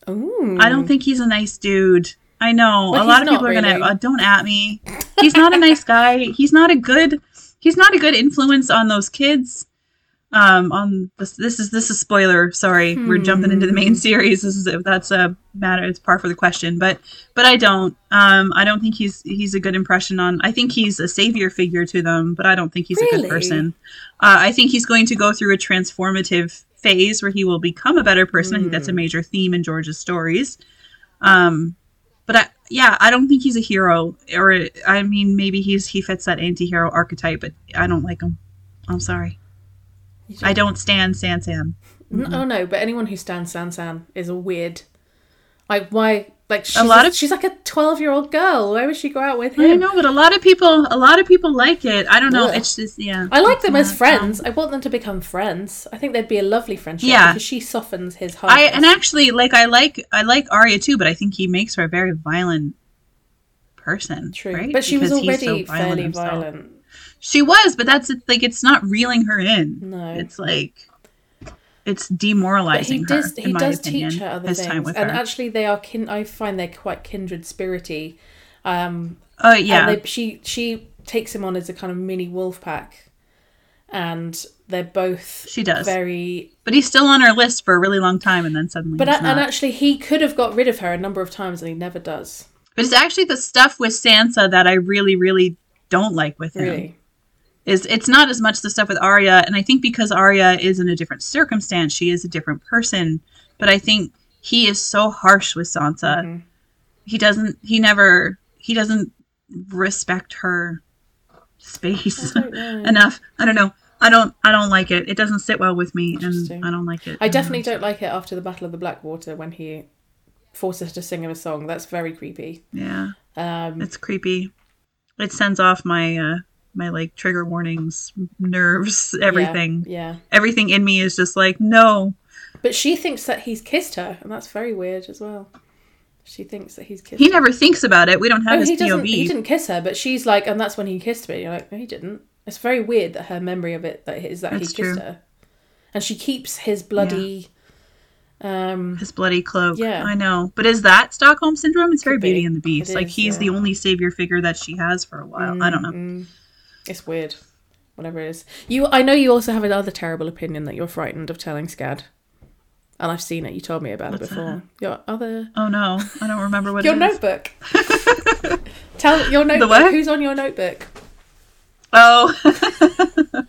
Ooh. I don't think he's a nice dude. I know Well, a lot of people are gonna uh, don't at me. He's not a nice guy. He's not a good. He's not a good influence on those kids. Um, on this, this is this is spoiler. Sorry, we're jumping into the main Hmm. series. This is if that's a matter. It's par for the question, but but I don't. Um, I don't think he's he's a good impression on. I think he's a savior figure to them, but I don't think he's a good person. Uh, I think he's going to go through a transformative phase where he will become a better person. I think that's a Hmm. major theme in George's stories. Um, but I, yeah, I don't think he's a hero, or I mean, maybe he's he fits that anti-hero archetype, but I don't like him. I'm sorry, I don't stand Sansan. N- Oh no, but anyone who stands Sansan is a weird. Like why? Like she's A lot of- she's like a twelve-year-old girl. Why would she go out with him? I know, but a lot of people, a lot of people like it. I don't know. Ugh. It's just yeah. I like them as friends. I want them to become friends. I think they'd be a lovely friendship. Yeah. because she softens his heart. I and actually like I like I like Arya too, but I think he makes her a very violent person. True, right? but she was Because so already violent fairly himself. violent. She was, but that's like it's not reeling her in. No, It's like it's but demoralizing he her. does. in He does opinion, teach her other things, and her. actually, they are kin. I find they're quite kindred spirity. Um, Oh yeah, And they, she she takes him on as a kind of mini wolf pack, and they're both she does. very. but he's still on her list for a really long time, and then suddenly. But he's a- and actually, he could have got rid of her a number of times, and he never does. but it's actually the stuff with Sansa that I really, really don't like with him. Really, Is it's not as much the stuff with Arya, and I think because Arya is in a different circumstance, she is a different person. But I think he is so harsh with Sansa. Mhm. He doesn't. He never. He doesn't respect her space I don't know. enough. I don't know. I don't I don't like it. It doesn't sit well with me, and I don't like it. I definitely don't like it after the Battle of the Blackwater when he forces her to sing him a song. That's very creepy. Yeah, Um, it's creepy. It sends off my uh my like trigger warnings, nerves, everything. Yeah, yeah. Everything in me is just like no. But she thinks that he's kissed her, and that's very weird as well. She thinks that he's kissed He her. never thinks about it. We don't have Oh, his he. POV. He didn't kiss her, but she's like, and that's when he kissed me. You're like, no, he didn't. It's very weird that her memory of it that is that That's he kissed true. her, and she keeps his bloody. Um, His bloody cloak. Yeah. I know. But is that Stockholm syndrome? It's very be. Beauty and the Beast. It like is, he's yeah. the only savior figure that she has for a while. I don't know. mm, it's weird. Whatever it is, you. I know you also have another terrible opinion that you're frightened of telling Scad, and I've seen it. You told me about What's it before. Your other Oh no, I don't remember what your notebook. Tell your notebook. Who's on your notebook? Oh,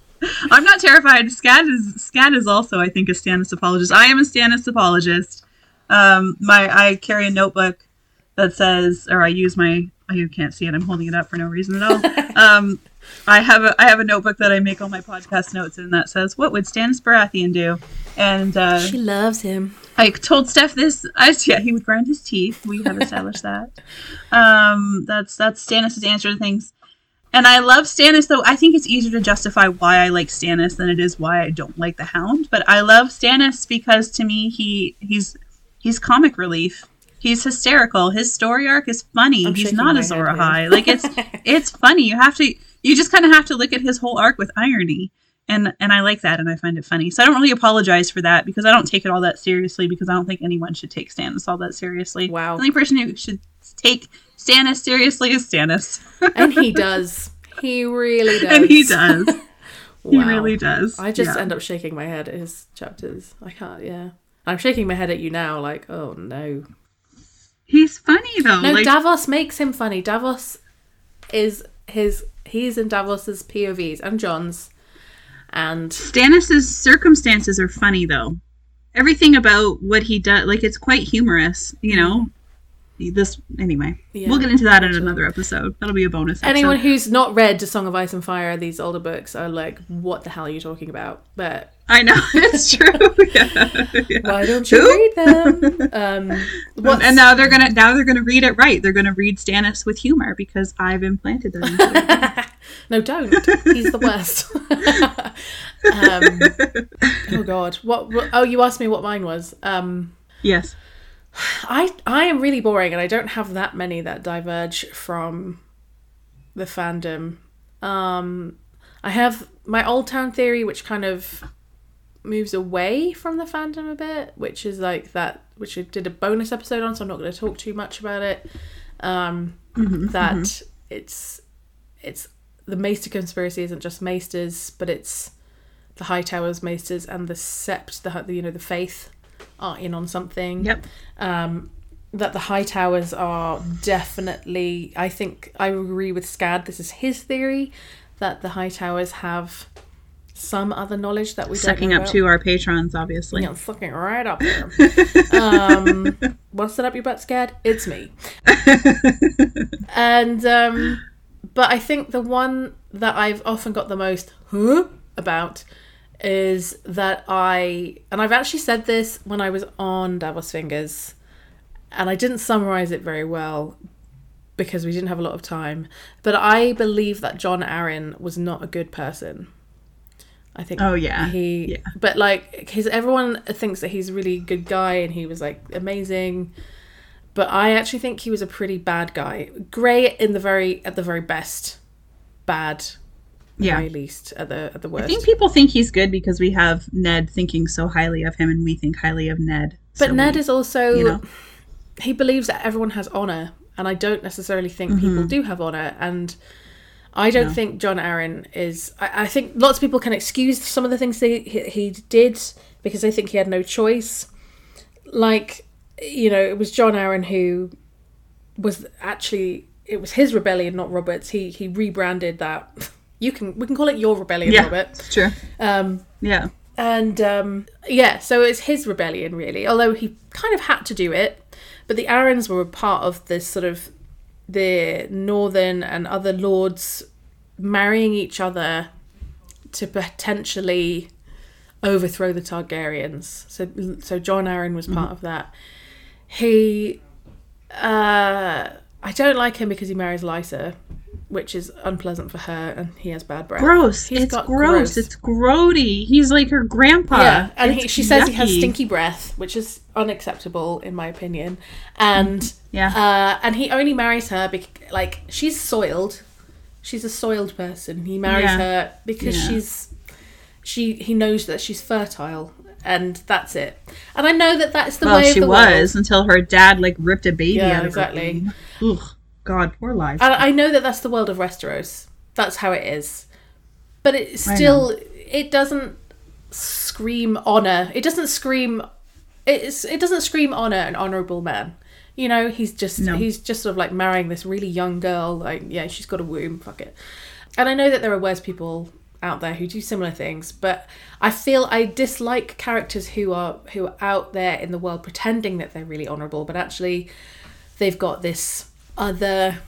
I'm not terrified. Scad is Scad is also, I think, a Stannis apologist. I am a Stannis apologist. Um, my I carry a notebook that says, or I use my. oh, You can't see it. I'm holding it up for no reason at all. um, I have a I have a notebook that I make all my podcast notes in that says, "What would Stannis Baratheon do?" And uh, She loves him. I told Stef this. I, yeah, he would grind his teeth. We have established that. Um, that's that's Stannis' answer to things. And I love Stannis, though. I think it's easier to justify why I like Stannis than it is why I don't like the Hound. But I love Stannis because to me, he he's he's comic relief. He's hysterical. His story arc is funny. I'm he's not a Zora. High. Like it's it's funny. You have to you just kind of have to look at his whole arc with irony and and I like that and I find it funny. So I don't really apologize for that because I don't take it all that seriously because I don't think anyone should take Stannis all that seriously. Wow. The only person who should take Stannis seriously is Stannis. and he does. He really does. and he does. He really does. I just Yeah. end up shaking my head at his chapters. I can't. Yeah, I'm shaking my head at you now. Like, oh no. He's funny though. No, like Davos makes him funny. Davos is his. He's in Davos's POVs and Jon's, and Stannis's circumstances are funny though. Everything about what he does like it's quite humorous, you know. This anyway. Yeah. we'll get into that in another episode. That'll be a bonus episode. anyone who's not read *A Song of Ice and Fire*, these older books are like, what the hell are you talking about? But I know it's true. yeah. Yeah. why don't you Who? read them? Um, and now they're gonna now they're gonna read it right. They're gonna read Stannis with humor because I've implanted. Them. No, don't. He's the worst. um, oh God, what, what? Oh, you asked me what mine was. Um, yes. I I am really boring, and I don't have that many that diverge from the fandom. Um, I have my Old Town theory, which kind of moves away from the fandom a bit, which is like that, which I did a bonus episode on, so I'm not going to talk too much about it. Um, that it's it's the Maester conspiracy isn't just Maesters, but it's the High Towers Maesters and the Sept, the, the you know the Faith are in on something Yep. um, that the high towers are definitely. I think I agree with Scad. This is his theory that the high towers have some other knowledge that we Sucking up about. to our patrons, obviously. Yeah, sucking right up there. um, what's that up your butt, Scad? It's me. and um, but I think the one that I've often got the most huh about is that I and I've actually said this when I was on Davos Fingers, and I didn't summarize it very well because we didn't have a lot of time. But I believe that Jon Arryn was not a good person. I think. Oh, yeah. He. Yeah. But like, his everyone thinks that he's a really good guy and he was like amazing. But I actually think he was a pretty bad guy. Great in the very at the very best, bad Yeah. very least at the at the worst. I think people think he's good because we have Ned thinking so highly of him, and we think highly of Ned. But So Ned we- is also you know. he believes that everyone has honor, and I don't necessarily think people do have honor. And I don't Mm-hmm. No. think Jon Arryn is. I, I think lots of people can excuse some of the things that he, he did because they think he had no choice. Like you know, it was Jon Arryn who was actually it was his rebellion, not Robert's. He he rebranded that. You can we can call it your rebellion, yeah, Robert. true. Um, Yeah, and um, yeah, so it's his rebellion, really. Although he kind of had to do it, but the Arryns were a part of this sort of the northern and other lords marrying each other to potentially overthrow the Targaryens. So so Jon Arryn was part of that. He uh I don't like him because he marries Lysa, which is unpleasant for her and he has bad breath. Gross. He's it's got gross. gross. It's grody. He's like her grandpa. Yeah, and he, she says he has stinky breath, which is unacceptable in my opinion. And Yeah. uh, and he only marries her because like she's soiled. She's a soiled person. He marries Yeah. her because Yeah. she's she he knows that she's fertile, and that's it. And I know that that's the well, way of she the was world. until her dad like ripped a baby Yeah, out of exactly. her. Ugh. God, poor life. And I know that that's the world of Westeros. That's how it is. But it still it doesn't scream honor. It doesn't scream it's it doesn't scream honor an honorable man. You know, he's just No. he's just sort of like marrying this really young girl like yeah, she's got a womb, fuck it. And I know that there are worse people out there who do similar things, but I feel I dislike characters who are who are out there in the world pretending that they're really honorable, but actually they've got this other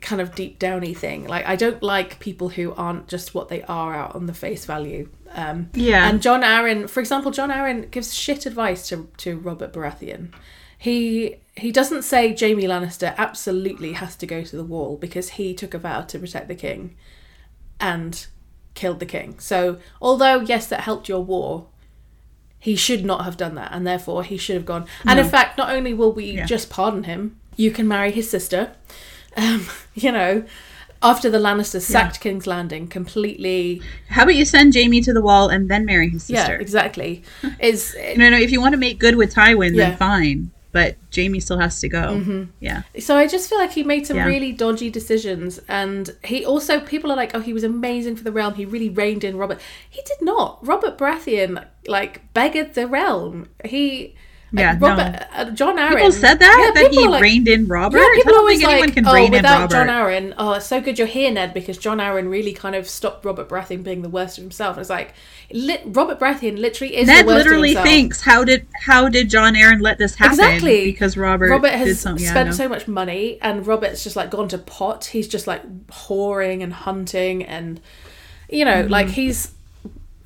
kind of deep downy thing. Like I don't like people who aren't just what they are out on the face value. Um, Yeah. And Jon Arryn, for example, Jon Arryn gives shit advice to to Robert Baratheon. He he doesn't say Jaime Lannister absolutely has to go to the wall because he took a vow to protect the king, and killed the king. So although yes, that helped your war. He should not have done that, and therefore he should have gone. And in fact, not only will we Yeah. just pardon him, you can marry his sister. Um, you know, after the Lannisters sacked King's Landing completely. How about you send Jaime to the wall and then marry his sister? Yeah, exactly. Is No, no. If you want to make good with Tywin, Yeah. then fine. But Jaime still has to go. Mm-hmm. Yeah. so I just feel like he made some Yeah. really dodgy decisions, and he also people are like, oh, he was amazing for the realm. He really reined in Robert. He did not. Robert Baratheon like beggared the realm. He. Yeah, Robert, uh, Jon Arryn. People said that Yeah, that he like- reined in Robert. Yeah, I people don't always think anyone like, can oh, rein in without Robert. Jon Arryn, oh, it's so good you're here, Ned, because Jon Arryn really kind of stopped Robert Baratheon being the worst of himself. And it's like, lit, Robert Baratheon literally is Ned the worst literally thinks, how did how did Jon Arryn let this happen? Exactly. Because Robert, Robert did has spent yeah, no. so much money, and Robert's just like gone to pot. He's just like whoring and hunting, and you know, like he's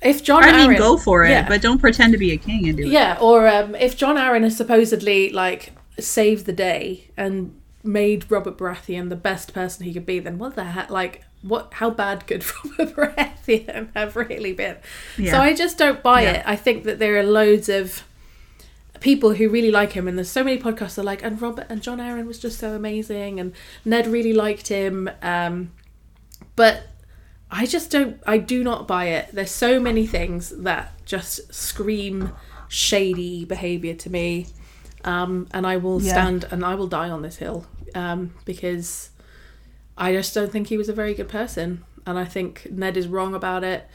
if Jon. I mean, Arryn, go for it, yeah. but don't pretend to be a king and do it. yeah, or um, if Jon Arryn has supposedly like saved the day and made Robert Baratheon the best person he could be, then what the heck? Like, what? How bad could Robert Baratheon have really been? Yeah. So I just don't buy Yeah. it. I think that there are loads of people who really like him, and there's so many podcasts that are like, and Robert and Jon Arryn was just so amazing, and Ned really liked him. Um, but I just don't. I do not buy it. There's so many things that just scream shady behavior to me, um, and I will Yeah. stand and I will die on this hill um, because I just don't think he was a very good person, and I think Ned is wrong about it.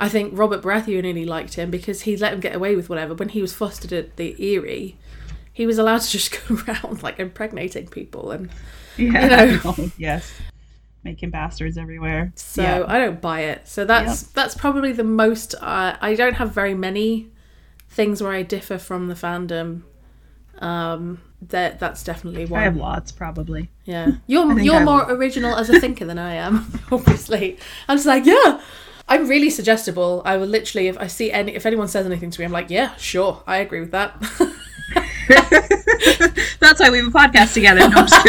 I think Robert Baratheon really liked him because he let him get away with whatever. When he was fostered at the Eyrie, he was allowed to just go around like impregnating people, and Yeah. You Oh, yes. Making bastards everywhere. so Yeah. I don't buy it. So that's that's probably the most. Uh, I don't have very many things where I differ from the fandom. Um, that that's definitely one. I have lots, probably. Yeah, you're you're I more original as a thinker than I am. Obviously, I'm just like yeah. I'm really suggestible. I will literally, if I see any, if anyone says anything to me, I'm like, yeah, sure, I agree with that. That's why we have a podcast together. No, I'm just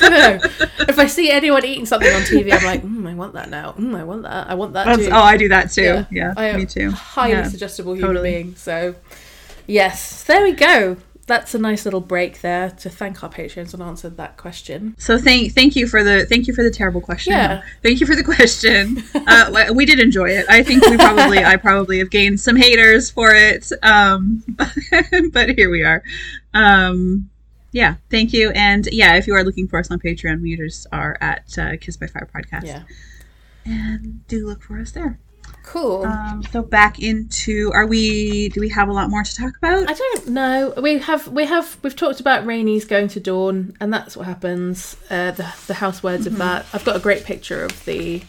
kidding. no, if I see anyone eating something on TV, I'm like, mm, I want that now. Mm, I want that. I want that That's- too. oh, I do that too. Yeah, I am me too. Highly Yeah. suggestible human totally. being. So, yes, there we go. That's a nice little break there to thank our patrons and answer that question. So thank thank you for the thank you for the terrible question. Yeah. Thank you for the question. uh, we did enjoy it. I think we probably I probably have gained some haters for it. Um, but here we are. Um, yeah, thank you. And yeah, if you are looking for us on Patreon, we just are at uh, Kissed by Fire podcast. Yeah, and do look for us there. Cool. Um, so back into are we? Do we have a lot more to talk about? I don't know. We have we have we've talked about Rhaenys going to Dorne, and that's what happens. Uh, the the house words Mm-hmm. of that. I've got a great picture of the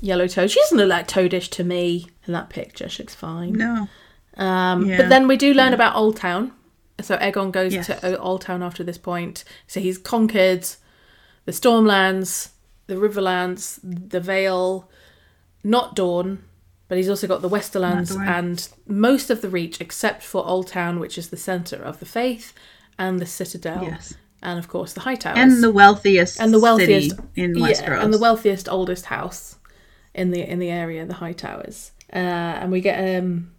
yellow toad. She doesn't look like toadish to me in that picture. She looks fine. no. Um, Yeah. But then we do learn about Old Town. So Aegon goes Yes. to O- Old Town after this point. So he's conquered the Stormlands, the Riverlands, the Vale, not Dorne, but he's also got the Westerlands Dorne. and most of the Reach, except for Old Town, which is the center of the Faith, and the Citadel, Yes. and of course the High Towers, And the wealthiest and the wealthiest city in yeah, Westeros. and the wealthiest oldest house in the in the area, the High Towers. Uh, and we get um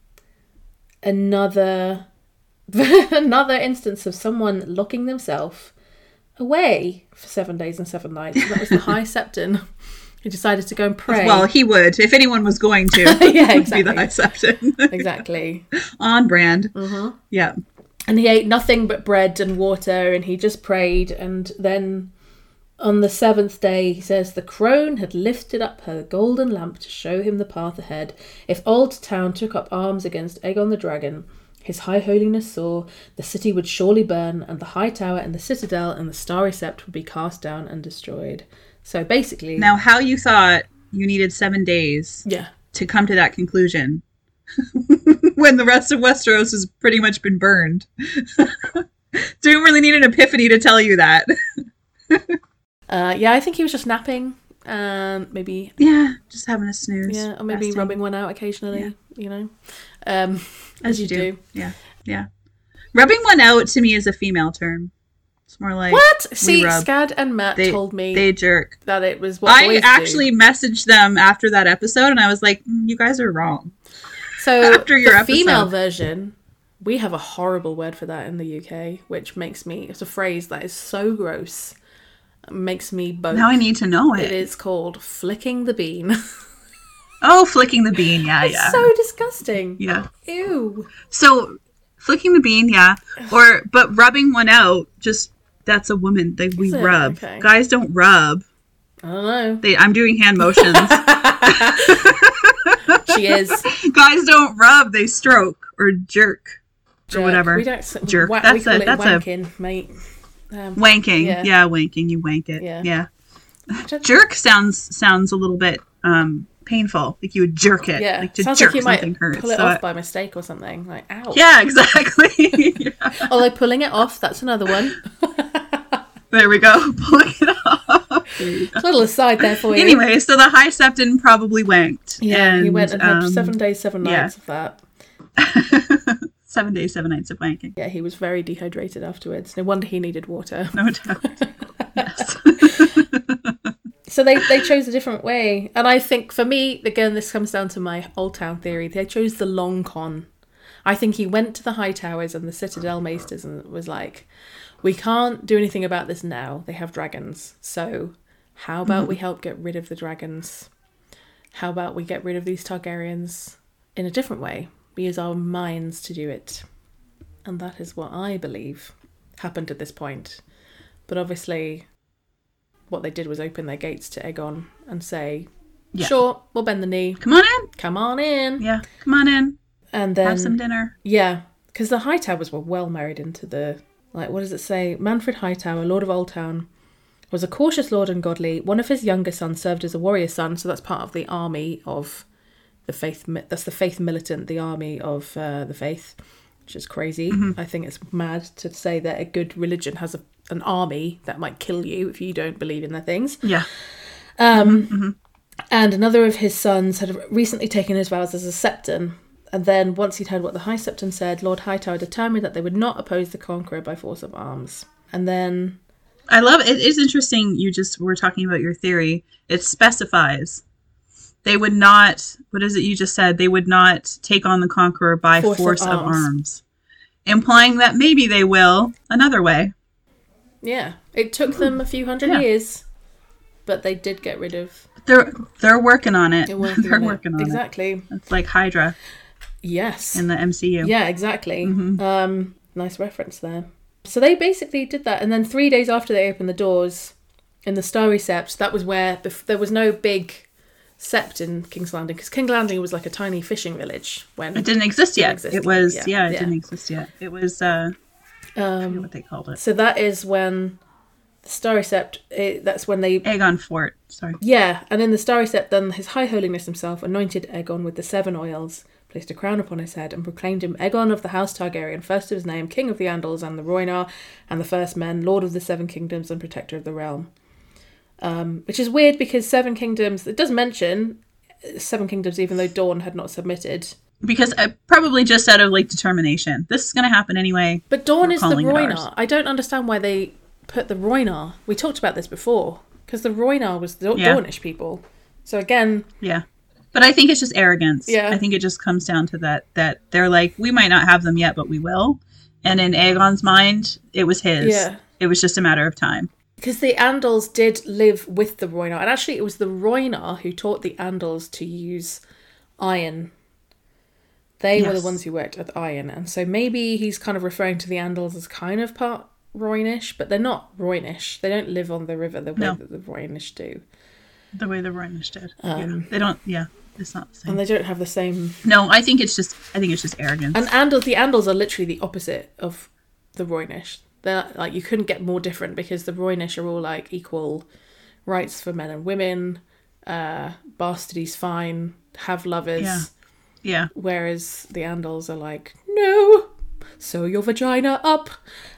another another instance of someone locking themselves away for seven days and seven nights. That was the High Septon who decided to go and pray. Well, he would if anyone was going to. Yeah, would Be the exactly. high septon exactly. on brand. Mhm. Yeah. And he ate nothing but bread and water, and he just prayed. And then on the seventh day, he says, The crone had lifted up her golden lamp to show him the path ahead. If Old Town took up arms against Aegon the Dragon, his High Holiness saw the city would surely burn, and the High Tower and the Citadel and the Starry Sept would be cast down and destroyed. So basically, Now, how you thought you needed seven days yeah, to come to that conclusion when the rest of Westeros has pretty much been burned. Don't really need an epiphany to tell you that. uh, yeah, I think he was just napping, and maybe Yeah, just having a snooze. Yeah, or maybe resting. rubbing one out occasionally. Yeah. You know, um, as you do. Yeah, yeah. Rubbing one out to me is a female term. It's more like What? See, rub. Scad and Matt They- told me they jerk. that it was what I actually do. messaged them after that episode, and I was like, "Mm, "You guys are wrong." So after your the episode. female version, we have a horrible word for that in the UK, which makes me. It's a phrase that is so gross, makes me both. Now I need to know It it. is called flicking the bean. Oh, flicking the bean. Yeah, it's yeah, so disgusting. yeah. Ew. So flicking the bean, yeah, or but rubbing one out, just that's a woman. They we it? rub. Okay. Guys don't rub. I don't know. They I'm doing hand motions. She is. Guys don't rub. They stroke or jerk or whatever. We don't Jerk. Wa- That's we call a- it that's a- wanking, mate. Um, Wanking. Yeah. Yeah. wanking. You wank it. Yeah. Yeah. Jerk sounds sounds a little bit um painful. Like you would jerk it. yeah, Like to sounds jerk like you might something hurts. pull it So off I- by mistake or something. Like, ow. yeah, exactly. Yeah. Although pulling it off, that's another one. There we go. Pulling it off. Go. little aside there for you. Anyway, so the high septon probably wanked. yeah, he and, went and had um, seven days, seven yeah. nights of that. seven days, seven nights of wanking. Yeah, he was very dehydrated afterwards. No wonder he needed water. No doubt. So they, they chose a different way. And I think for me, again, this comes down to my Old Town theory. They chose the long con. I think he went to the High Towers and the Citadel Maesters and was like, we can't do anything about this now. They have dragons. So how about we mm-hmm. help get rid of the dragons? How about we get rid of these Targaryens in a different way? We use our minds to do it. And that is what I believe happened at this point. But obviously, what they did was open their gates to Aegon and say, Yeah. "Sure, we'll bend the knee. Come on in. Come on in." Yeah. Come on in. And then Have some dinner. yeah, because the Hightowers were well married into the like. What does it say? Manfred Hightower, Lord of Old Town, was a cautious lord and godly. One of his younger sons served as a warrior son, so that's part of the army of the faith. That's the faith militant, the army of uh, the faith, which is crazy. Mm-hmm. I think it's mad to say that a good religion has a, an army that might kill you if you don't believe in their things. Yeah. Um, mm-hmm, mm-hmm. And another of his sons had recently taken his vows as a septon. And then, once he'd heard what the High Septon said, Lord Hightower determined that they would not oppose the conqueror by force of arms. And then, I love it. It's interesting. You just were talking about your theory. It specifies they would not. What is it you just said? They would not take on the conqueror by Force force, of of, arms. arms. implying that maybe they will another way. yeah, it took them a few hundred Yeah. years, but they did get rid of. They're they're working on it. They're working They're on it. working on it. exactly. It's like Hydra Yes. in the MCU. Yeah, exactly. Mm-hmm. Um, nice reference there. So they basically did that, and then three days after they opened the doors in the Starry Sept, that was where bef- there was no big sept in King's Landing because King's Landing was like a tiny fishing village when It didn't exist yet. exist it was yeah, yeah, it yeah. didn't exist yet. It was uh um, what they called it. so that is when the Starry Sept. It, that's when they Aegon Fort. Sorry. yeah, and in the Starry Sept, then His High Holiness himself anointed Aegon with the seven oils, placed a crown upon his head, and proclaimed him Aegon of the House Targaryen, first of his name, King of the Andals and the Rhoynar, and the First Men, Lord of the Seven Kingdoms and Protector of the Realm. Um, which is weird because Seven Kingdoms it does mention Seven Kingdoms, even though Dorne had not submitted. because uh, probably just out of like determination. This is going to happen anyway. But Dorne is the it I don't understand why they put the Rhoynar. We talked about this before because the Rhoynar was the Yeah. Dornish people. So again, Yeah. But I think it's just arrogance. Yeah. I think it just comes down to that that they're like we might not have them yet, but we will. And in Aegon's mind, it was his. Yeah. It was just a matter of time. Because the Andals did live with the Rhoynar, and actually it was the Rhoynar who taught the Andals to use iron. They were the ones who worked with iron, and so maybe he's kind of referring to the Andals as kind of part Rhoynish, but they're not Rhoynish. They don't live on the river the way No. that the Rhoynish do, The way the Rhoynish did. Um, yeah. They don't yeah, it's not the same. and they don't have the same. no, I think it's just I think it's just arrogance. And Andals, the Andals are literally the opposite of the Rhoynish. They're like you couldn't get more different because the Rhoynish are all like equal rights for men and women. Uh, bastardy's fine. Have lovers. Yeah. yeah. Whereas the Andals are like, no, sew your vagina up.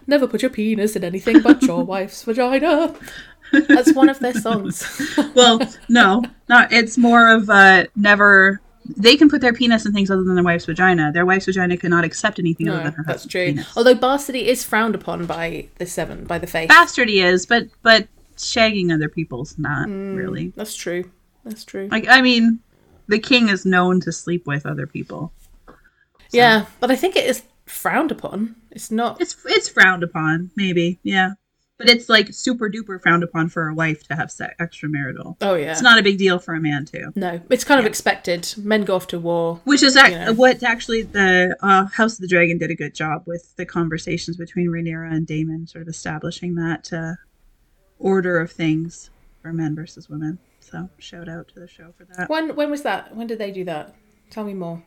Never put your penis in anything but your wife's vagina. That's one of their songs. Well, no, not. It's more of uh, never. They can put their penis in things other than their wife's vagina. Their wife's vagina cannot accept anything other than her that's husband's true. penis. Although bastardy is frowned upon by the seven, by the faith. Bastardy is, but but shagging other people's not Mm. really. That's true. That's true. Like I mean, the king is known to sleep with other people. Yeah, but I think it is frowned upon. It's not. It's it's frowned upon, maybe, yeah. But it's like super duper frowned upon for a wife to have sex extramarital. Oh yeah. It's not a big deal for a man too. No, it's kind of expected. Men go off to war. Which is ac- Yeah. what actually the uh, House of the Dragon did a good job with the conversations between Rhaenyra and Daemon, sort of establishing that uh, order of things for men versus women. So shout out to the show for that. When when was that? When did they do that? Tell me more.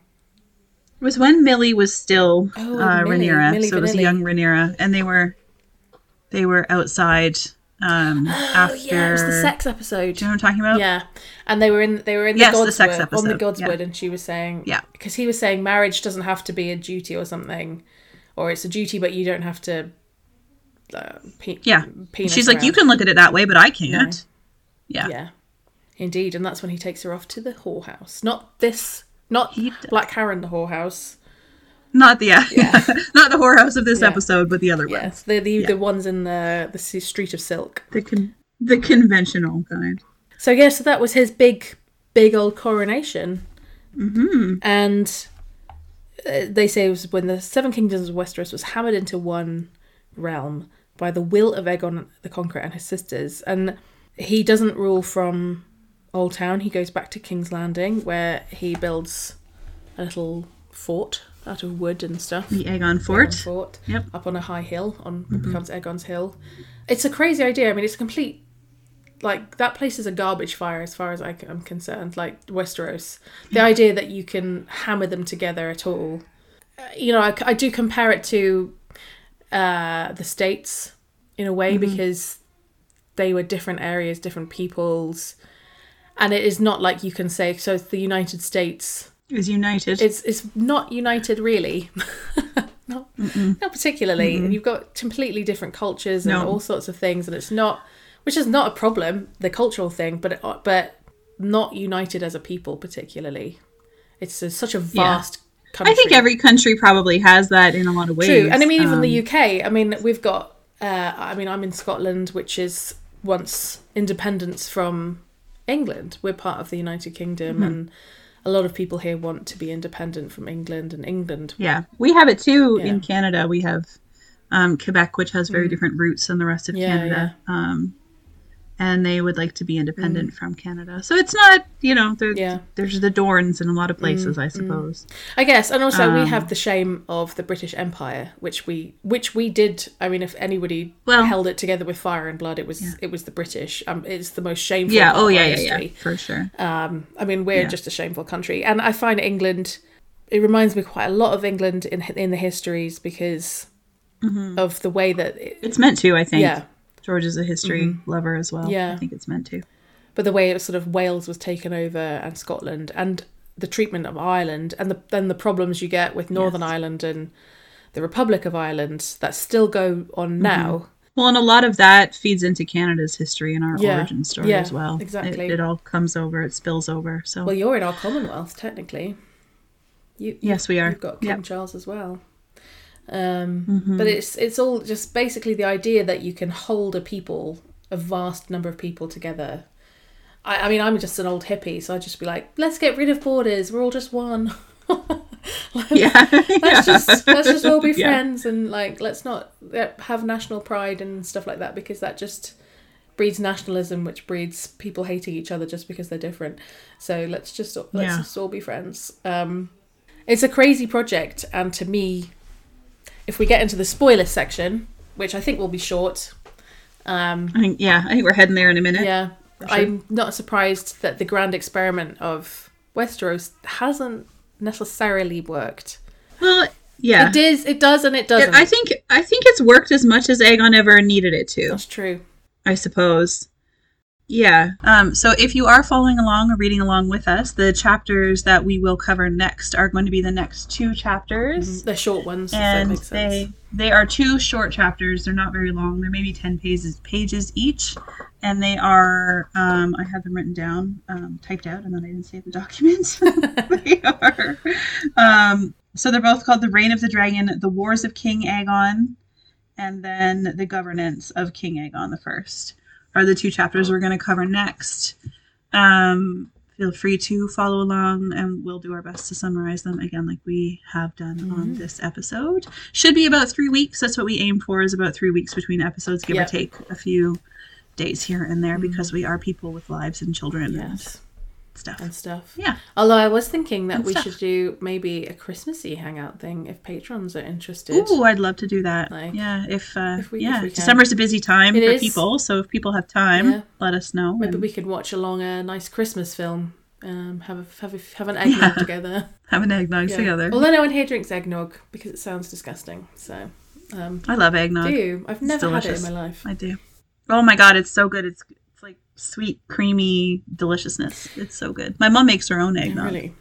It was when Millie was still Oh, uh, Millie, Rhaenyra, Millie so it was Vanilli. young Rhaenyra, and they were they were outside um, after. Oh yeah, it was the sex episode. Do you know what I'm talking about? Yeah, and they were in they were in the Yes, the Godswood sex on the episode, Godswood, yeah. and she was saying Yeah. because he was saying marriage doesn't have to be a duty or something, or it's a duty but you don't have to. Uh, pe- Yeah. She's like, you can look at it that way, but I can't. Yeah. Yeah, indeed, and that's when he takes her off to the whorehouse. Not this, not Black Heron, the whorehouse. Not the yeah, not the whorehouse of this Yeah. episode, but the other ones. Yes, the the, the ones in the the Street of Silk. the con- the conventional kind. So yeah, so that was his big, big old coronation, mm-hmm. and uh, they say it was when the Seven Kingdoms of Westeros was hammered into one realm by the will of Aegon the Conqueror and his sisters, and he doesn't rule from Old Town. He goes back to King's Landing, where he builds a little fort out of wood and stuff. The Aegon Aegon Fort. Fort Yep. up on a high hill on what becomes Aegon's Hill. It's a crazy idea. I mean, it's a complete like that place is a garbage fire as far as I am concerned. Like Westeros, the idea that you can hammer them together at all. Uh, you know, I, I do compare it to uh, the states in a way because they were different areas, different peoples, and it is not like you can say so. It's the United States Is united. it's it's not united really not, not particularly and you've got completely different cultures and No. all sorts of things and it's not which is not a problem the cultural thing but but not united as a people particularly it's a, such a vast country I think every country probably has that in a lot of ways. True, and I mean even Um, the UK. I mean we've got. Uh, I mean I'm in Scotland, which is once independence from England. We're part of the United Kingdom, Mm-hmm. and a lot of people here want to be independent from England, and England. Yeah, we have it too Yeah. Mm. in Canada. We have um, Quebec, which has very different roots than the rest of Yeah, Canada. Um, and they would like to be independent from Canada. So it's not, you know, Mm. Yeah. there's the Dornes in a lot of places, Mm, I suppose. I guess, and also we Um, have the shame of the British Empire, which we which we did. I mean, if anybody Well- held it together with fire and blood, it was it was the British. Um, it's the most shameful. Yeah. Oh, yeah, yeah, yeah, for sure. Um, I mean, we're Yeah. just a shameful country, and I find England. It reminds me quite a lot of England in in the histories because of the way that, it, It's meant to, I think. yeah, George is a history lover as well. Yeah. I think it's meant to. but the way it was sort of Wales was taken over and Scotland, and the treatment of Ireland, and the, then the problems you get with Northern Yes. Ireland and the Republic of Ireland that still go on Mm-hmm. now. Well, and a lot of that feeds into Canada's history and our Yeah. origin story Yeah, as well. exactly. It, it all comes over, it spills over. So Well, you're in our Commonwealth technically. You, yes, we are. You've got King Yep. Charles as well. Um, Mhm. But it's it's all just basically the idea that you can hold a people, a vast number of people together. I, I mean, I'm just an old hippie, so I'd just be like, let's get rid of borders. We're all just one. let's, yeah. let's just let's just all be Yeah. friends and like let's not uh, have national pride and stuff like that because that just breeds nationalism, which breeds people hating each other just because they're different. So let's just let's Yeah. just all be friends. Um, it's a crazy project, and to me, if we get into the spoiler section, which I think will be short, um, I think yeah, I think we're heading there in a minute. yeah, sure. I'm not surprised that the grand experiment of Westeros hasn't necessarily worked. Well, yeah. It does, it does, and it doesn't. I think I think it's worked as much as Aegon ever needed it to. that's true. I suppose. Yeah. Um, so if you are following along or reading along with us, the chapters that we will cover next are going to be the next two chapters. They're short ones, And makes sense. they they are two short chapters. They're not very long. They're maybe ten pages pages each, and they are. Um, I have them written down, um, typed out, and then I didn't save the documents. they are. Um, so they're both called the Reign of the Dragon, the Wars of King Aegon, and then the Governance of King Aegon the First are the two chapters we're going to cover next. Um, feel free to follow along, and we'll do our best to summarize them again, like we have done on Mhm. this episode. Should be about three weeks. That's what we aim for. Is about three weeks between episodes, give Yep. or take a few days here and there, Mhm. because we are people with lives and children yes, stuff. and stuff. Yeah. Although I was thinking that And we stuff. should do maybe a Christmassy hangout thing if patrons are interested. Ooh, I'd love to do that. Like, yeah, if, uh, if we- yeah, if we. December's a busy time It for is. people, so if people have time, Yeah. let us know. Maybe and we could watch along a nice Christmas film. Um, have a, have a, have an eggnog Yeah. together. have an eggnog Yeah. together. Although no one here drinks eggnog because it sounds disgusting. So, um, I love eggnog. do you? I've never had it in my life. I do. Oh my god, it's so good. It's it's like sweet, creamy deliciousness. It's so good. My mom makes her own eggnog. really.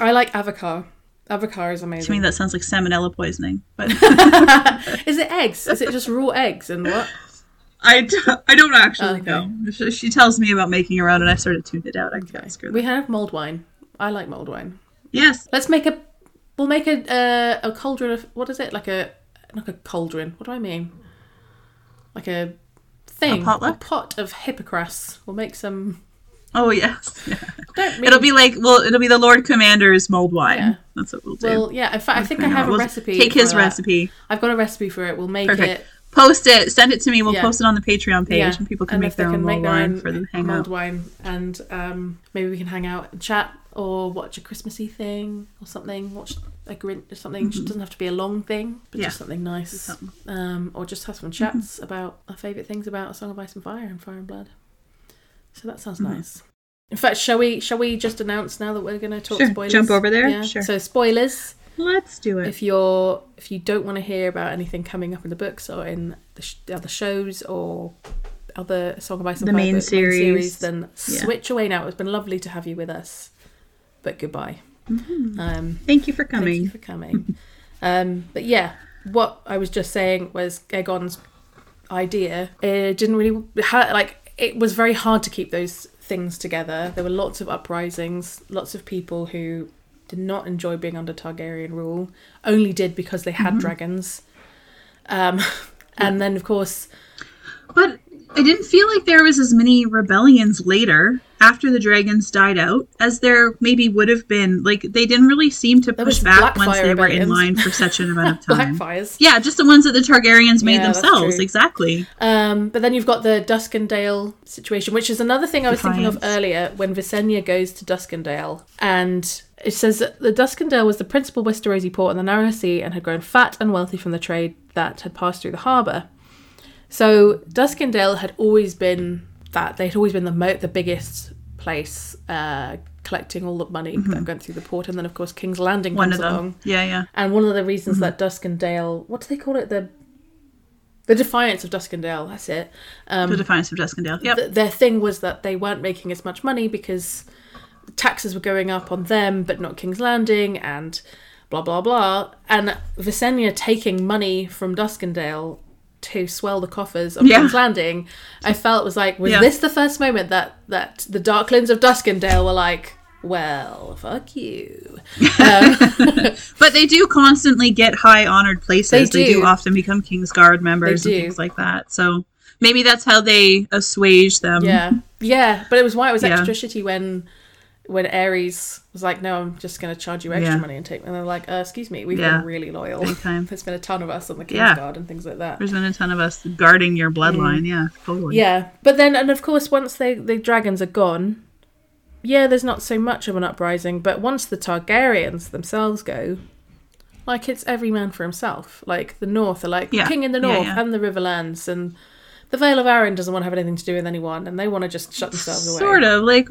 I like avocado. Avocado is amazing. To me, that sounds like salmonella poisoning. But is it eggs? Is it just raw eggs and what? I, d- I don't actually Okay. know. She, tells me about making her own, and I sort of tuned it out. I ask her. We have mulled wine. I like mulled wine. Yes. Let's make a. We'll make a uh, a cauldron of what is it? Like a like a cauldron. What do I mean? Like a thing. A potluck? pot of hippocras. We'll make some. Oh yes. Don't mean, It'll be like well, it'll be the Lord Commander's mulled wine. Yeah. That's what we'll do. Well, yeah. In fact, I think I have a We'll recipe. Take his recipe. I've got a recipe for it. We'll make Perfect. it. Post it. Send it to me. We'll Yeah. post it on the Patreon page, Yeah. and people can and make their own mulled wine for the mulled wine, and um, maybe we can hang out and chat or watch a Christmassy thing or something. Watch a Grinch or something. It doesn't have to be a long thing, but Mm-hmm. Yeah. just something nice. Something. Um, or just have some chats about our favourite things about A Song of Ice and Fire and Fire and Blood. So that sounds Mhm. nice. In fact, shall we shall we just announce now that we're going to talk Sure, spoilers? jump over there? yeah. Sure. So spoilers. Let's do it. If you're if you don't want to hear about anything coming up in the books or in the, sh- the other shows or other Song of Ice and The Fire main book- series. then Yeah. switch away now. It's been lovely to have you with us, but goodbye. Um, Thank you for coming. Thank you for coming. um, but yeah, what I was just saying was Aegon's idea. It didn't really like. It was very hard to keep those things together. There were lots of uprisings, lots of people who did not enjoy being under Targaryen rule, only did because they had dragons. Um, and then, of course, But I didn't feel like there was as many rebellions later after the dragons died out as there maybe would have been. Like they didn't really seem to push back once they were in line for such an amount of time. Blackfires. Yeah, just the ones that the Targaryens made Yeah, themselves. Exactly. Um, but then you've got the Duskendale situation, which is another thing I was thinking of earlier when Visenya goes to Duskendale. And it says that the Duskendale was the principal Westerosi port on the Narrow Sea and had grown fat and wealthy from the trade that had passed through the harbour. So Duskendale had always been that they'd always been the mo- the biggest place uh, collecting all the money that went through the port, and then of course King's Landing Mm-hmm. One comes along. Yeah, yeah. And one of the reasons that Duskendale, what do they call it? The the defiance of Duskendale. That's it. Um, the Defiance of Duskendale. Yep. th- their thing was that they weren't making as much money because taxes were going up on them, but not King's Landing, and blah blah blah. And Visenya taking money from Duskendale to swell the coffers of Yeah. King's Landing, I felt was like, was Yeah. this the first moment that that the Darklyns of Duskendale were like, well, fuck you. Um, But they do constantly get high honored places. They They do, do. often become Kingsguard members and things like that. So maybe that's how they assuage them. yeah, yeah, but it was why it was Yeah. extra shitty when when Aerys was like, no, I'm just going to charge you extra Yeah. money and take. And they're like, uh, excuse me, we've Yeah. been really loyal. Time. There's been a ton of us on the King's Yeah. Guard and things like that. There's been a ton of us guarding your bloodline. Yeah, totally. Mm. Yeah, but then, and of course, once they the dragons are gone, yeah, there's not so much of an uprising. But once the Targaryens themselves go, like it's every man for himself. Like the North are like Yeah. king in the North and the Riverlands, and the Vale of Arryn doesn't want to have anything to do with anyone, and they want to just shut themselves away. Sort of. Like,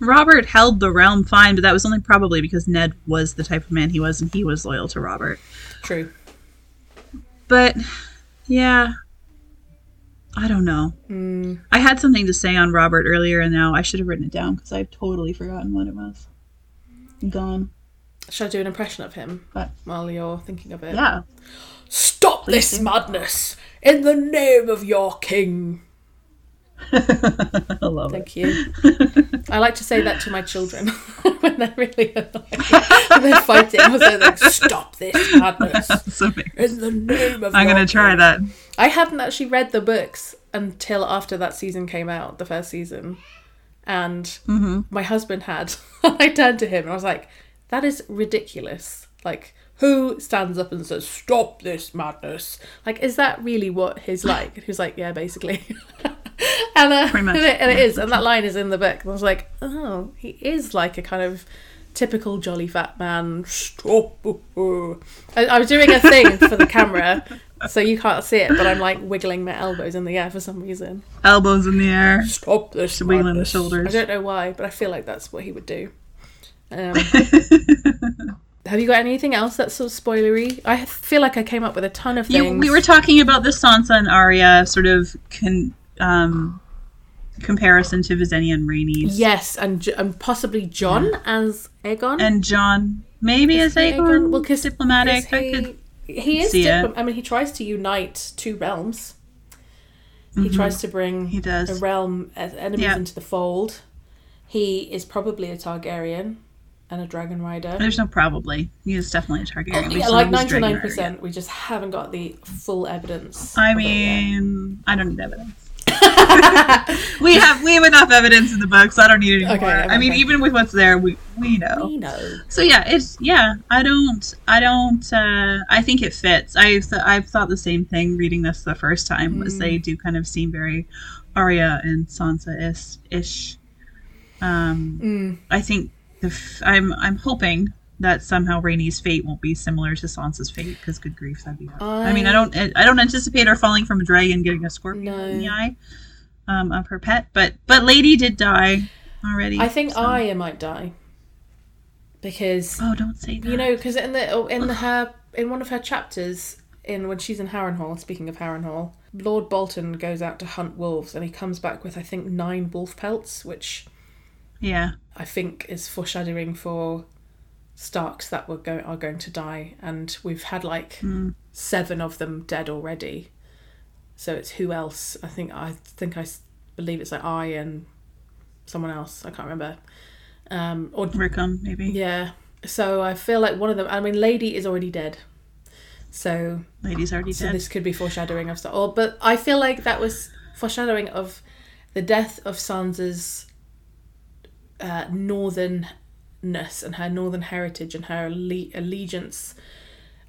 Robert held the realm fine, but that was only probably because Ned was the type of man he was and he was loyal to Robert. True. But, yeah. I don't know. Mm, I had something to say on Robert earlier, and now I should have written it down because I've totally forgotten what it was. Gone. should I do an impression of him But while you're thinking of it? yeah. Stop this madness in the name of your king. I love Thank you. I like to say that to my children when they're really annoyed. when they're fighting. I was like, stop this madness it. In the name of I'm gonna try that. I hadn't actually read the books until after that season came out, the first season. And Mm-hmm. my husband had. I turned to him and I was like, that is ridiculous. Like, who stands up and says, stop this madness? Like, is that really what he's like? And he was like, yeah, basically. and, uh, Pretty much, and, it, and it is. And that line is in the book. And I was like, oh, he is like a kind of typical jolly fat man. Stop. I, I was doing a thing for the camera. So you can't see it, but I'm like wiggling my elbows in the air for some reason. Elbows in the air. Stop this. Wiggling the shoulders. I don't know why, but I feel like that's what he would do. Um, have you got anything else that's sort of spoilery? I feel like I came up with a ton of things. You, we were talking about the Sansa and Arya sort of con, um, comparison to Visenya and Rhaenys. yes, and and possibly Jon as Aegon. And Jon maybe as he Aegon. Well, because diplomatic. He, he is. see it. I mean, he tries to unite two realms. He Mhm. tries to bring He does. a realm as enemies Yeah. into the fold. He is probably a Targaryen and a dragon rider. There's no probably. He is definitely a Targaryen. We yeah, like don't know who's ninety nine percent. We just haven't got the full evidence. I of it yet. mean, I don't need evidence. we have we have enough evidence in the books. So I don't need any Okay, more. I mean, okay. even with what's there, we we know. we know. So yeah, it's yeah. I don't. I don't. Uh, I think it fits. I th- I've thought the same thing reading this the first time. Was Mm. they do kind of seem very Arya and Sansa ish. ish. Um, Mm. I think the f- I'm I'm hoping that somehow Rhaenys fate won't be similar to Sansa's fate because good grief that'd be. I, mean, I I- don't I don't anticipate her falling from a dragon getting a scorpion No. in the eye um, of her pet, but but Lady did die already. I think so- Arya might die because Oh, don't say that. you know because in the oh, in her in one of her chapters in when she's in Harrenhal. Speaking of Harrenhal, Lord Bolton goes out to hunt wolves and he comes back with I think nine wolf pelts, which Yeah. I think is foreshadowing for Starks that were go- are going to die, and we've had like Mm. seven of them dead already. So it's who else? I think I think I believe it's like I and someone else. I can't remember. Um, or Rickon, maybe. yeah. So I feel like one of them. I mean, Lady is already dead. So Lady's already so dead. So this could be foreshadowing of stuff. Or, but I feel like that was foreshadowing of the death of Sansa's uh, northernness and her northern heritage and her alle- allegiance.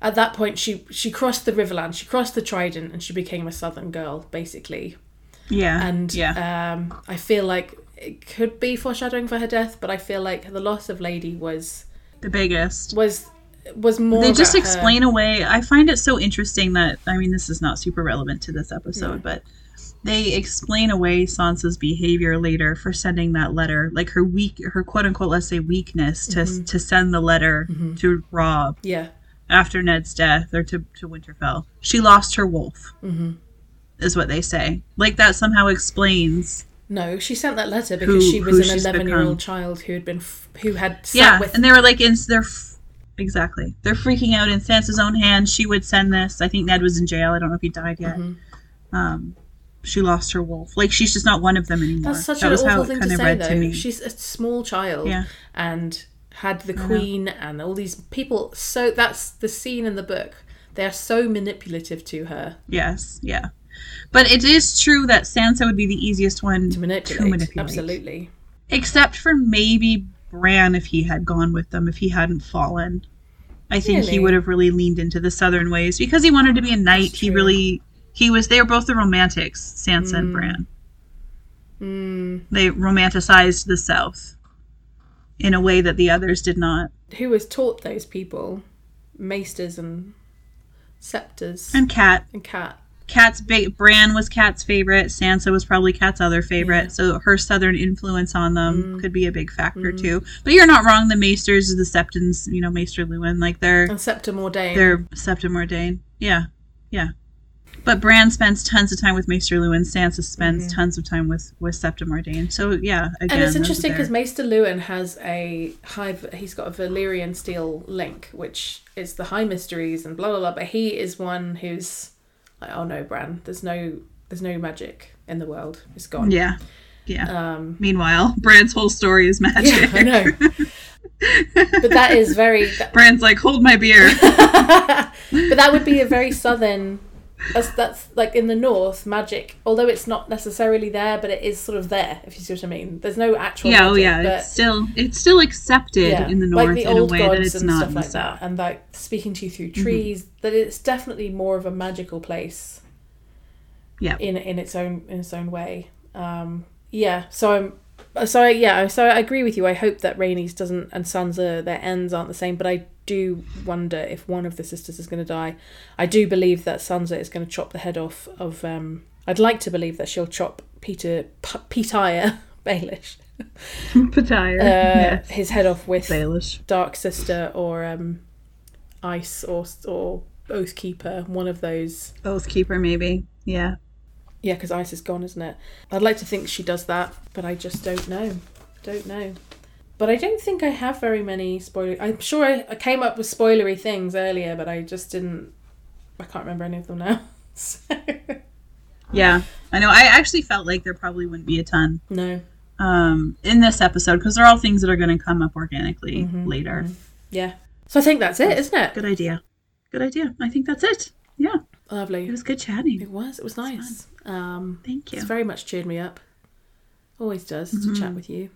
At that point, she she crossed the Riverland, she crossed the Trident, and she became a southern girl, basically. yeah. And yeah. um, I feel like it could be foreshadowing for her death, but I feel like the loss of Lady was the biggest. was was more. They just about her- explain away. I find it so interesting that I mean this is not super relevant to this episode, No. but they explain away Sansa's behavior later for sending that letter, like her weak, her quote unquote, let's say weakness to Mhm. to send the letter Mhm. to Robb Yeah. after Ned's death or to to Winterfell. She lost her wolf, hmm is what they say. Like that somehow explains. No, she sent that letter because Who- she was an eleven-year-old child who had been f- who had sat yeah, with. and they were like in they're f- exactly they're freaking out in Sansa's own hands. She would send this. I think Ned was in jail. I don't know if he died yet. Mhm. um, she lost her wolf. Like she's just not one of them anymore. That's such that an awful thing to say, though. to me. She's a small child Yeah. and had the queen and all these people. So that's the scene in the book. They are so manipulative to her Yes, yeah. But it is true that Sansa would be the easiest one to manipulate. manipulate. Absolutely. except for maybe Bran if he had gone with them, if he hadn't fallen. I think he would have really leaned into the southern ways because he wanted to be a knight. He really he was they were both the romantics, Sansa and Mm. Bran. Mm. They romanticized the south in a way that the others did not. Who has taught those people? Maesters and scepters And Cat. and cat. Cat's big Bran was Cat's favorite. Sansa was probably Cat's other favorite. Yeah. So her southern influence on them Mm. could be a big factor Mm. too. But you're not wrong. The Maesters, the Septons, you know, Maester Luwin, like they're And Septa Mordane. they're Septa Mordane. Yeah, yeah. But Bran spends tons of time with Maester Luwin. Sansa spends Mhm. tons of time with with Septa Mordane. So yeah, again, and it's interesting because. Maester Luwin has a high. He's got a Valyrian steel link, which is the high mysteries and blah blah blah. But he is one who's like, oh no, Bran, there's no, there's no magic in the world. It's gone. yeah, yeah. Um. Meanwhile, Bran's whole story is magic. Yeah, I know. but that is very. That, Bran's like, hold my beer. but that would be a very southern. That's, that's like in the north, magic. Although it's not necessarily there, but it is sort of there. If you see what I mean. There's no actual. yeah, oh yeah. but- It's still it's still accepted yeah, in the north like the in a way that it's and not like that, and like speaking to you through Mm-hmm. trees. That it's definitely more of a magical place. Yeah. In in its own in its own way. Um, yeah. So I'm. So I, yeah. So I agree with you. I hope that Rhaenys doesn't and Sansa their ends aren't the same, but I do wonder if one of the sisters is going to die. I do believe that Sansa is going to chop the head off of. Um, I'd like to believe that she'll chop Petyr P- Baelish. Pattaya. Uh, yeah. his head off with Baelish. Dark Sister or um, Ice or or Oathkeeper, one of those. Oathkeeper, maybe. Yeah. Yeah, because Ice is gone, isn't it? I'd like to think she does that, but I just don't know. Don't know. But I don't think I have very many spoiler. I'm sure I, I came up with spoilery things earlier, but I just didn't. I can't remember any of them now. So, Yeah. I know. I actually felt like there probably wouldn't be a ton no. um, in this episode because they're all things that are going to come up organically Mhm, later. mhm. Yeah. So I think that's it, isn't it? Good idea. Good idea. I think that's it. Yeah. It was good chatting. It was. It was nice. Um, Thank you. it's very much cheered me up. Always does to chat with you.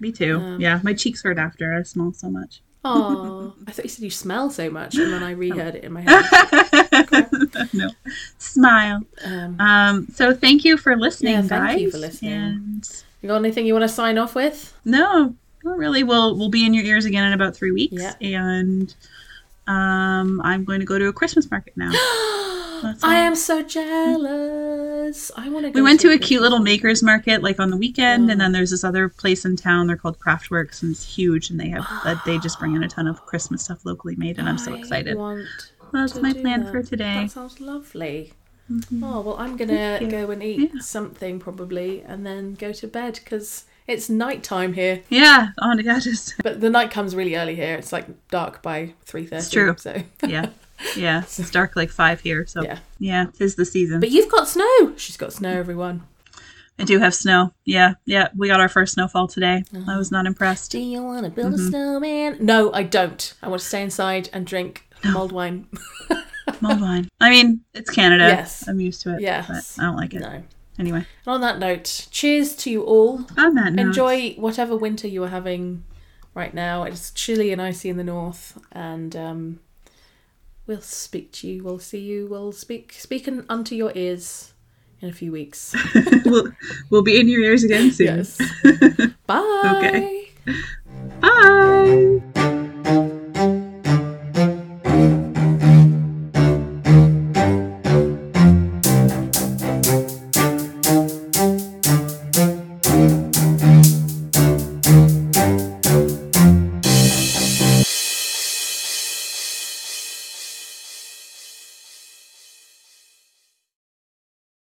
Me too. Um, yeah. My cheeks hurt after. I smell so much. Oh, I thought you said you smell so much, and then I reheard it in my head. no. Smile. Um, Um, so thank you for listening, Yeah, guys. thank you for listening. And you got anything you want to sign off with? no, not really. We'll we'll be in your ears again in about three weeks. Yeah. And um, I'm going to go to a Christmas market now. I am so jealous. I want to. We went to a cute little makers market like on the weekend, Oh. and then mm. there's this other place in town. They're called Craftworks, and it's huge, and they have that they just bring in a ton of Christmas stuff locally made, and I'm so excited. That's my plan that. for today. That sounds lovely. Mm-hmm. Oh well, I'm gonna go and eat Yeah. something probably, and then go to bed because it's night time here. Yeah, oh my god, But the night comes really early here. It's like dark by three thirty. It's true. So yeah, yeah. It's dark like five here, so yeah. yeah, tis the season. But you've got snow. She's got snow, everyone. I do have snow. Yeah, yeah. We got our first snowfall today. I was not impressed. Do you want to build Mm-hmm. a snowman? No, I don't. I want to stay inside and drink mulled wine. Mulled wine. I mean, it's Canada. Yes. I'm used to it. Yes. But I don't like it. no. Anyway, And on that note, cheers to you all. on that note, Enjoy whatever winter you are having right now. It's chilly and icy in the north, and um, we'll speak to you. We'll see you. We'll speak speak unto your ears in a few weeks. we'll, we'll be in your ears again soon. yes. Bye. Okay.